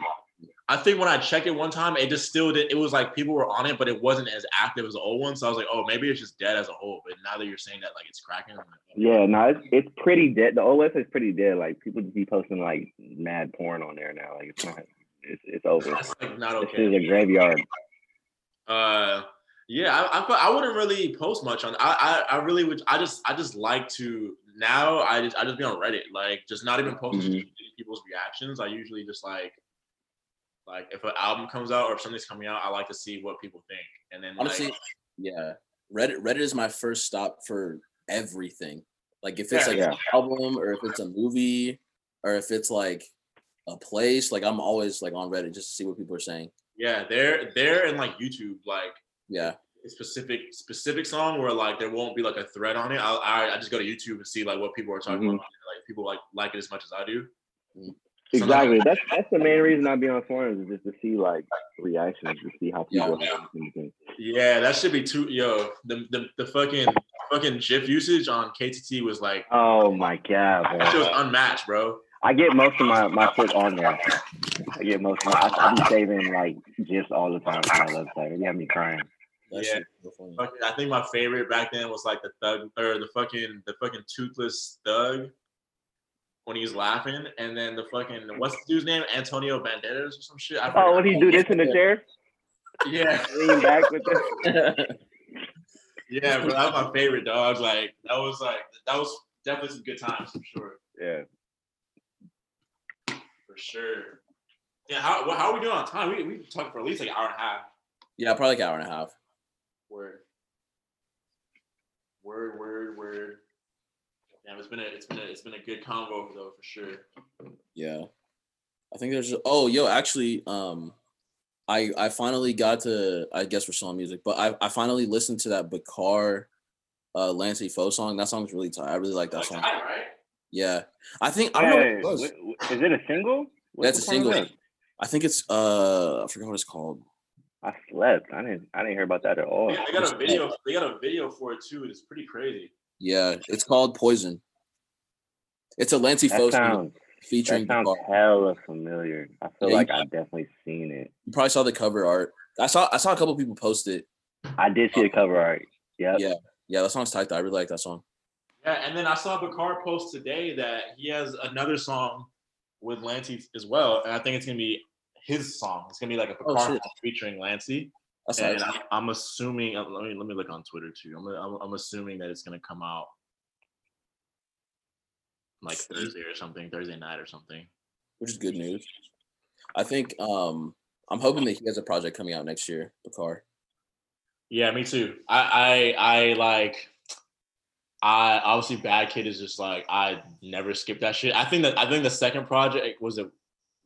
I think when I checked it one time, it just still did. It was like people were on it, but it wasn't as active as the old one. So I was like, oh, maybe it's just dead as a whole. But now that you're saying that, like it's cracking, like, oh.
Yeah, no, it's it's pretty dead. The old website's pretty dead. Like people just be posting like mad porn on there now. Like it's not. It's it's over.
that's like not
This
okay.
is a graveyard.
Uh, yeah, I, I I wouldn't really post much on. I, I I really would. I just I just like to now. I just I just be on Reddit, like just not even posting
Mhm.
people's reactions. I usually just like like if an album comes out or if something's coming out, I like to see what people think, and then
honestly,
like,
yeah. Reddit Reddit is my first stop for everything. Like if it's
Yeah.
like
Yeah.
an album or if it's a movie or if it's like a place, like I'm always like on Reddit just to see what people are saying.
yeah, they're they're in like YouTube like
Yeah.
specific specific song where like there won't be like a thread on it. I I, I just go to YouTube and see like what people are talking
Mhm.
about. Like people like like it as much as I do.
Exactly. That's that's the main reason I be on forums is just to see like reactions to see how
Yeah.
people are thinking.
Yeah, that should be too. Yo, the the, the fucking fucking GIF usage on KTT was like
Oh my god,
that shit was unmatched, bro.
I get most of my my shit on there. I get most of my. I, I be saving like gifs all the time to my website. You have me crying.
That
Yeah.
shit is so funny.
I think my favorite back then was like the thug or the fucking the fucking toothless thug when he was laughing, and then the fucking what's the dude's name? Antonio Banderas or some shit. I
Oh, what
forgot.
do you do this in the chair?
Yeah,
Lean back with this.
yeah, bro. That was my favorite dog. Like that was like that was definitely some good times for sure.
Yeah.
For sure. Yeah, how how are we doing on time? We we talked for at least like an hour and a half.
Yeah, probably like an hour and a half.
Word. Word, word, word. Damn, it's been a it's been a it's been a good convo though for sure.
Yeah. I think there's oh yo, actually, um I I finally got to I guess we're still on music, but I, I finally listened to that Bakar uh Lancey Foux song. That song's really tight. I really like that
Like,
song.
tight, right?
Yeah. I think I don't know what it was.
wh- wh- is it a single? What-
That's a
what song is
single.
that?
I think it's uh I forgot what it's called.
I slept. I didn't. I didn't hear about that at all.
They, they got a video. They got a video for it too. It's pretty crazy.
Yeah, it's called Poison. It's a Lancey
That sounds.
featuring
That sounds
Bakar.
hella familiar. I feel
Yeah,
like I've definitely seen it.
You probably saw the cover art. I saw I saw a couple people post it.
I did see the cover art. Yeah.
Yeah. Yeah, that song's tight. though. I really like that song.
Yeah, and then I saw Bakar post today that he has another song with Lancey as well, and I think it's gonna be his song. It's gonna be like a
Oh,
song featuring Lancey.
That's
and. I'm, I'm assuming. Let me let me look on Twitter too. I'm I'm, I'm assuming that it's gonna come out like Thursday or something, Thursday night or something.
which is good news. I think um I'm hoping that he has a project coming out next year, Bakar.
Yeah, me too. I I I like. I obviously Bad Kid is just like I never skip that shit. I think that I think the second project was it.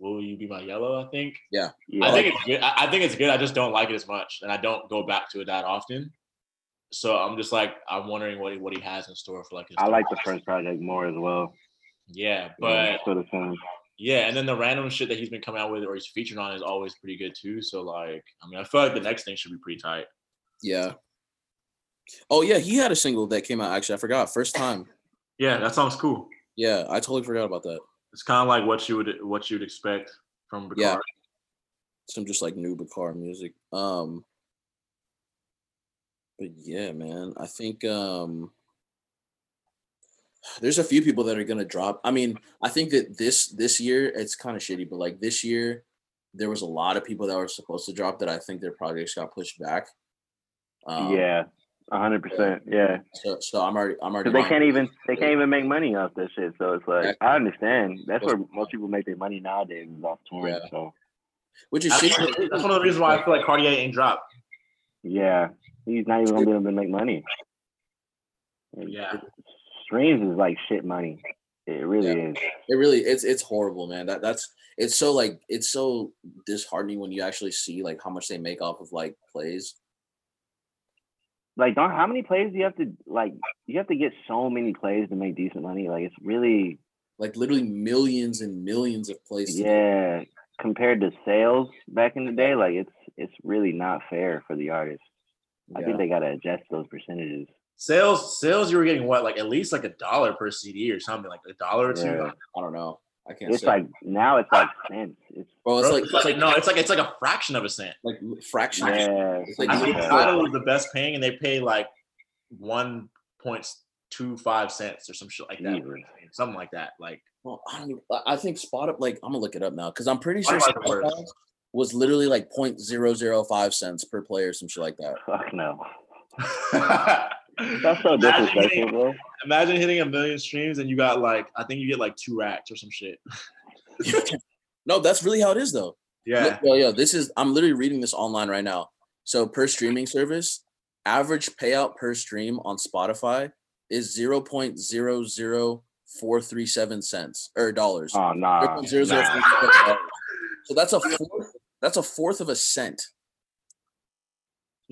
Will you be my yellow? I think.
Yeah.
Yeah.
I think it's good. I I think it's good. I just don't like it as much, and I don't go back to it that often. So I'm just like I'm wondering what he, what he has in store for like. His
I like the first project more as well.
Yeah,
Yeah,
but
sort of same.
yeah, and then the random shit that he's been coming out with or he's featured on is always pretty good too. So like, I mean, I feel like the next thing should be pretty tight.
Yeah. Oh yeah, he had a single that came out actually. I forgot. First time.
Yeah, that sounds cool.
Yeah, I totally forgot about that.
It's kind of like what you would what you'd expect from Bakar.
Yeah. Some just like new Bakar music. Um but yeah, man. I think um there's a few people that are gonna drop. I mean, I think that this this year it's kind of shitty, but like this year there was a lot of people that were supposed to drop that I think their projects got pushed back. Um,
yeah, a hundred percent. Yeah,
So, so I'm already I'm already.
because they can't even they can't even make money off that shit. So it's like
Exactly.
I understand. That's where most people make their money nowadays is off touring.
Yeah.
So
which is
That's,
shitty.
that's one of the reasons why I feel like Cartier ain't dropped.
Yeah, he's not even gonna be able to make money.
Yeah.
Streams is like shit money. It really is.
It really it's it's horrible, man. That that's it's so like it's so disheartening when you actually see like how much they make off of like plays.
Like, don't how many plays do you have to like? You have to get so many plays to make decent money. Like, it's really
Like literally millions and millions of plays. to do.
yeah. Compared to sales back in the day, like it's it's really not fair for the artists. I think they gotta adjust those percentages.
Sales, sales, you were getting what, like at least like a dollar per CD or something, like a dollar or two.
Yeah.
I don't know. I can't.
It's
say.
like now it's like cents. It's
Bro, it's
Bro,
like
it's like, no, it's like it's like a fraction of a cent.
like fraction.
yeah.
It's like
I think
yeah.
Tidal is the best paying, and they pay like one point two five cents or some shit like that,
Jesus.
something like that. Like
Well, I don't. Even, I- I think Spotify. Like I'm gonna look it up now because I'm pretty sure
Spotify's.
Spotify was literally like 0.005 cents per play or some shit like that.
Fuck no. That's so
Imagine
disrespectful,
hitting-
bro.
Imagine hitting a million streams and you got like I think you get like two racks or some shit.
no, that's really how it is though.
Yeah.
Look, yo, yo, this is I'm literally reading this online right now. So per streaming service, average payout per stream on Spotify is 0.00437 cents or dollars.
Oh nah.
0.00437
Nah.
dollars. So that's a fourth, that's a fourth of a cent.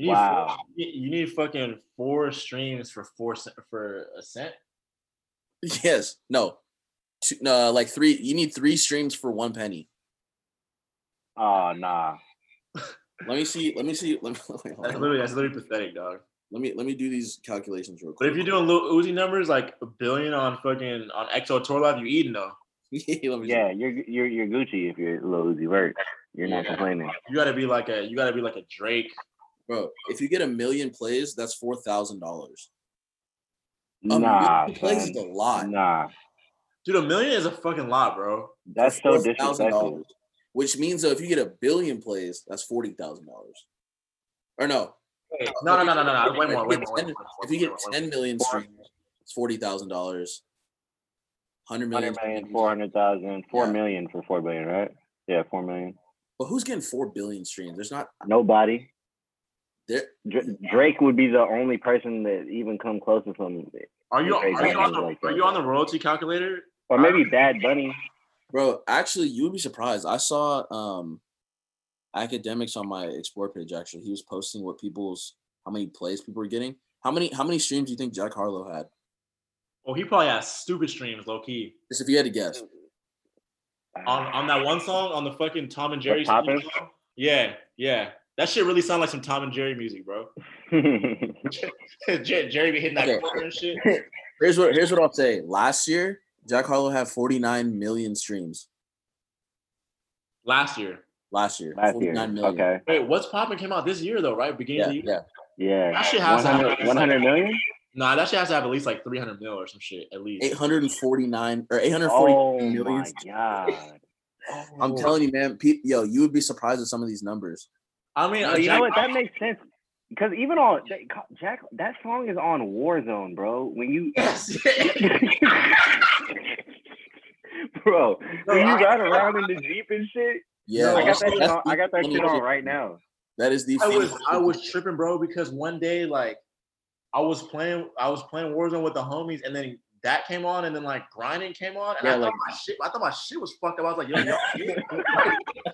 You need,
Wow.
four, you need fucking four streams for four for a cent.
Yes. No. Two, no, like three. You need three streams for one penny.
Oh nah.
Let me see. Let me see. Let me, wait, hold
That's literally that's literally pathetic, dog.
let me let me do these calculations real quick.
But
quick.
if you're doing Lil Uzi numbers like a billion on fucking on XO Tour Llif3, you eating though.
Let me see.
Yeah, you're you're you're Gucci if you're Lil Uzi Vert. You're not
Yeah.
complaining.
You gotta be like a you gotta be like a Drake.
Bro. If you get a million plays, that's four thousand dollars.
Nah,
plays is a lot.
Nah.
Dude, a million is a fucking lot, bro.
That's so disrespectful.
$4,000, Which means though, if you get a billion plays, that's forty thousand dollars. Or no,
No, no, no, no, no, no. Way more, way more. way
10
more,
If you get
way more, way
ten
more.
million streams, it's forty thousand dollars. Hundred million.
100 million, 400,000, 4
Yeah.
million for 4 billion, right? Yeah, 4 million.
But who's getting four billion streams? There's not
Nobody.
There.
Dr- Drake would be the only person that even come close to something.
Are you are you on the
like
are you on the royalty calculator?
Or maybe Bad Bunny.
Bro, actually, you would be surprised. I saw um Akademiks on my explore page. Actually, he was posting what people's how many plays people were getting. How many how many streams do you think Jack Harlow had?
Oh, he probably has stupid streams, low key.
Just if you had to guess.
On on that one song on the fucking Tom and Jerry. Song? Yeah, yeah. That shit really sound like some Tom and Jerry music, bro. Jer- Jerry be hitting that
Okay.
corner and shit.
Here's what here's what I'll say. Last year, Jack Harlow had 49 million streams.
Last year.
Last year,
Last year.
49 million.
Okay.
Wait, what's popping came out this year though, right? Beginning
Yeah,
of the year.
yeah.
Yeah.
That shit has to have
100,
at
100
like-
million?
Nah, that shit has to have at least like 300 mil or some shit, at least.
849 or 840
Oh
million.
my god.
I'm oh. telling you, man. Pe- yo, you would be surprised at some of these numbers.
I mean, uh,
you
Jack-
know what? That makes sense. Because even on Jack, that song is on Warzone, bro. When you, bro, when you ride around in the jeep and shit.
Yeah,
I got that. Shit on, I got that shit on right now.
That is the.
I was. I was tripping, bro, because one day like I was playing I was playing Warzone with the homies, and then that came on, and then like grinding came on, and
Yeah,
I thought
like-
my shit I thought my shit was fucked up. I was like, yo, yo.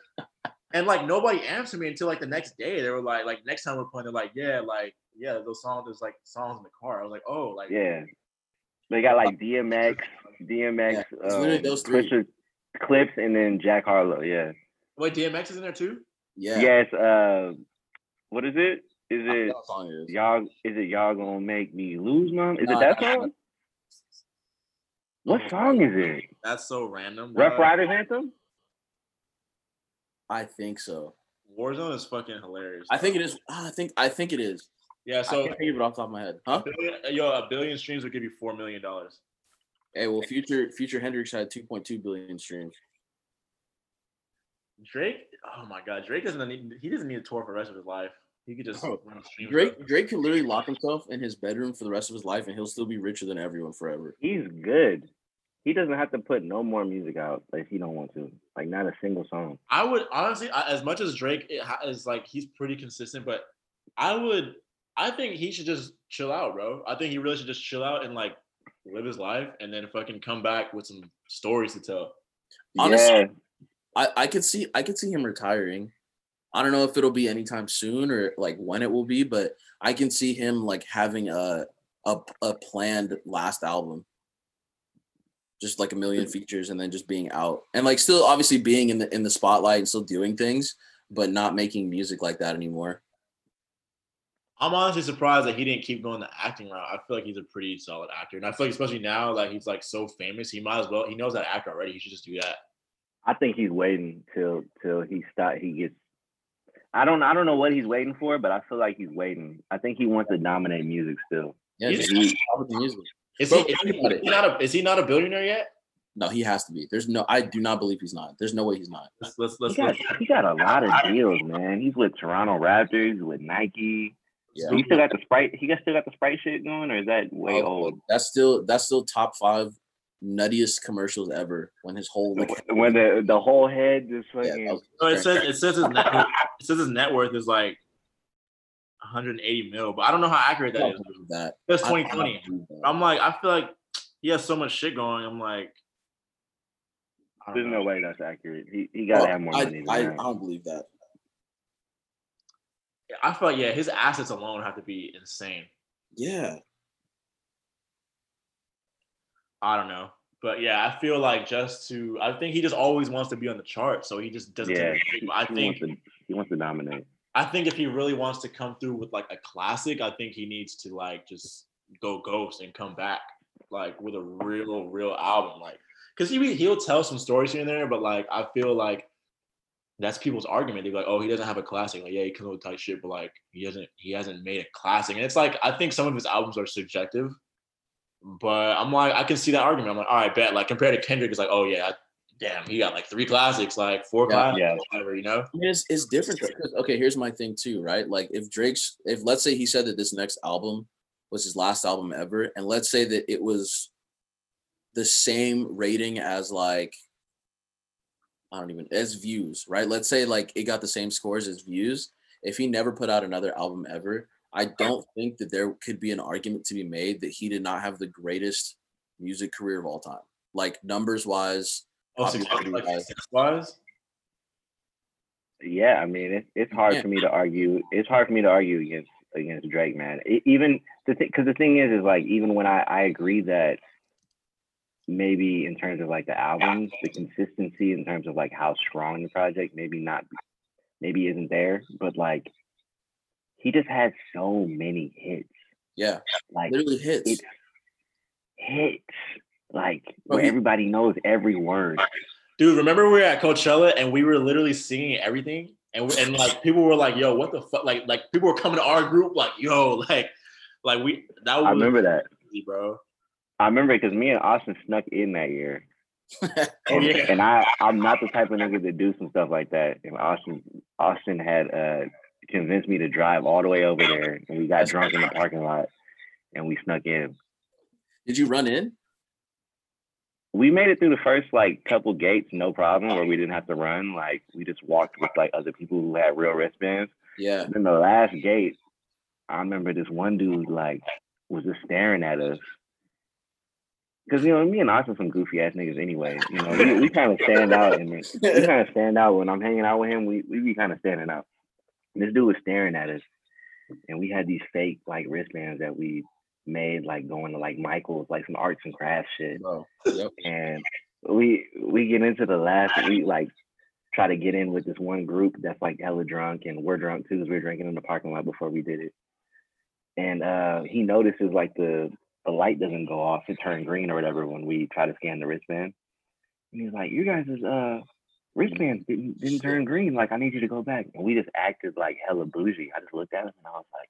and like nobody answered me until like the next day. They were like, like next time we're playing, they're like, yeah, like yeah, those songs. There's like songs in the car. I was like, oh, like
Yeah, they got like DMX, DMX,
Yeah,
um,
those three.
Pusha Clipse, and then Jack Harlow. Yeah.
wait, DMX is in there too.
Yeah.
Yes. Uh, what is it? Is
I
it
forgot what song it is.
y'all? Is it y'all gonna make me lose, mom? Is
Nah,
it that
nah,
song? What song is it?
That's so random.
Ruff
bro.
Ryders anthem?
I think so.
Warzone is fucking hilarious.
I think it is. ah, I think I think it is.
yeah.
I
So
can't think of it off the top of my head. Huh?
yo, a billion streams would give you four million dollars.
Hey, well, future future Hendrix had 2.2 billion streams.
Drake, oh my god, Drake doesn't need he doesn't need a tour for the rest of his life. He could just
Bro,
run streams.
Drake Drake could literally lock himself in his bedroom for the rest of his life, and he'll still be richer than everyone forever.
He's good. He doesn't have to put no more music out if he don't want to. Like not a single song.
I would honestly, as much as Drake is like he's pretty consistent, but I would, I think he should just chill out, bro. I think he really should just chill out and like live his life, and then fucking come back with some stories to tell.
Honestly,
Yeah.
I, I could see I could see him retiring. I don't know if it'll be anytime soon or like when it will be, but I can see him like having a a, a planned last album. Just like a million features and then just being out. And like still obviously being in the in the spotlight and still doing things, but not making music like that anymore.
I'm honestly surprised that he didn't keep going the acting route. I feel like he's a pretty solid actor, and I feel like especially now that he's like so famous, he might as well. He knows that actor already. He should just do that.
I think he's waiting till till he start he gets I don't I don't know what he's waiting for, but I feel like he's waiting. I think he wants to dominate music still.
Yeah,
He's-
just stop with the music.
Is
Bro,
he, is, he, is he not a is he not a billionaire yet?
No, he has to be. There's no I do not believe he's not. There's no way he's not.
Let's let's
He
let's.
got
let's
he got a lot of deals, man. He's with Toronto Raptors, with Nike.
Yeah.
He still got the sprite. He got still got the sprite shit going, or is that way
Oh,
old?
That's still that's still top five nuttiest commercials ever. When his whole like
When the the whole head just fucking.
that was
So it says it says his net it says his net worth is like 180 mil, but I don't know how accurate
that is.
that
don't
is.
believe that.
That's
I do not
2020.
that.
I'm like, I feel like he has so much shit going. I'm like,
There's
know.
no way that's accurate. He he gotta
Oh,
have more
I,
money than
I, I don't believe that.
I feel like yeah, his assets alone have to be insane.
Yeah.
I don't know, but yeah, I feel like just to, I think he just always wants to be on the chart, so he just doesn't.
Yeah,
take a. I
he
think
wants to he wants to dominate.
I think if he really wants to come through with like a classic, I think he needs to like just go ghost and come back like with a real, real album. Like, cause he he'll tell some stories here and there, but like I feel like that's people's argument. They're like, oh, he doesn't have a classic. Like, yeah, he with tight shit, but like he hasn't he hasn't made a classic. And it's like I think some of his albums are subjective, but I'm like I can see that argument. I'm like, all right, bet. Like compared to Kendrick, it's like, oh yeah, damn, he got like three classics, like four
Yeah,
classics,
yeah.
whatever, you know.
I mean, it's, it's different though, 'cause- okay, here's my thing too, right? Like if Drake's if let's say he said that this next album was his last album ever, and let's say that it was the same rating as like I don't even as views, right? Let's say like it got the same scores as views. If he never put out another album ever, I don't think that there could be an argument to be made that he did not have the greatest music career of all time. Like numbers wise,
Oh, so
popularity
like
wise.
Yeah, I mean it's it's hard
Yeah.
for me to argue. It's hard for me to argue against against Drake, man. E- even the thing, because the thing is, is like even when I I agree that maybe in terms of like the albums, the consistency in terms of like how strong the project, maybe not, maybe isn't there, but like he just had so many hits,
Yeah,
like
literally hits.
it's hits, like where everybody knows every word.
Dude, remember we were at Coachella and we were literally singing everything, and and like people were like, "Yo, what the fuck?" Like like people were coming to our group like, "Yo, like like we that was
I remember that.
crazy, bro."
I remember because me and Austin snuck in that year.
Oh
And,
yeah,
and I, I'm not the type of nigga to do some stuff like that. And Austin, Austin had uh, convinced me to drive all the way over there, and we got drunk in the parking lot, and we snuck in.
Did you run in?
We made it through the first like couple gates, no problem, where we didn't have to run. Like we just walked with like other people who had real wristbands.
Yeah.
And Then the last gate, I remember this one dude like was just staring at us. Cause you know me and Austin some goofy ass niggas anyway. You know we, we kind of stand out and we kind of stand out when I'm hanging out with him. We we be kind of standing out. This dude was staring at us, and we had these fake like wristbands that we made like going to like Michael's like some arts and crafts shit.
Bro. Yep.
And we we get into the last we like try to get in with this one group that's like hella drunk and we're drunk too because we are drinking in the parking lot before we did it. And uh he notices like the the light doesn't go off, it turned green or whatever when we try to scan the wristband. And he's like, You guys' is uh wristbands didn't didn't turn green. Like I need you to go back. And we just acted like hella bougie. I just looked at him and I was like,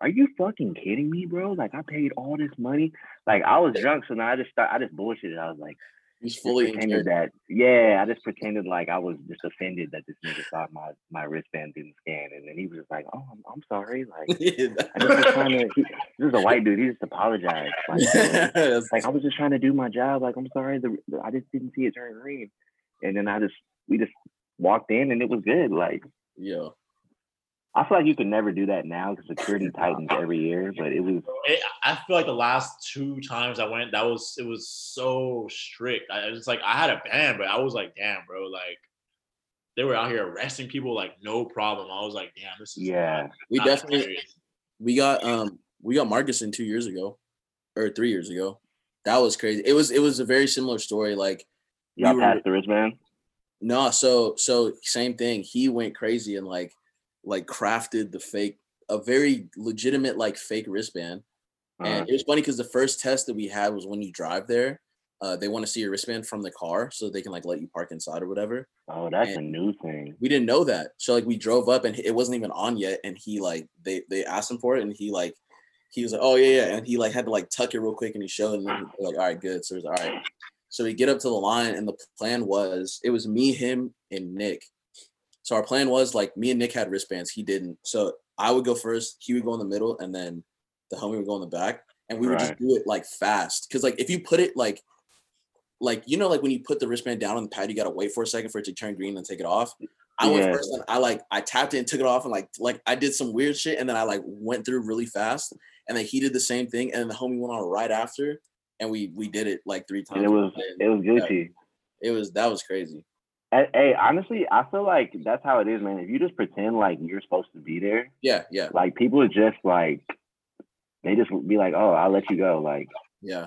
Are you fucking kidding me, bro? Like I paid all this money. Like I was drunk, so now I just start I just bullshitted. I was like,
He's fully
pretended that. Yeah, I just pretended like I was just offended that this nigga thought my my wristband didn't scan, and then he was just like, "Oh, I'm, I'm sorry." Like I just was trying to. He, this is a white dude. He just apologized. Like,
That's-
like I was just trying to do my job. Like I'm sorry. The, the I just didn't see it turn green, and then I just we just walked in and it was good. Like
Yo,
I feel like you could never do that now because security tightens every year. But it was
It, I feel like the last two times I went, that was it was so strict. I it's like I had a band, but I was like, damn, bro, like they were out here arresting people like no problem. I was like, damn, this is
yeah.
not-
we
not
definitely
serious.
we got um we got Marcus in two years ago or three years ago. That was crazy. It was it was a very similar story. Like we
Y'all
were-
passed the wristband.
No, so so same thing. He went crazy and like like crafted the fake a very legitimate like fake wristband.
Uh-huh.
And it was funny because the first test that we had was when you drive there, uh, they want to see your wristband from the car so they can like let you park inside or whatever.
Oh, that's a new thing.
we didn't know that. So like we drove up and it wasn't even on yet. And he like they they asked him for it and he like he was like, oh yeah, yeah. And he like had to like tuck it real quick and he showed and then he was like, all right, good. So he was all right. So we get up to the line and the plan was it was me, him, and Nick. So our plan was like me and Nick had wristbands. He didn't. So I would go first, he would go in the middle, and then the homie would go in the back. And we would just do it like fast. Cause like if you put it like like you know, like when you put the wristband down on the pad, you gotta wait for a second for it to turn green and take it off. I went first and I like I tapped it and took it off and like like I did some weird shit and then I like went through really fast and then he did the same thing and then the homie went on right after and we we did it like three times.
And it was it was
Yeah. It was that was crazy.
Hey, hey, honestly, I feel like that's how it is, man. If you just pretend like you're supposed to be there,
Yeah, yeah,
like people are just like they just be like, "Oh, I'll let you go." Like
yeah.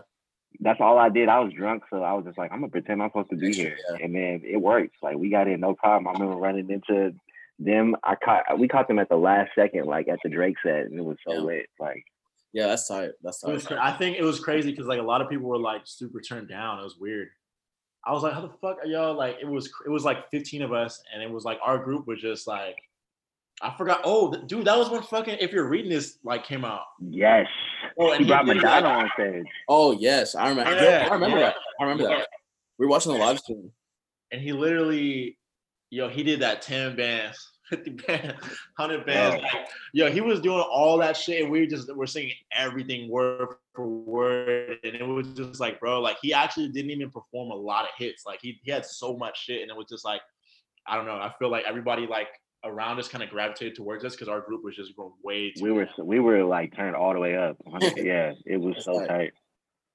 that's all I did. I was drunk, so I was just like, "I'm gonna pretend I'm supposed to be here,"
yeah.
and then it works. Like we got in no problem. I remember running into them. I caught we caught them at the last second, like at the Drake set, and it was so
Yeah.
lit. Like
Yeah, that's tight. That's
It was
tight.
I think it was crazy because like a lot of people were like super turned down. It was weird. I was like, how the fuck are y'all like? It was it was like 15 of us, and it was like our group was just like, I forgot. Oh, th- dude, that was when fucking if you're reading this like came out.
yes,
Oh, and
he
he
brought
did,
Madonna
like-
on stage.
Oh yes, I remember.
Yeah,
I remember
yeah.
that. I remember
Yeah.
that. We were watching the live stream.
and he literally, yo, he did that 10 bands, 50 bands, 100 bands. Like, yo, he was doing all that shit, and we just were singing everything word for word, and it was just like, bro, like he actually didn't even perform a lot of hits. Like he he had so much shit, and it was just like, I don't know. I feel like everybody like around us kind of gravitated towards us because our group was just going way too.
We were we were like turned all the way up. yeah, it was so tight.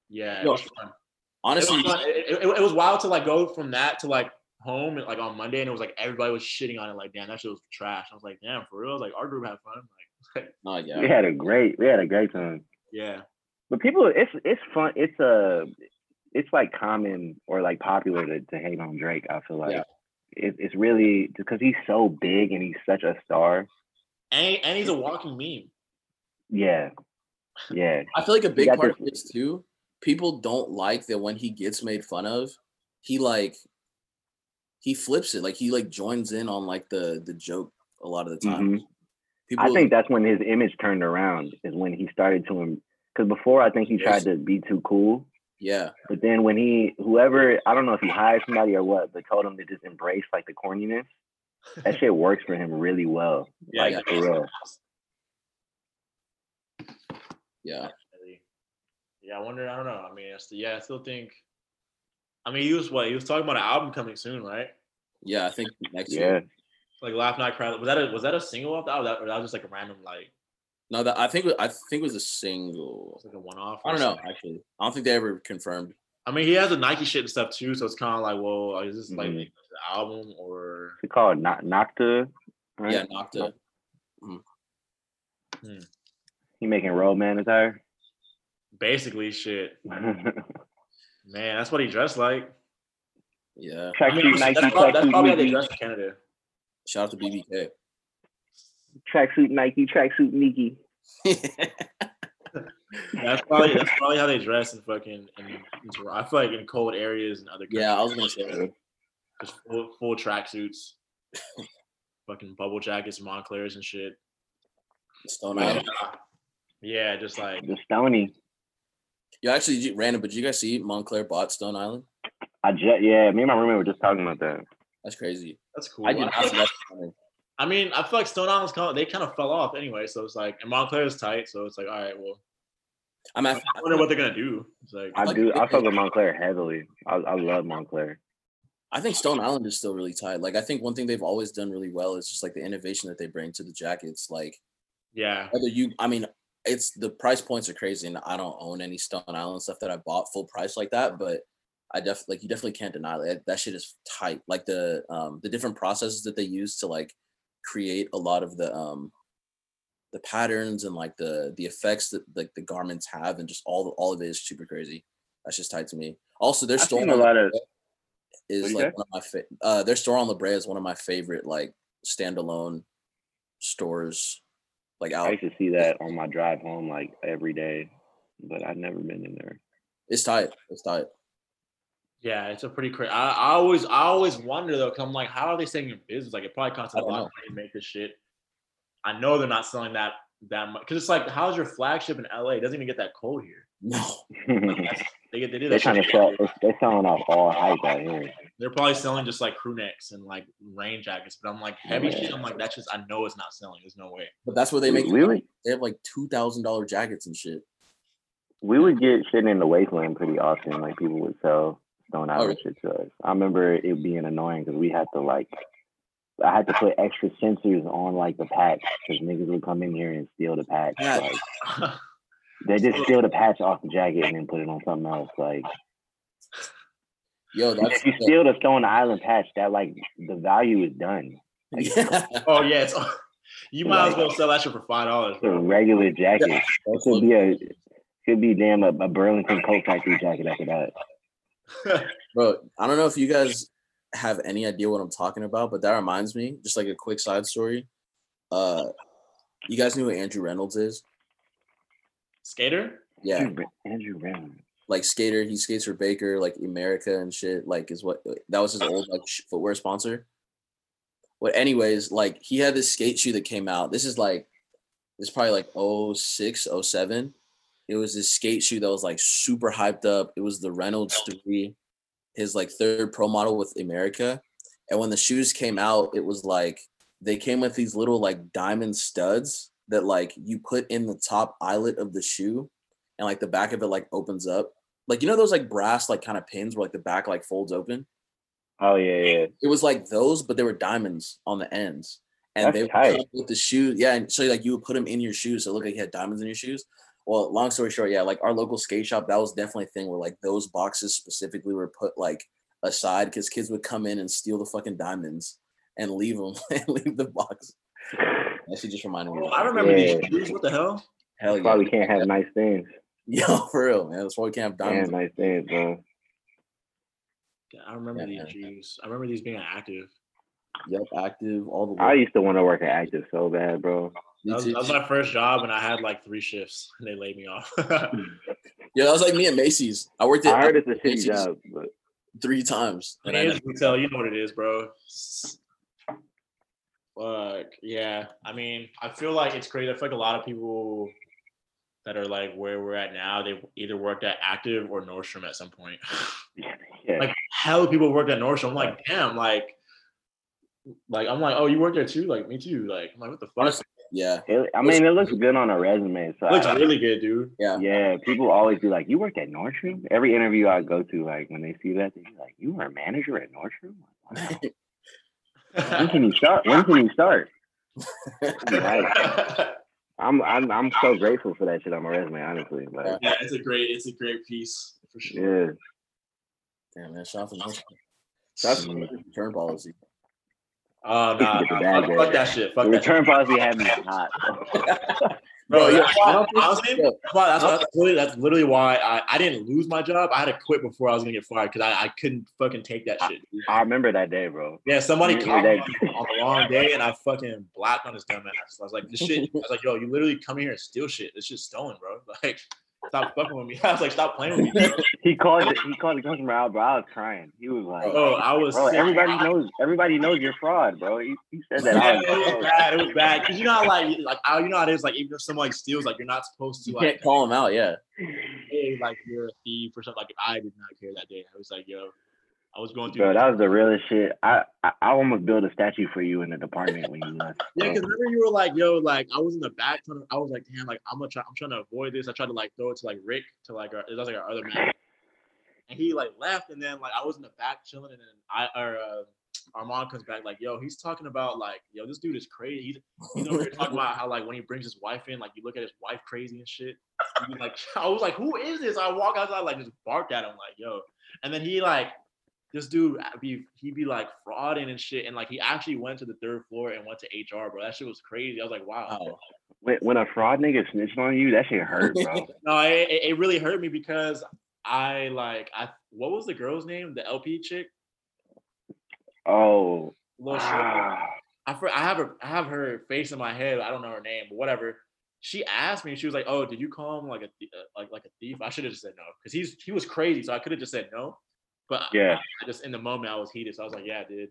yeah, it
Yo,
was fun.
Honestly,
it was, fun. It, it- it was wild to like go from that to like home like on Monday, and it was like everybody was shitting on it. Like, damn, that shit was trash. I was like, damn, for real. I was like, our group had fun. Like,
no, oh, yeah.
We had a great we had a great time.
yeah,
But people, it's it's fun. It's a it's like common or like popular to, to hate on Drake. I feel like
Yeah.
it, it's really because he's so big and he's such a star.
and, and he's a walking meme.
Yeah, yeah.
I feel like a big
got
part of
this-
this too. People don't like that when he gets made fun of, he like he flips it. Like he like joins in on like the the joke a lot of the time.
Mhm.
People
I think that's when his image turned around. Is when he started to him. Because before, I think he tried to be too cool.
yeah.
But then when he, whoever, I don't know if he hired somebody or what, but told him to just embrace like the corniness. That shit works for him really well.
Yeah,
like
yeah.
for real.
Yeah.
Yeah, I wonder. I don't know. I mean, I still, yeah, I still think. I mean, he was what he was talking about an album coming soon, right?
Yeah, I think next
Yeah.
year.
Like Laugh Now Cry. Was that a was that a single off the album? Or that was just like a random like
No, that I think I think it was a single.
like a one off.
I don't know actually. I don't think they ever confirmed.
I mean, he has the Nike shit and stuff too, so it's kind of like, well, is this like
Mhm.
the album or?
It's called Na- Nocta. Right?
Yeah, Nocta.
He making Roadman attire.
Basically, shit. Man, that's what he dressed like.
Yeah.
I
Tracksuit
mean,
Nike,
that's, probably, that's
tracksuit
probably how they
Nike,
dress in Canada.
Shout out to BBK.
tracksuit Nike, tracksuit Nike.
That's probably that's probably how they dress in fucking. In, in, I feel like in cold areas and other.
Yeah, I was gonna say that.
just full, full tracksuits, fucking bubble jackets, Monclers and shit.
Stone Island.
Yeah, just like
The Stony.
You actually you- random, but did you guys see Moncler bought Stone Island?
I just yeah, me and my roommate were just talking about that.
That's crazy.
That's cool.
I did not
feel
see that coming.
I mean, I feel like Stone Island's kind of, they kind of fell off anyway. So it's like, and Moncler is tight. So it's like, all right, well,
I'm
I wonder what they're gonna do. It's like,
I do. I fuck with Moncler heavily. I, I love Moncler.
I think Stone Island is still really tight. Like I think one thing they've always done really well is just like the innovation that they bring to the jackets. Like
yeah,
whether you, I mean, it's the price points are crazy, and I don't own any Stone Island stuff that I bought full price like that. But I definitely, like, you definitely can't deny that that shit is tight. Like the um the different processes that they use to like create a lot of the um the patterns and like the the effects that like the garments have, and just all all of it is super crazy. That's just tight to me. Also, their
I've
store on
a lot of-
is like
say?
one of my fa- uh their store on La Brea is one of my favorite like standalone stores like out
I used to see that on my drive home like every day, but I've never been in there.
It's tight. It's tight.
yeah, it's a pretty crazy. I, I always, I always wonder though, because I'm like, how are they staying in business? Like, it probably costs
I
a
don't
lot
know.
of money to make this shit. I know they're not selling that that much because it's like, how's your flagship in LA? It doesn't even get that cold here.
No,
They get they do
They're trying to sell. They're, they're selling off all hype out here.
They're probably selling just like crew necks and like rain jackets, but I'm like heavy shit. I'm like that's just I know it's not selling. There's no way.
but that's where they make.
Really? would
They have like two thousand dollar jackets and shit.
we would get shit in the wasteland pretty often. Like people would sell Stone Island shit to us. I remember it being annoying because we had to like. I had to put extra sensors on like the packs because niggas would come in here and steal the packs.
Yeah.
Like they just steal the patch off the jacket and then put it on something else. Like
Yo, that's
if you steal the Stone Island patch, that like the value is done. Like,
oh yeah, it's you might as well sell that shit for five dollars.
It's a regular jacket. It could be a could be damn a, a Burlington Coat Factory jacket after that.
Bro, I don't know if you guys have any idea what I'm talking about, but that reminds me, just like a quick side story. Uh you guys knew who Andrew Reynolds is?
Skater?
Yeah.
Andrew, Andrew Reynolds.
Like skater, he skates for Baker, like Emerica and shit. Like is what that was his old like footwear sponsor. But anyways, like he had this skate shoe that came out. This is like it's probably like 06, 07. It was this skate shoe that was like super hyped up. It was the Reynolds 3, his like third pro model with Emerica. And when the shoes came out, it was like they came with these little like diamond studs that like you put in the top eyelet of the shoe and like the back of it like opens up. Like you know those like brass like kind of pins where like the back like folds open.
Oh yeah, yeah.
It was like those, but there were diamonds on the ends, and
That's
they
tight.
with the shoe. Yeah, and so like you would put them in your shoes, so it looked like you had diamonds in your shoes. Well, long story short, yeah, like our local skate shop, that was definitely a thing where like those boxes specifically were put like aside because kids would come in and steal the fucking diamonds and leave them and leave the box. That shit just reminded me. of oh,
I
that.
remember
Yeah.
these shoes. What the hell?
Hell
That's
yeah.
why we can't have nice things.
Yo, for real, man. That's why we can't have
Can't
diamonds.
have nice things, bro.
I remember
Yeah,
these
man.
shoes. I remember these being active.
Yep, active all the
I used to want to work at Active so bad, bro.
Me
That was, that was my first job, and I had like three shifts, and they laid me off.
Yeah, that was like me at Macy's. I worked at
I heard it's a shitty job, but
three times. And I
mean,
never-
it's retail. You know what it is, bro. Fuck yeah. I mean, I feel like it's crazy. I feel like a lot of people that are like where we're at now, they either worked at Active or Nordstrom at some point.
yeah.
like hell, people worked at Nordstrom. I'm like, damn, like, like I'm like, oh, you worked there too? Like me too. Like, I'm like, what the fuck?
Yeah,
It, I mean, it looks good on a resume. So
It looks
I,
really good, dude.
yeah.
yeah, people always be like, "You worked at Nordstrom." Every interview I go to, like when they see that, they be like, "You were a manager at Nordstrom." Like, wow. when can you start? When can you start? Right. I'm I'm I'm so grateful for that shit on my resume, honestly. Like,
yeah, it's a great, it's a great piece for sure.
yeah,
Damn, man, shout out to Nordstrom. Shout out the return policy.
Oh nah,
Get
nah, fuck, fuck that shit.
the
Fuck that shit.
return policy had me hot.
Bro,
Bro,
yeah,
yeah, I don't
honestly,
yeah.
that's, why, that's, that's literally, that's literally why I, I didn't lose my job. I had to quit before I was gonna get fired because I, I couldn't fucking take that shit. dude.
I remember that day, bro.
Yeah, somebody called me on the wrong day and I fucking blacked on his dumb ass. I was like, this shit. I was like, yo, you literally come here and steal shit. This shit's stolen, bro. Like, stop fucking with me. I was like, stop playing with me.
He called it, he called the customer out, bro. I was crying. He was like,
Oh, I was
bro,
sick.
everybody knows everybody knows you're fraud, bro. He, he said that.
Yeah,
I was
it
like,
was
oh,
bad. It was bad because you know how like like I, you know how it is like even if someone like steals like you're not supposed to
You
like
can't call him out, yeah.
hey like you're a thief or something like I did not care that day. I was like yo I was going through.
Bro, that was the realest shit. I, I I almost built a statue for you in the department when you left.
Yeah, because remember you were like, yo, like I was in the back trying to, I was like, damn, like I'm gonna try, I'm trying to avoid this. I tried to like throw it to like Rick to like our, it was like our other man, and he like left, and then like I was in the back chilling, and then I or uh, Armand comes back like, yo, he's talking about like, yo, this dude is crazy. He's he's over here talking about how like when he brings his wife in, like you look at his wife crazy and shit. Be like, I was like, who is this? I walk outside like just barked at him like, yo, and then he like this dude be he be like frauding and shit, and like he actually went to the third floor and went to HR, bro. That shit was crazy. I was like, wow.
When, when a fraud nigga snitched on you, that shit hurt, bro.
No, it, it really hurt me because I like I what was the girl's name? The LP chick.
oh,
Little shit. I for, I have her I have her face in my head. I don't know her name, but whatever. She asked me. She was like, "Oh, did you call him like a uh, like like a thief?" I should have just said no because he's he was crazy. So I could have just said no. But
Yeah.
I, just in the moment I was heated, so I was like, "Yeah, dude."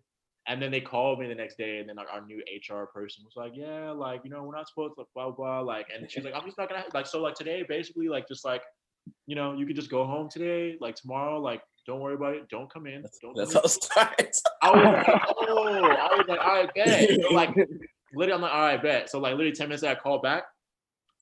And then they called me the next day, and then like our new HR person was like, "Yeah, like you know we're not supposed to blah blah." blah," Like, and she's like, "I'm just not gonna like so like today basically like just like." You know, you could just go home today, like tomorrow, like don't worry about it. Don't come in. Don't
That's
come
how
in.
it starts.
I was like, oh, I was like, all right, bet. So, like, literally, I'm like, all right, bet. So, like, literally 10 minutes later, I called back.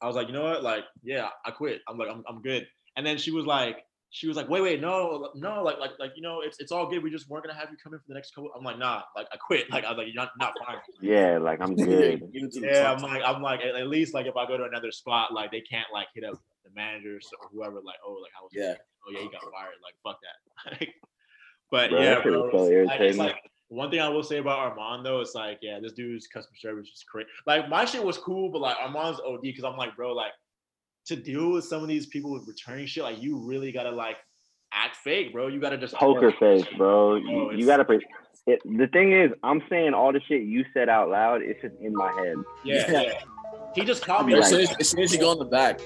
I was like, you know what? Like, yeah, I quit. I'm like, I'm, I'm good. And then she was like, she was like, wait, wait, no, no, like, like, like, you know, it's it's all good. We just weren't gonna have you come in for the next couple. I'm like, nah, like, I quit. Like, I was like, you're not not fine.
yeah, like I'm good.
Yeah, I'm like, I'm like, at, at least like if I go to another spot, like they can't like hit up the managers or whoever, like, oh, like how was
Yeah.
oh yeah, he got fired. Like, fuck that. But
Bro,
yeah, bro.
so
like, it's like one thing I will say about Armand though, it's like, yeah, this dude's customer service is great. Like my shit was cool, but like Armand's OD because I'm like, bro, like to deal with some of these people with returning shit, like you really gotta like act fake, bro. You gotta just
Poker face, bro.
Oh,
You, you gotta. Pre- it, the thing is, I'm saying all the shit you said out loud. It's just in my head.
Yeah,
Yeah.
yeah. He just called me
Like-
As soon as, as soon as you go in the back,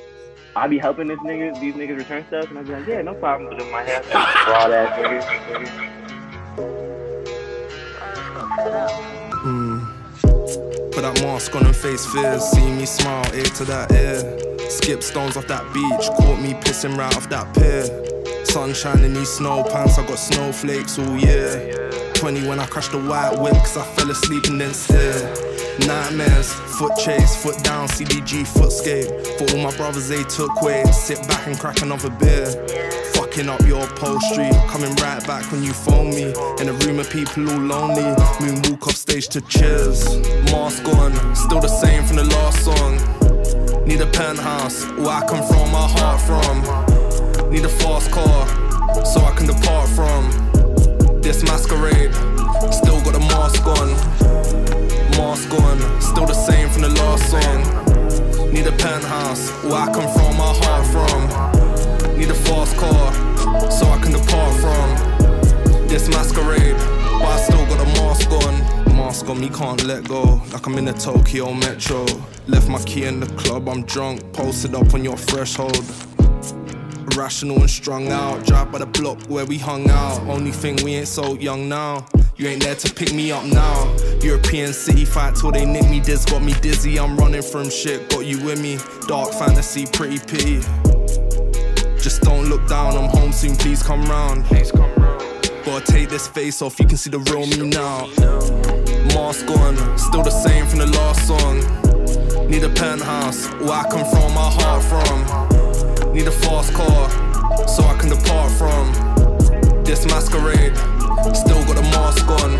I be helping this nigga, these niggas return stuff, and I be like, yeah, no problem. But in my head, fraud ass niggas. Mm.
Put that mask on and face fears. See me smile, ear to that ear. Skip stones off that beach. Caught me pissing right off that pier. Sunshine in these snow pants. I got snowflakes all year. 20 when I crashed the white whip, cause I fell asleep and then stare. Nightmares, foot chase, foot down, CDG, footscape. For all my brothers, they took way. Sit back and crack another beer. Fucking up your upholstery, coming right back when you phone me. In a room of people all lonely, moonwalk off stage to cheers. Mask on, still the same from the last song. Need a penthouse, where I come throw my heart from. Need a fast car, so I can depart from this masquerade. Still got the mask on, mask on, still the same from the last song. Need a penthouse, where I can throw my heart from. Need a fast car, so I can depart from this masquerade. But I still got a mask on. Mask on me, can't let go. Like I'm in the Tokyo Metro. Left my key in the club, I'm drunk. Posted up on your threshold. Irrational and strung out. Drive by the block where we hung out. Only thing we ain't so young now. You ain't there to pick me up now. European city fight till they nick me. This got me dizzy. I'm running from shit. Got you with me. Dark fantasy, pretty pity. Just don't look down. I'm home soon. Please come round. Gotta take this face off. You can see the real me now. Mask on, still the same from the last song. Need a penthouse where I can throw my heart from. Need a fast car so I can depart from this masquerade. Still got a mask on,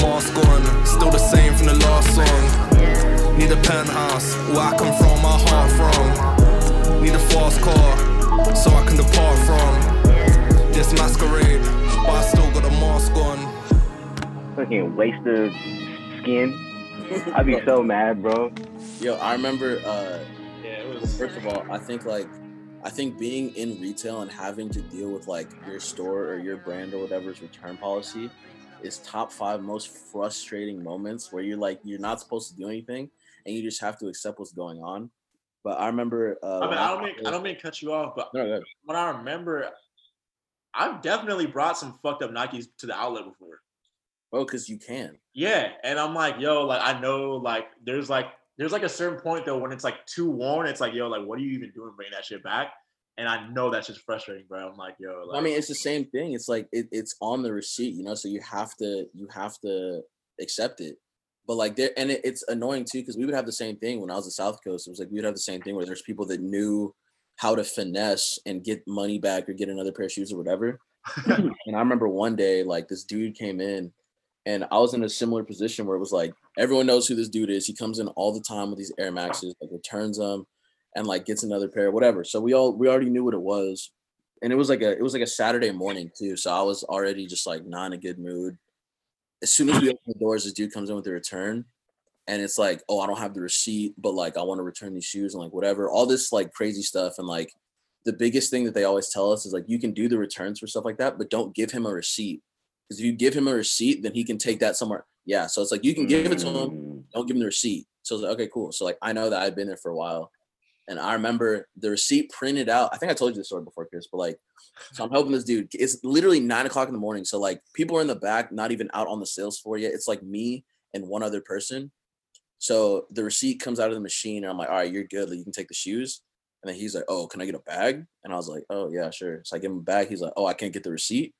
mask on, still the same from the last song. Need a penthouse where I can throw my heart from. Need a fast car so I can depart from this masquerade. But I still got a mask on.
Fucking waste of skin. I'd be so mad, bro.
Yo, I remember. Uh,
yeah, it was.
First of all, I think like, I think being in retail and having to deal with like your store or your brand or whatever's return policy is top five most frustrating moments where you're like you're not supposed to do anything and you just have to accept what's going on. But I remember. Uh,
I mean, I don't mean I don't mean cut you off, but
No, go
when I remember, I've definitely brought some fucked up Nikes to the outlet before.
Because you can.
Yeah, and I'm like, yo, like I know, like there's like there's like a certain point though when it's like too worn. It's like, yo, like what are you even doing bringing that shit back? and I know that's just frustrating, bro. I'm like, yo, like,
I mean, it's the same thing. It's like it, it's on the receipt, you know. So you have to you have to accept it. But like there, and it, it's annoying too because we would have the same thing when I was at South Coast. It was like we would have the same thing where there's people that knew how to finesse and get money back or get another pair of shoes or whatever. and I remember one day, like this dude came in, and I was in a similar position where it was like everyone knows who this dude is. He comes in all the time with these Air Maxes, like returns them, and like gets another pair, whatever. So we all we already knew what it was, and it was like a it was like a Saturday morning too. So I was already just like not in a good mood. As soon as we open the doors, this dude comes in with the return, and it's like, oh, I don't have the receipt, but like I want to return these shoes and like whatever, all this like crazy stuff, and like the biggest thing that they always tell us is like you can do the returns for stuff like that, but don't give him a receipt because if you give him a receipt, then he can take that somewhere. Yeah, so it's like you can give it to him, mm. don't give him the receipt. So it's like, okay, cool. So like I know that I've been there for a while, and I remember the receipt printed out. I think I told you this story before, Chris, but like, so I'm helping this dude. It's literally nine o'clock in the morning. So like people are in the back, not even out on the sales floor yet. It's like me and one other person. So the receipt comes out of the machine, and I'm like, all right, you're good. Like, you can take the shoes. And then he's like, oh, can I get a bag? And I was like, oh yeah, sure. So I give him a bag. He's like, oh, I can't get the receipt.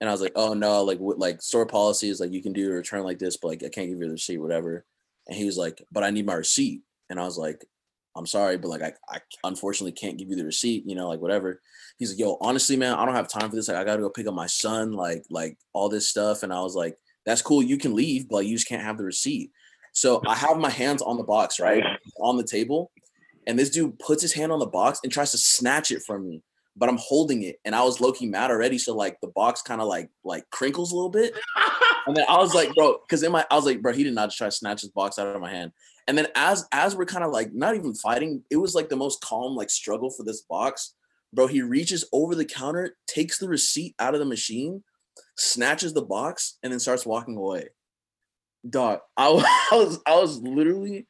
And I was like, oh no, like what like store policy is like you can do a return like this, but like I can't give you the receipt, whatever. And he was like, but I need my receipt. And I was like, I'm sorry, but like I, I unfortunately can't give you the receipt, you know, like whatever. He's like, yo, honestly, man, I don't have time for this. Like I gotta go pick up my son, like, like all this stuff. And I was like, that's cool, you can leave, but you just can't have the receipt. So I have my hands on the box, right? On the table. And this dude puts his hand on the box and tries to snatch it from me. But I'm holding it. And I was low-key mad already. So like the box kind of like like crinkles a little bit. And then I was like, bro, because in my I was like, bro, he did not just try to snatch his box out of my hand. And then as as we're kind of like not even fighting, it was like the most calm like struggle for this box. Bro, he reaches over the counter, takes the receipt out of the machine, snatches the box, and then starts walking away. Dog, I was I was, I was literally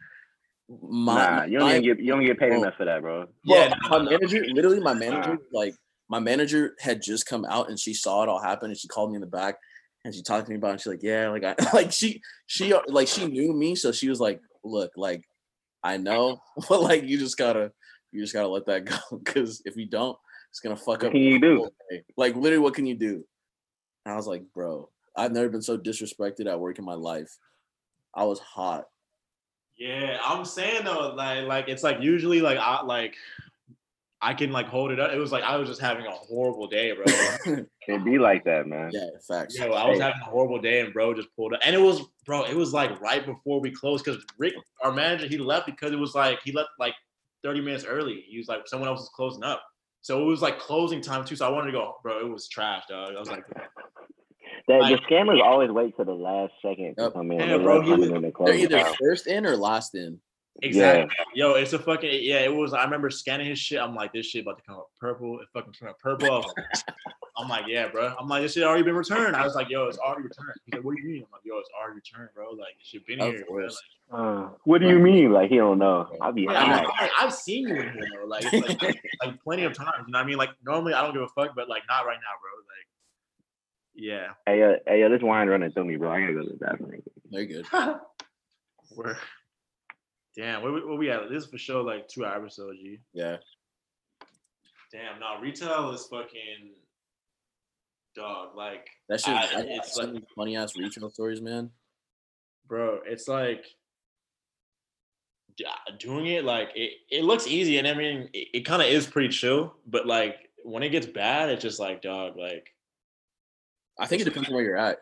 my,
nah, you don't
my-
even get you don't get paid
bro,
enough for that, bro.
yeah, my manager, literally, my manager, like my manager had just come out and she saw it all happen and she called me in the back and she talked to me about it. And she's like, yeah, like I like she she like she knew me, so she was like, look, like I know, but like you just gotta you just gotta let that go because if you don't, it's gonna fuck up.
What can you do?
day. Like literally, what can you do? And I was like, bro, I've never been so disrespected at work in my life. I was hot.
Yeah, I'm saying though, like, like it's like usually like I like I can like hold it up. It was like I was just having a horrible day, bro.
It be like that, man.
Yeah, facts.
Yo, I was having a horrible day, and bro just pulled up, and it was, bro, it was like right before we closed because Rick, our manager, he left because it was like he left like 30 minutes early. He was like someone else was closing up, so it was like closing time too. So I wanted to go, bro. It was trash, dog. I was like,
The,
Like-
the scammers always wait till the last second to come in.
Yeah,
They
bro,
love
he
coming
was-
in and
They're
closing
either
time.
first in or last in.
Exactly. Yo, it's a fucking yeah. It was. I remember scanning his shit. I'm like, this shit about to come up purple. It fucking came up purple. I was like, I'm like, yeah, bro. I'm like, this shit already been returned. I was like, yo, it's already returned. He's like, what do you mean? I'm like, yo, it's already returned, bro. Like, it should been
Of
here. bro.
course.
Uh, what do you mean? Like he don't know? I'll be
Like, yeah,
high.
I, I've seen you in here, though. Like, it's like, like plenty of times. You know what I mean? Like, normally I don't give a fuck, but like, not right now, bro. Like, yeah.
Hey, uh, hey, yo, this wine running through me, bro. I gotta go to the bathroom.
They're good.
We're damn. What, we- what we at? This is for sure like two hours, so G.
Yeah.
Damn, no, retail is fucking dog. Like
That shit,
I-
I,
it's
so
like,
funny ass retail stories, man.
bro, it's like doing it. Like it, it looks easy, and I mean, it, it kind of is pretty chill. But like when it gets bad, it's just like dog. Like
I think it depends on where you're at.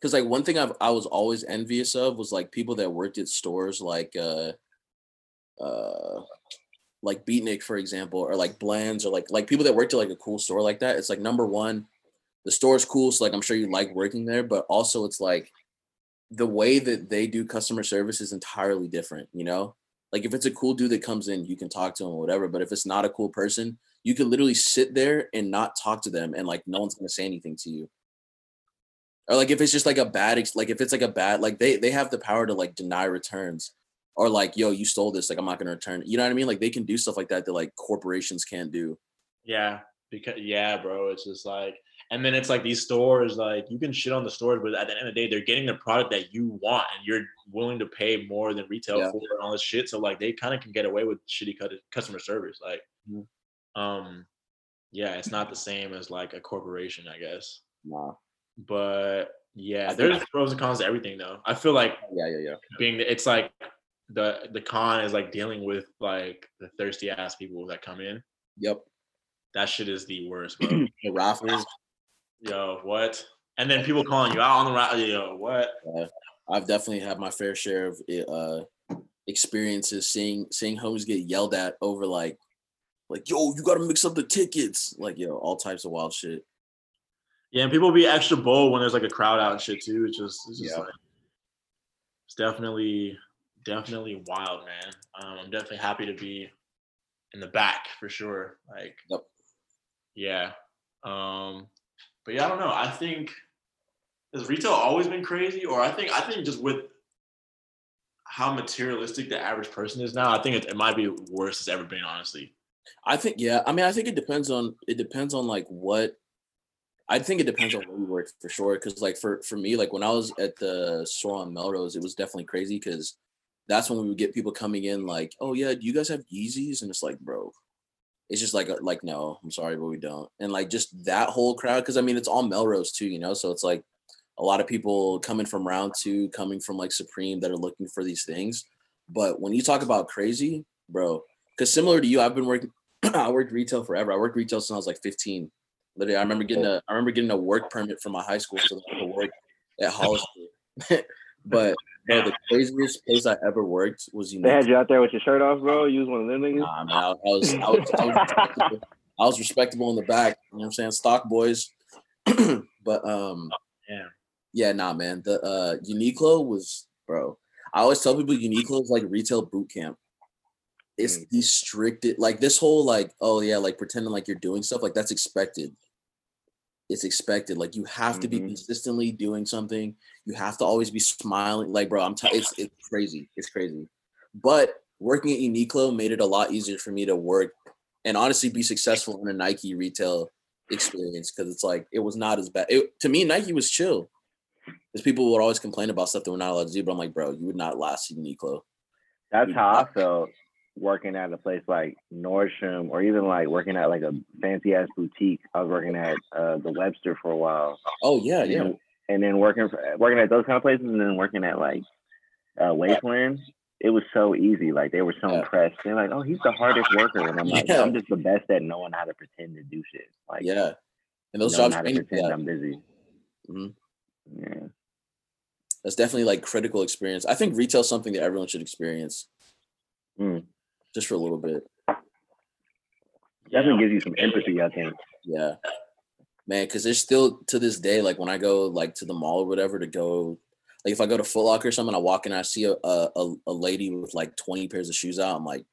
Cause like one thing I've I was always envious of was like people that worked at stores like uh uh like Beatnik, for example, or like Blends, or like like people that worked at like a cool store like that. It's like number one, the store's cool, so like I'm sure you like working there, but also it's like the way that they do customer service is entirely different, you know? Like if it's a cool dude that comes in, you can talk to him or whatever. But if it's not a cool person, you can literally sit there and not talk to them and like no one's gonna say anything to you or like if it's just like a bad ex- like if it's like a bad like they they have the power to like deny returns or like yo you stole this like i'm not gonna return you know what i mean like they can do stuff like that that like corporations can't do
yeah, because yeah, bro, it's just like. And then it's like these stores, like you can shit on the stores, but at the end of the day, they're getting the product that you want, and you're willing to pay more than retail
Yeah.
for and all this shit. So like they kind of can get away with shitty cut- customer service. Like,
Mhm.
um, yeah, it's not the same as like a corporation, I guess.
Nah.
But yeah, there's pros and cons to everything though. I feel like
Yeah, yeah, yeah.
being it's like the the con is like dealing with like the thirsty ass people that come in.
Yep.
That shit is the worst, bro.
The raffles.
Yo, what? And then people calling you out on the raffle. Yo, what?
Uh, I've definitely had my fair share of uh experiences seeing seeing homies get yelled at over like like yo you got to mix up the tickets like yo all types of wild shit
Yeah, and people be extra bold when there's like a crowd out and shit too. It's just, it's just
Yeah.
like, it's definitely, definitely wild, man. Um, I'm definitely happy to be in the back for sure. Like,
Yep.
yeah. Um, but yeah, I don't know. I think has retail always been crazy, or I think I think just with how materialistic the average person is now, I think it, it might be worse it's ever been, honestly.
I think yeah. I mean, I think it depends on it depends on like what. I think it depends on where you work for sure. Because like for for me, like when I was at the store on Melrose, it was definitely crazy because that's when we would get people coming in like, oh yeah, do you guys have Yeezys? And it's like, bro, it's just like like no, I'm sorry, but we don't. And like just that whole crowd, because I mean it's all Melrose too, you know. So it's like a lot of people coming from round two, coming from like Supreme that are looking for these things. But when you talk about crazy, bro, because similar to you, I've been working. I worked retail forever. I worked retail since I was like 15. Literally, I remember getting a. I remember getting a work permit from my high school so that I could work at Hollister. but bro, the craziest place I ever worked was you
They had you out there with your shirt off, bro. You was one of them niggas.
Nah, man, I, I was, I was, I was, respectable. I was respectable in the back. You know what I'm saying? Stock boys. but um,
Yeah.
yeah, nah, man. The uh Uniqlo was, bro. I always tell people Uniqlo is like retail boot camp. It's
Mm.
the stricted, like this whole like, oh yeah, like pretending like you're doing stuff, like that's expected. It's expected. Like you have to be
Mhm.
consistently doing something. You have to always be smiling. Like, bro, I'm. T- it's it's crazy. It's crazy. But working at Uniqlo made it a lot easier for me to work and honestly be successful in a Nike retail experience because it's like it was not as bad. It, to me, Nike was chill. Because people would always complain about stuff that we're not allowed to do, but I'm like, bro, you would not last at Uniqlo.
That's how I felt working at a place like Nordstrom or even like working at like a fancy ass boutique. I was working at uh, the Webster for a while.
Oh yeah, yeah.
then, and then working for, working at those kind of places and then working at like uh, Wasteland. It was so easy. Like they were so
Yeah.
impressed. They're like, "Oh, he's the hardest worker," and I'm like,
Yeah.
"I'm just the best at knowing how to pretend to do shit." Like,
Yeah. And those jobs
how to
train you for
pretend. I'm busy.
Mhm.
Yeah.
That's definitely like critical experience. I think retail's something that everyone should experience.
Mm.
Just for a little bit.
Definitely gives you some empathy. I think.
Yeah. Man, because there's still to this day, like when I go like to the mall or whatever to go, like if I go to Foot Locker or something, I walk in, I see a a, a, lady with like 20 pairs of shoes out. I'm like,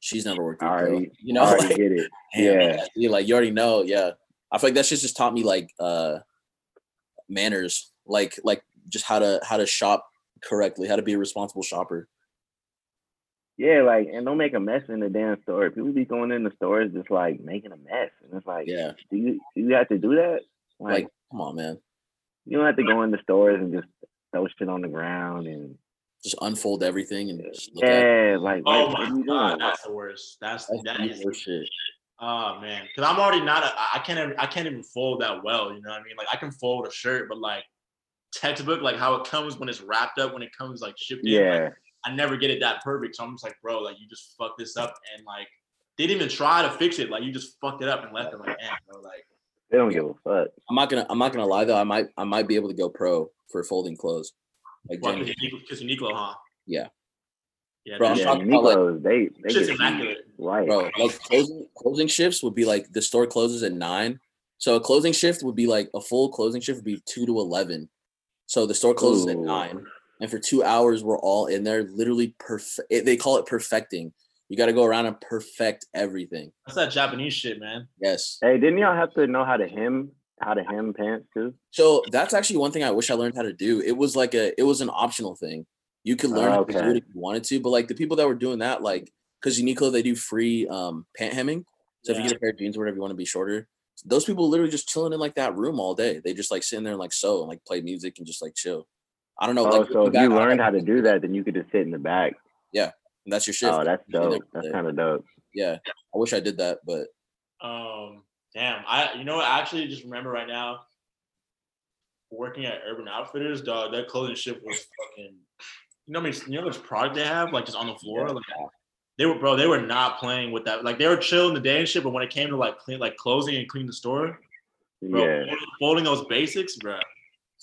she's never worked. Retail. you know,
I
like,
get it. Yeah.
you like you already know. Yeah, I feel like that shit just taught me like uh manners, like like just how to how to shop correctly, how to be a responsible shopper.
Yeah, like, and don't make a mess in the damn store. People be going in the stores just like making a mess, and it's like,
Yeah.
do you do you have to do that? Like,
Like, come on, man,
you don't have to go in the stores and just throw shit on the ground and
just unfold everything and just look at.
yeah, like,
Oh
what, what
my
are you
god, that's the worst. That's
That's
that
the
is
worst shit.
Oh man, because I'm already not. A, I I can't. Even, I can't even fold that well. You know what I mean? Like I can fold a shirt, but like textbook, like how it comes when it's wrapped up, when it comes like shipped in. like,
Yeah,
I never get it that perfect. So I'm just like, bro, like you just fucked this up, and like they didn't even try to fix it. Like you just fucked it up and left them like, damn, bro. Like
they don't give a fuck.
I'm not gonna I'm not gonna lie though. I might I might be able to go pro for folding clothes. Like
well,
genuinely.
because Uniqlo, huh?
yeah,
Yeah,
Bro, I'm
Yeah,
talking about, like-
they they
shit's
get you
immaculate.
right.
bro. Like closing closing shifts would be like the store closes at nine. So a closing shift would be like a full closing shift would be two to eleven. So the store closes at nine, and for two hours we're all in there, literally perfect. They call it perfecting. You got to go around and perfect everything.
That's that Japanese shit, man.
Yes.
Hey, didn't y'all have to know how to hem how to hem pants too?
So that's actually one thing I wish I learned how to do. It was like a it was an optional thing. You could learn how to do it if you wanted to, but like the people that were doing that, like because Uniqlo they do free um pant hemming. So if you get a pair of jeans or whatever you want to be shorter, those people literally just chilling in like that room all day. They just like sitting there and like sew and like play music and just like chill. I don't know.
Oh,
like
so if
looking
you
back,
learned how to do that, then you could just sit in the back.
Yeah, and that's your shift.
Oh, that's
You sit there
dope. That's kind of dope.
yeah. I wish I did that, but
Um, Damn, I you know what? I actually just remember right now working at Urban Outfitters, dog. That clothing ship was fucking. You know, how many, you know how much product they have, like just on the floor. Like they were, bro. They were not playing with that. Like they were chilling the day and shit, but when it came to like clean, like closing and cleaning the store, bro,
Yeah.
folding- folding those basics, bro.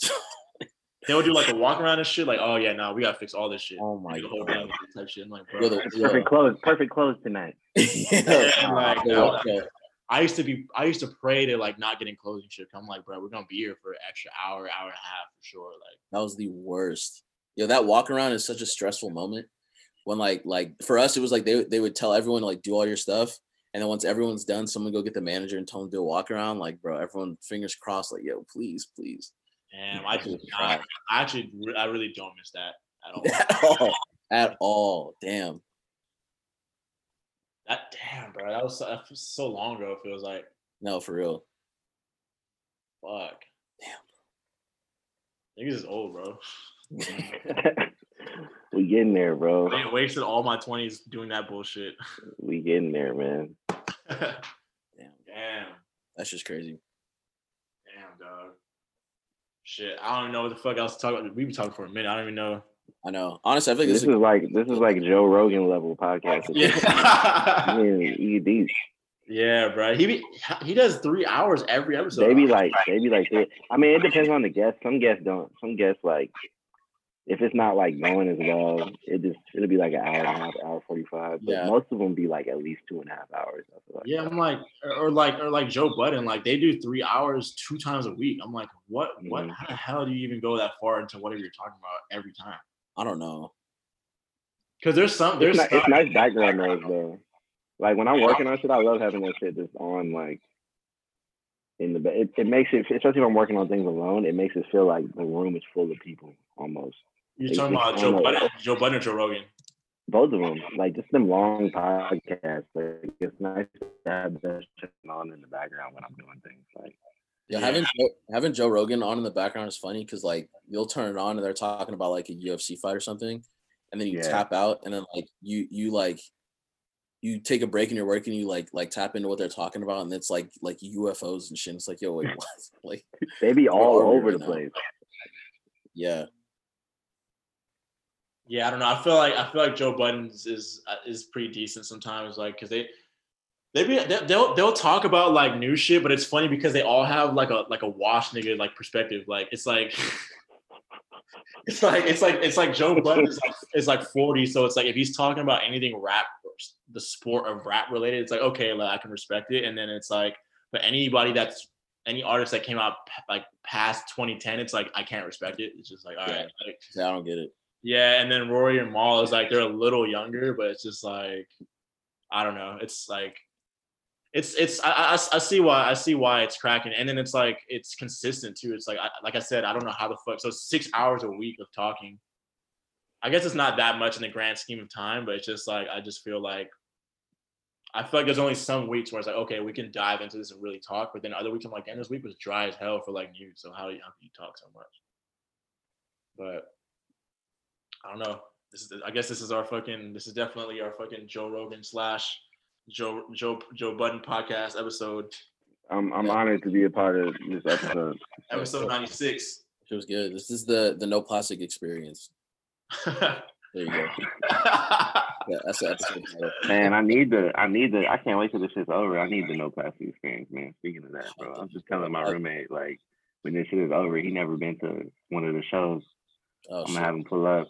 they would do like a walk around and shit. Like, oh yeah, no, we gotta fix all this shit.
Oh my
the whole
God.
damn type shit. I'm like, bro.
Yo, the- yo.
Perfect clothes. Perfect clothes tonight.
Yeah, like, I used to be I used to pray to like not getting closing shit. I'm like, bro, we're gonna be here for an extra hour, hour and a half for sure. Like,
That was the worst. Yo, that walk around is such a stressful moment. When like like for us, it was like they they would tell everyone to like do all your stuff, and then once everyone's done, someone go get the manager and tell them to do a walk around. Like, bro, everyone fingers crossed. Like, yo, please, please.
Damn, I just
Fucking
I, actually I really don't miss that at all.
at all. At all. Damn.
that damn, bro, that was so, that was so long ago. It feels like
No, for real.
fuck. Damn, niggas is old, bro.
we getting there, bro.
I wasted all my twenties doing that bullshit.
We getting there, man.
Damn.
Damn, That's just crazy.
damn, dog. Shit, I don't even know what the fuck else to talk about. We've been talking for a minute. I don't even know.
I know. Honestly, I think
This
this
is like this is like Joe Rogan level podcast.
Yeah.
I mean, you these
Yeah, bro. He be, he does three hours every episode.
they be like they be like that. I mean, it depends on the guest. Some guests don't. Some guests like if it's not like going as well, it just it'll be like an hour and a half, hour forty five. But
Yeah.
most of them be like at least two and a half hours. I feel like.
Yeah, I'm like, or, or like, or like Joe Budden, like they do three hours two times a week. I'm like, what, what,
Mhm.
how the hell do you even go that far into whatever you're talking about every time?
I don't know.
Because there's some,
It's,
there's,
ni- it's nice background noise though. Like when I'm working on shit, I love having that shit just on like in the ba- it, it makes it especially if I'm working on things alone, it makes it feel like the room is full of people almost.
You're talking about Joe
don't.
Budden, Joe Budden or Joe Rogan.
both of them, like just them long podcasts. Like it's nice to have that shit on in the background when I'm doing things. Like
Yeah, having Joe, having Joe Rogan on in the background is funny because like you'll turn it on and they're talking about like a UFC fight or something, and then you
Yeah.
tap out and then like you you like you take a break and you're working, you like like tap into what they're talking about, and it's like like UFOs and shit. It's like yo wait what? like
they be all over
right
the
now?
place.
Yeah,
Yeah, I don't know. I feel like I feel like Joe Budden's is uh, is pretty decent sometimes, like because they they be they- they'll they'll talk about like new shit, but it's funny because they all have like a like a wash nigga like perspective. Like it's like it's like it's like it's like Joe Budden is like, is like forty, so it's like if he's talking about anything rap, the sport of rap related, it's like okay, like I can respect it, and then it's like but anybody that's any artist that came out like past 2010, it's like I can't respect it. It's just like all right, like,
I don't get it.
Yeah, and then Rory and Mal is like they're a little younger, but it's just like I don't know. It's like it's it's I, I, I see why I see why it's cracking, and then it's like it's consistent too. It's like I, like I said, I don't know how the fuck. So six hours a week of talking. I guess it's not that much in the grand scheme of time, but it's just like I just feel like I feel like there's only some weeks where it's like okay, we can dive into this and really talk, but then other weeks I'm like, damn, this week was dry as hell for like news. So how do you, how can you talk so much? But I don't know. This is I guess this is our fucking this is definitely our fucking Joe Rogan slash Joe Joe Joe Budden podcast episode
I'm I'm honored to be a part of this episode.
episode 96.
It was good. This is the the no plastic experience. there you go. yeah, that's the episode.
Man, I need the I need the I can't wait till this shit's over. I need the no plastic experience, man. Speaking of that, bro, I'm just telling my roommate like when this shit is over, he never been to one of the shows.
Oh,
I'm
shit.
gonna have him pull up.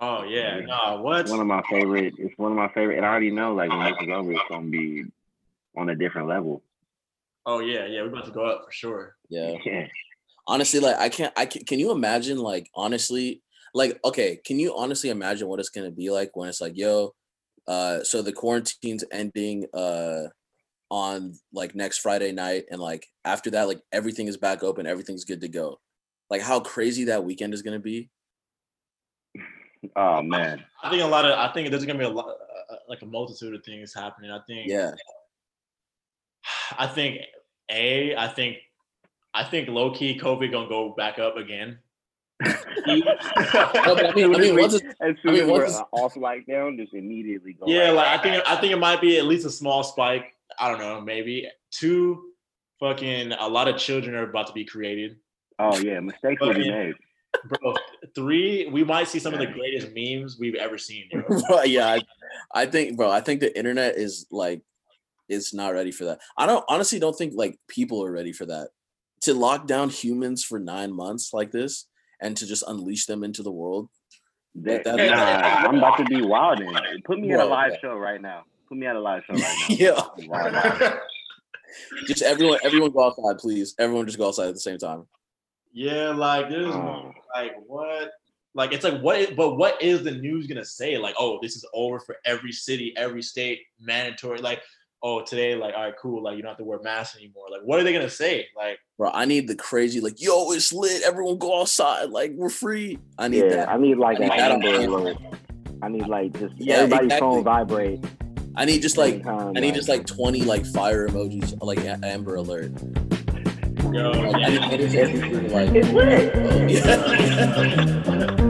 Oh yeah, no, what?
It's one of my favorite. It's one of my favorite, and I already know like when this is over, it's gonna be on a different level.
Oh yeah, yeah, we're about to go up for sure.
Yeah.
Yeah.
honestly like i can't i can, can you imagine like honestly like okay can you honestly imagine what it's going to be like when it's like yo uh so the quarantine's ending uh on like next friday night and like after that like everything is back open everything's good to go like how crazy that weekend is going to be
Oh man.
I think a lot of I think there's gonna be a lot uh, like a multitude of things happening. I think
yeah
I think a I think I think low key COVID gonna go back up again.
No, I mean, I mean, once it's,
as
I
soon
mean,
as we're
it's-
off lockdown, just immediately go.
Yeah,
right
like I think I think it might be at least a small spike. I don't know, maybe. two, fucking a lot of children are about to be created.
Oh yeah, mistakes will be made.
Bro, three, we might see some of the greatest memes we've ever seen. yo.
Bro, yeah, I, I think, bro, I think the internet is like, it's not ready for that. I don't honestly don't think like people are ready for that. To lock down humans for nine months like this and to just unleash them into the world.
That,
that-
nah, I'm about to be wild. Put me at a live
yeah.
show right now. Put me at a live show right now.
Yeah.
Wild out.
Just everyone, everyone go outside, please. Everyone just go outside at the same time.
Yeah, like there's
Oh.
like what? Like it's like what? But what is the news gonna say? Like, oh, this is over for every city, every state, mandatory. Like, oh, today, like, all right, cool. Like, you don't have to wear masks anymore. Like, what are they gonna say? Like,
Bro, I need the crazy, like, yo, it's lit. Everyone go outside. Like, we're free. I need
Yeah,
that.
I need like
I
an
need that
Amber alert. I need like just
Yeah,
everybody's
exactly.
phone vibrate.
I need just like
Anytime,
I need
like-
just like 20 like fire emojis, like Amber Alert.
Yo,
Like, I need notifications, like,
It's lit.
yeah.